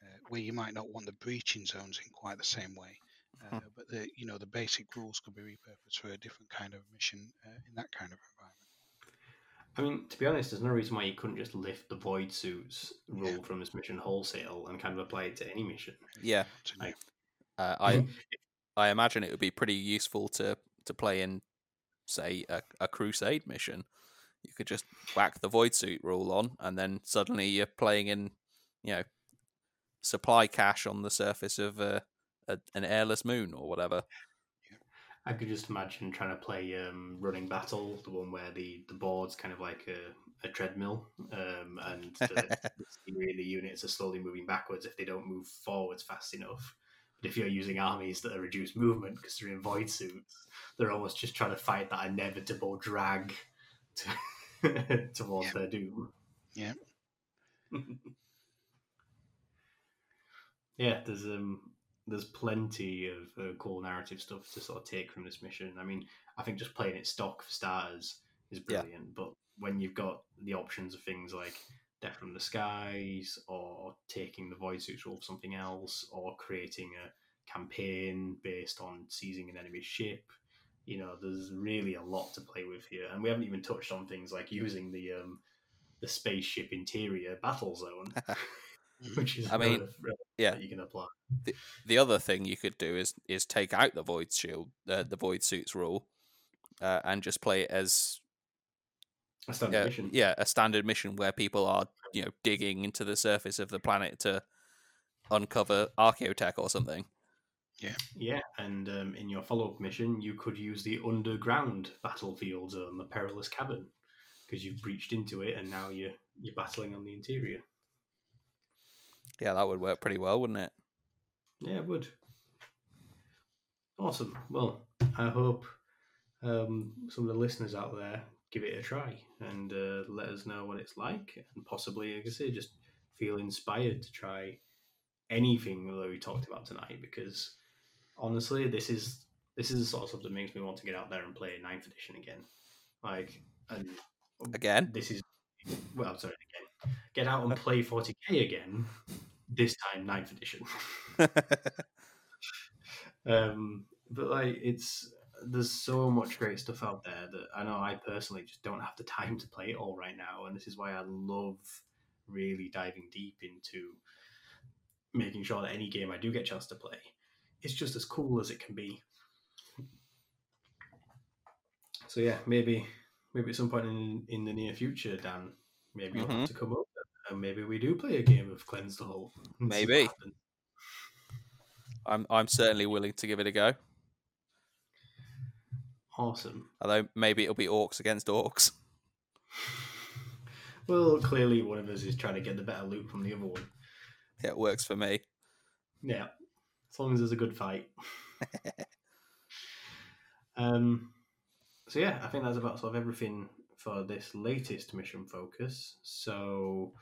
uh, where you might not want the breaching zones in quite the same way. Uh, but the you know the basic rules could be repurposed for a different kind of mission uh, in that kind of environment. I mean, to be honest, there's no reason why you couldn't just lift the void suits rule Yeah. from this mission wholesale and kind of apply it to any mission. Yeah, Like- uh, I I imagine it would be pretty useful to to play in, say, a, a crusade mission. You could just whack the void suit rule on, and then suddenly you're playing in, you know, supply cache on the surface of uh, a, an airless moon or whatever. I could just imagine trying to play um, Running Battle, the one where the, the board's kind of like a, a treadmill, um, and the, the scenery and the units are slowly moving backwards if they don't move forwards fast enough. But if you're using armies that are reduced movement because they're in void suits, they're almost just trying to fight that inevitable drag to, towards Yeah. their doom. Yeah. yeah, there's um there's plenty of uh, cool narrative stuff to sort of take from this mission. I mean, I think just playing it stock for starters is Yeah. brilliant, but when you've got the options of things like Death from the Skies or taking the void suits role for something else or creating a campaign based on seizing an enemy ship, you know, there's really a lot to play with here. And we haven't even touched on things like using the um the spaceship interior battle zone, which is I mean, yeah. that you can apply. The the, other thing you could do is is take out the void shield, uh, the void suits rule, uh, and just play it as A standard yeah, mission. yeah, a standard mission where people are you know digging into the surface of the planet to uncover archaeotech or something. Yeah, Yeah. and um, in your follow-up mission, you could use the underground battlefield zone, the perilous cavern, because you've breached into it, and now you're you're battling on the interior. Yeah, that would work pretty well, wouldn't it? Yeah, it would. Awesome. Well, I hope um, some of the listeners out there give it a try and uh, let us know what it's like, and possibly, like I say, just feel inspired to try anything that we talked about tonight. Because honestly, this is this is the sort of stuff that makes me want to get out there and play Ninth Edition again. Like, and Again, this is well, I'm sorry. Get out and play 40k again. This time, Ninth Edition. um, but like it's there's so much great stuff out there that I know I personally just don't have the time to play it all right now, and this is why I love really diving deep into making sure that any game I do get a chance to play, it's just as cool as it can be. So yeah, maybe maybe at some point in in the near future, Dan, maybe you'll Mhm. have to come up and maybe we do play a game of Cleanse the Hull. and see what Maybe. I'm I'm certainly willing to give it a go. Awesome. Although maybe it'll be orcs against orcs. Well, clearly one of us is trying to get the better loot from the other one. Yeah, it works for me. Yeah, as long as there's a good fight. um, so yeah, I think that's about sort of everything for this latest mission focus. So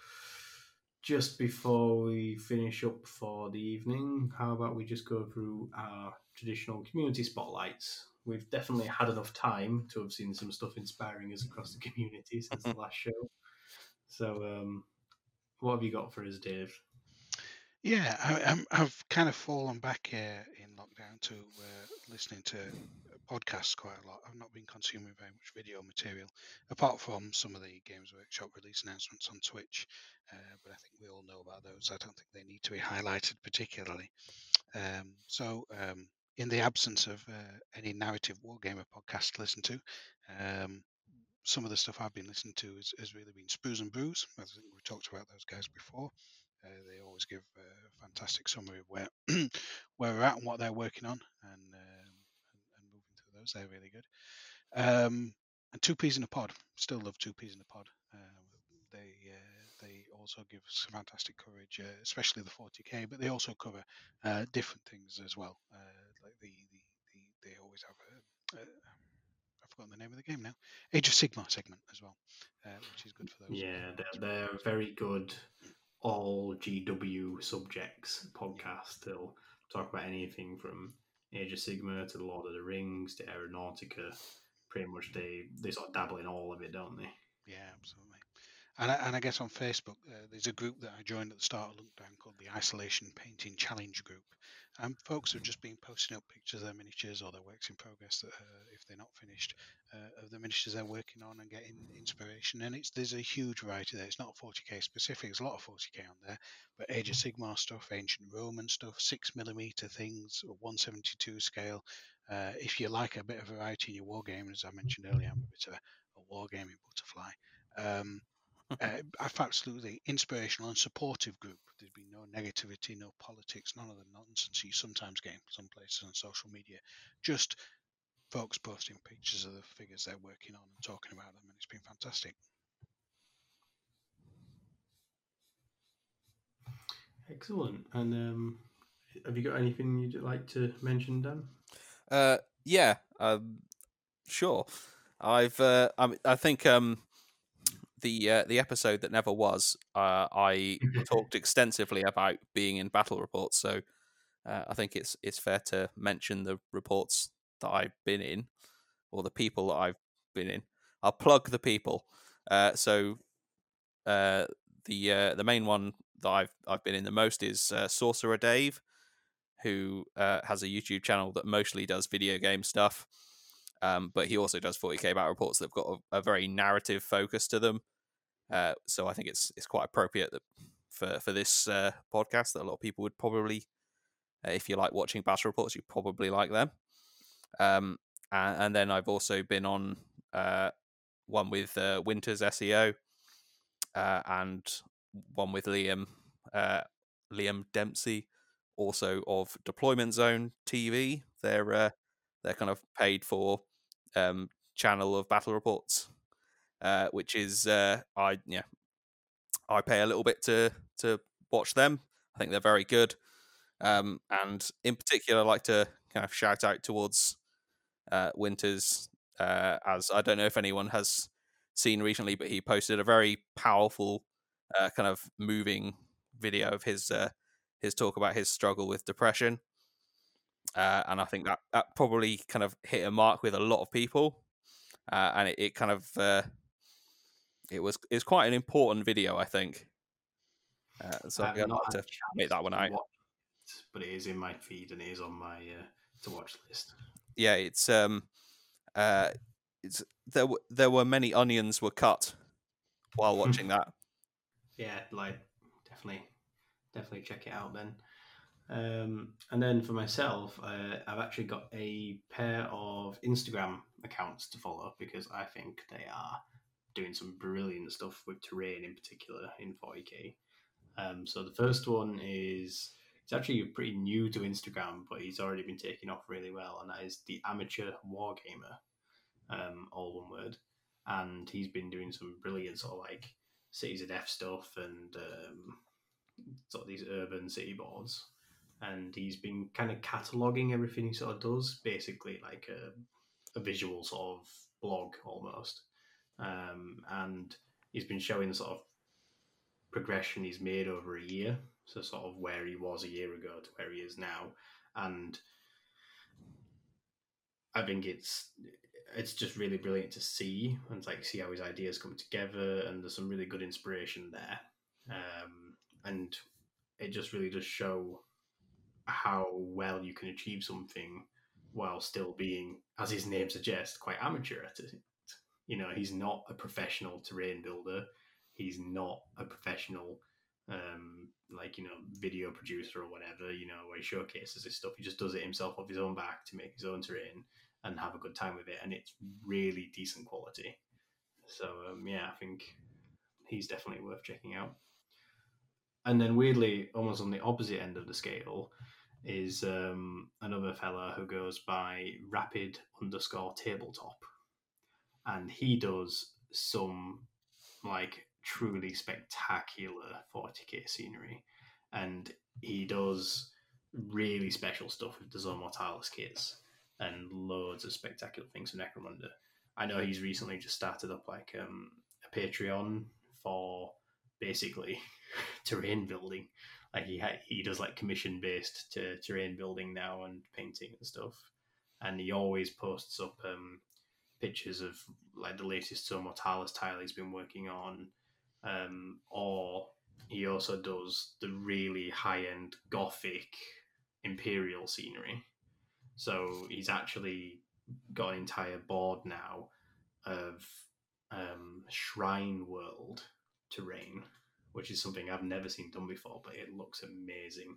just before we finish up for the evening, how about we just go through our traditional community spotlights? We've definitely had enough time to have seen some stuff inspiring us across the community since the last show. So, um, what have you got for us, Dave? Yeah, I, I've kind of fallen back uh, in lockdown to uh, listening to podcasts quite a lot. I've not been consuming very much video material, apart from some of the Games Workshop release announcements on Twitch. Uh, but I think we all know about those. I don't think they need to be highlighted particularly. Um, so, um, in the absence of uh, any narrative wargamer podcast to listen to, um, some of the stuff I've been listening to has, has really been Sprues and Brews. I think we talked about those guys before. Uh, they always give a fantastic summary of where where we're at and what they're working on, and through those. They're really good. Um, and two peas in a pod. Still love two peas in a pod. Uh, they uh, they also give some fantastic coverage, uh, especially the 40k. But they also cover uh, different things as well. Uh, like the, the, the they always have a, I've forgotten the name of the game now. Age of Sigmar segment as well, uh, which is good for those. Yeah, they're, they're very good all GW subjects podcast. They'll talk about anything from Age of Sigmar to the Lord of the Rings to Aeronautica. Pretty much they, they sort of dabble in all of it, don't they? Yeah, absolutely. And I, and I guess on Facebook, uh, there's a group that I joined at the start of lockdown called the Isolation Painting Challenge Group. And folks have just been posting up pictures of their miniatures or their works in progress that, uh, if they're not finished, uh, of the miniatures they're working on and getting inspiration. And it's there's a huge variety there. It's not 40k specific. There's a lot of 40k on there, but Age of Sigmar stuff, ancient Roman stuff, six millimeter things, 172 scale. Uh, if you like a bit of variety in your wargaming, as I mentioned earlier, I'm a bit of a, a wargaming butterfly. Um, uh, absolutely inspirational and supportive group. There's been no negativity, no politics, none of the nonsense you sometimes get in some places on social media. Just folks posting pictures of the figures they're working on and talking about them, and it's been fantastic. Excellent. And um, have you got anything you'd like to mention, Dan? Uh, yeah, um, sure. I've uh, I, I think um, the uh, the episode that never was, uh, I talked extensively about being in battle reports. So uh, I think it's it's fair to mention the reports that I've been in, or the people that I've been in. I'll plug the people. Uh, so uh, the uh, the main one that I've I've been in the most is uh, Sorcerer Dave, who uh, has a YouTube channel that mostly does video game stuff. Um, but he also does 40k battle reports that've got a, a very narrative focus to them. Uh, so I think it's it's quite appropriate that for for this uh, podcast that a lot of people would probably, uh, if you like watching battle reports, you probably like them. Um, and, and, then I've also been on uh, one with uh, Winters SEO and one with Liam Liam Dempsey, also of Deployment Zone TV. They're they're kind of paid for um, channel of battle reports, uh, which is uh, I yeah I pay a little bit to to watch them. I think they're very good, um, and in particular, I like to kind of shout out towards uh, Winters, uh, as I don't know if anyone has seen recently, but he posted a very powerful, uh, kind of moving video of his uh, his talk about his struggle with depression. Uh, and I think that that probably kind of hit a mark with a lot of people, uh, and it, it, kind of uh, it was it's quite an important video, I think. Uh, so I'd like to make that one out. It, but it is in my feed and it is on my uh, to watch list. Yeah, it's um, uh, it's there. W- there were many onions were cut while watching that. Yeah, like definitely, definitely check it out then. Um, and then for myself, uh, I've actually got a pair of Instagram accounts to follow because I think they are doing some brilliant stuff with terrain in particular in 40k. Um, so the first one is it's actually pretty new to Instagram, but he's already been taking off really well, and that is the amateur wargamer, um, all one word. And he's been doing some brilliant sort of like cities of death stuff and um, sort of these urban city boards and he's been kind of cataloging everything he sort of does, basically like a, a visual sort of blog almost. Um, and he's been showing sort of progression he's made over a year, so sort of where he was a year ago to where he is now, and I think it's it's just really brilliant to see and like see how his ideas come together, and there's some really good inspiration there, um, and it just really does show how well you can achieve something while still being, as his name suggests, quite amateur at it. You know, he's not a professional terrain builder. He's not a professional, um, like you know, video producer or whatever. You know, where he showcases his stuff. He just does it himself off his own back to make his own terrain and have a good time with it, and it's really decent quality. So um, yeah, I think he's definitely worth checking out. And then weirdly, almost on the opposite end of the scale, is um, another fella who goes by rapid underscore tabletop. And he does some like truly spectacular 40k scenery. And he does really special stuff with the Zone kits and loads of spectacular things for Necromunda. I know he's recently just started up like um, a Patreon for basically terrain building. Like he ha- he does like commission based to terrain building now and painting and stuff, and he always posts up um, pictures of like the latest Zone Mortalis tile he's been working on, um, or he also does the really high end gothic imperial scenery. So he's actually got an entire board now of um, Shrine World terrain which is something I've never seen done before, but it looks amazing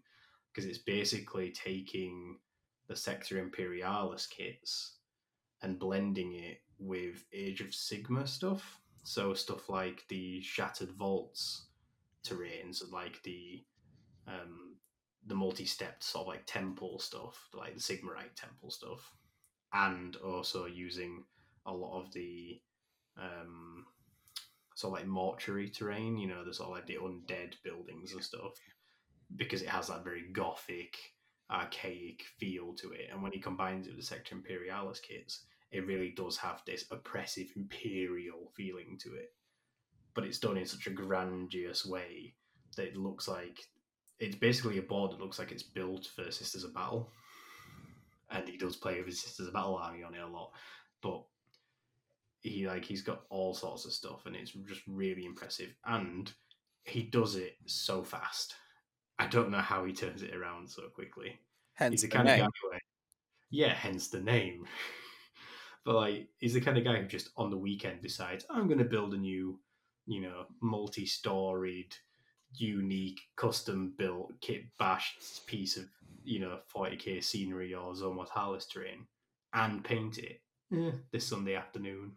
because it's basically taking the Sector Imperialis kits and blending it with Age of Sigmar stuff. So stuff like the Shattered Vaults terrains, like the um, the multi-stepped sort of like temple stuff, like the Sigmarite temple stuff, and also using a lot of the um, sort of like mortuary terrain, you know, the sort of like the undead buildings and stuff, because it has that very gothic, archaic feel to it. And when he combines it with the Sector Imperialis kits, it really does have this oppressive imperial feeling to it. but it's done in such a grandiose way that it looks like it's basically a board that looks like it's built for Sisters of Battle. And he does play with his Sisters of Battle army on it a lot, but he like he's got all sorts of stuff, and it's just really impressive. And he does it so fast. I don't know how he turns it around so quickly. Hence he's the the kind name. of guy where, yeah, hence the name. but like, he's the kind of guy who just on the weekend decides, I'm going to build a new, you know, multi-storied, unique, custom-built kit bash piece of, you know, 40k scenery or Zone Mortalis terrain, and paint it eh, this Sunday afternoon.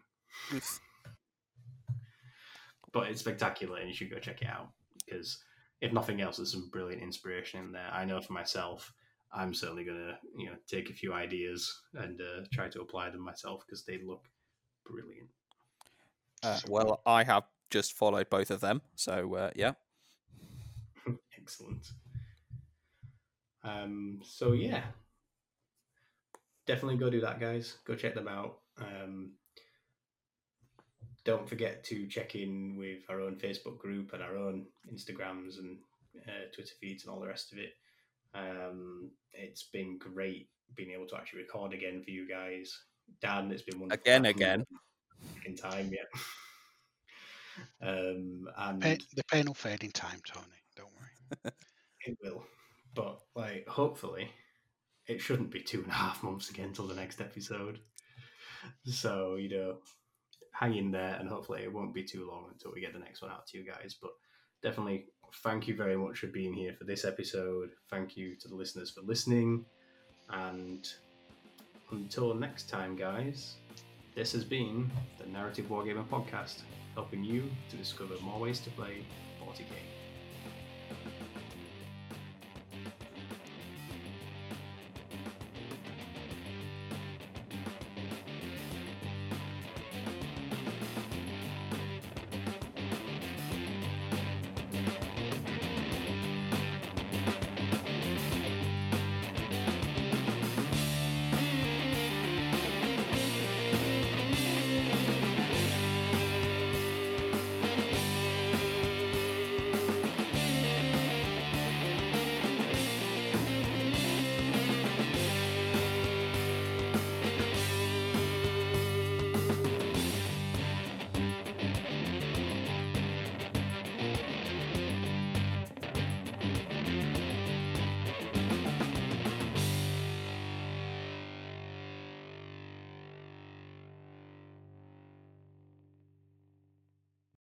but it's spectacular, and you should go check it out because if nothing else, there's some brilliant inspiration in there. I know for myself, I'm certainly gonna you know take a few ideas and uh, try to apply them myself because they look brilliant. Uh, well, I have just followed both of them, so uh, yeah. Excellent. Um, so yeah, definitely go do that, guys. Go check them out. Um, don't forget to check in with our own Facebook group and our own Instagrams and uh, Twitter feeds and all the rest of it. Um, it's been great being able to actually record again for you guys. Dan, it's been wonderful. Again, again. In time, yeah. um, and Pain, the pain will fade in time, Tony. Don't worry. It will. But like hopefully it shouldn't be two and a half months again till the next episode. So, you know, hang in there and hopefully it won't be too long until we get the next one out to you guys. But definitely thank you very much for being here for this episode. Thank you to the listeners for listening. And until next time, guys, this has been the Narrative Wargamer Podcast, helping you to discover more ways to play 40k.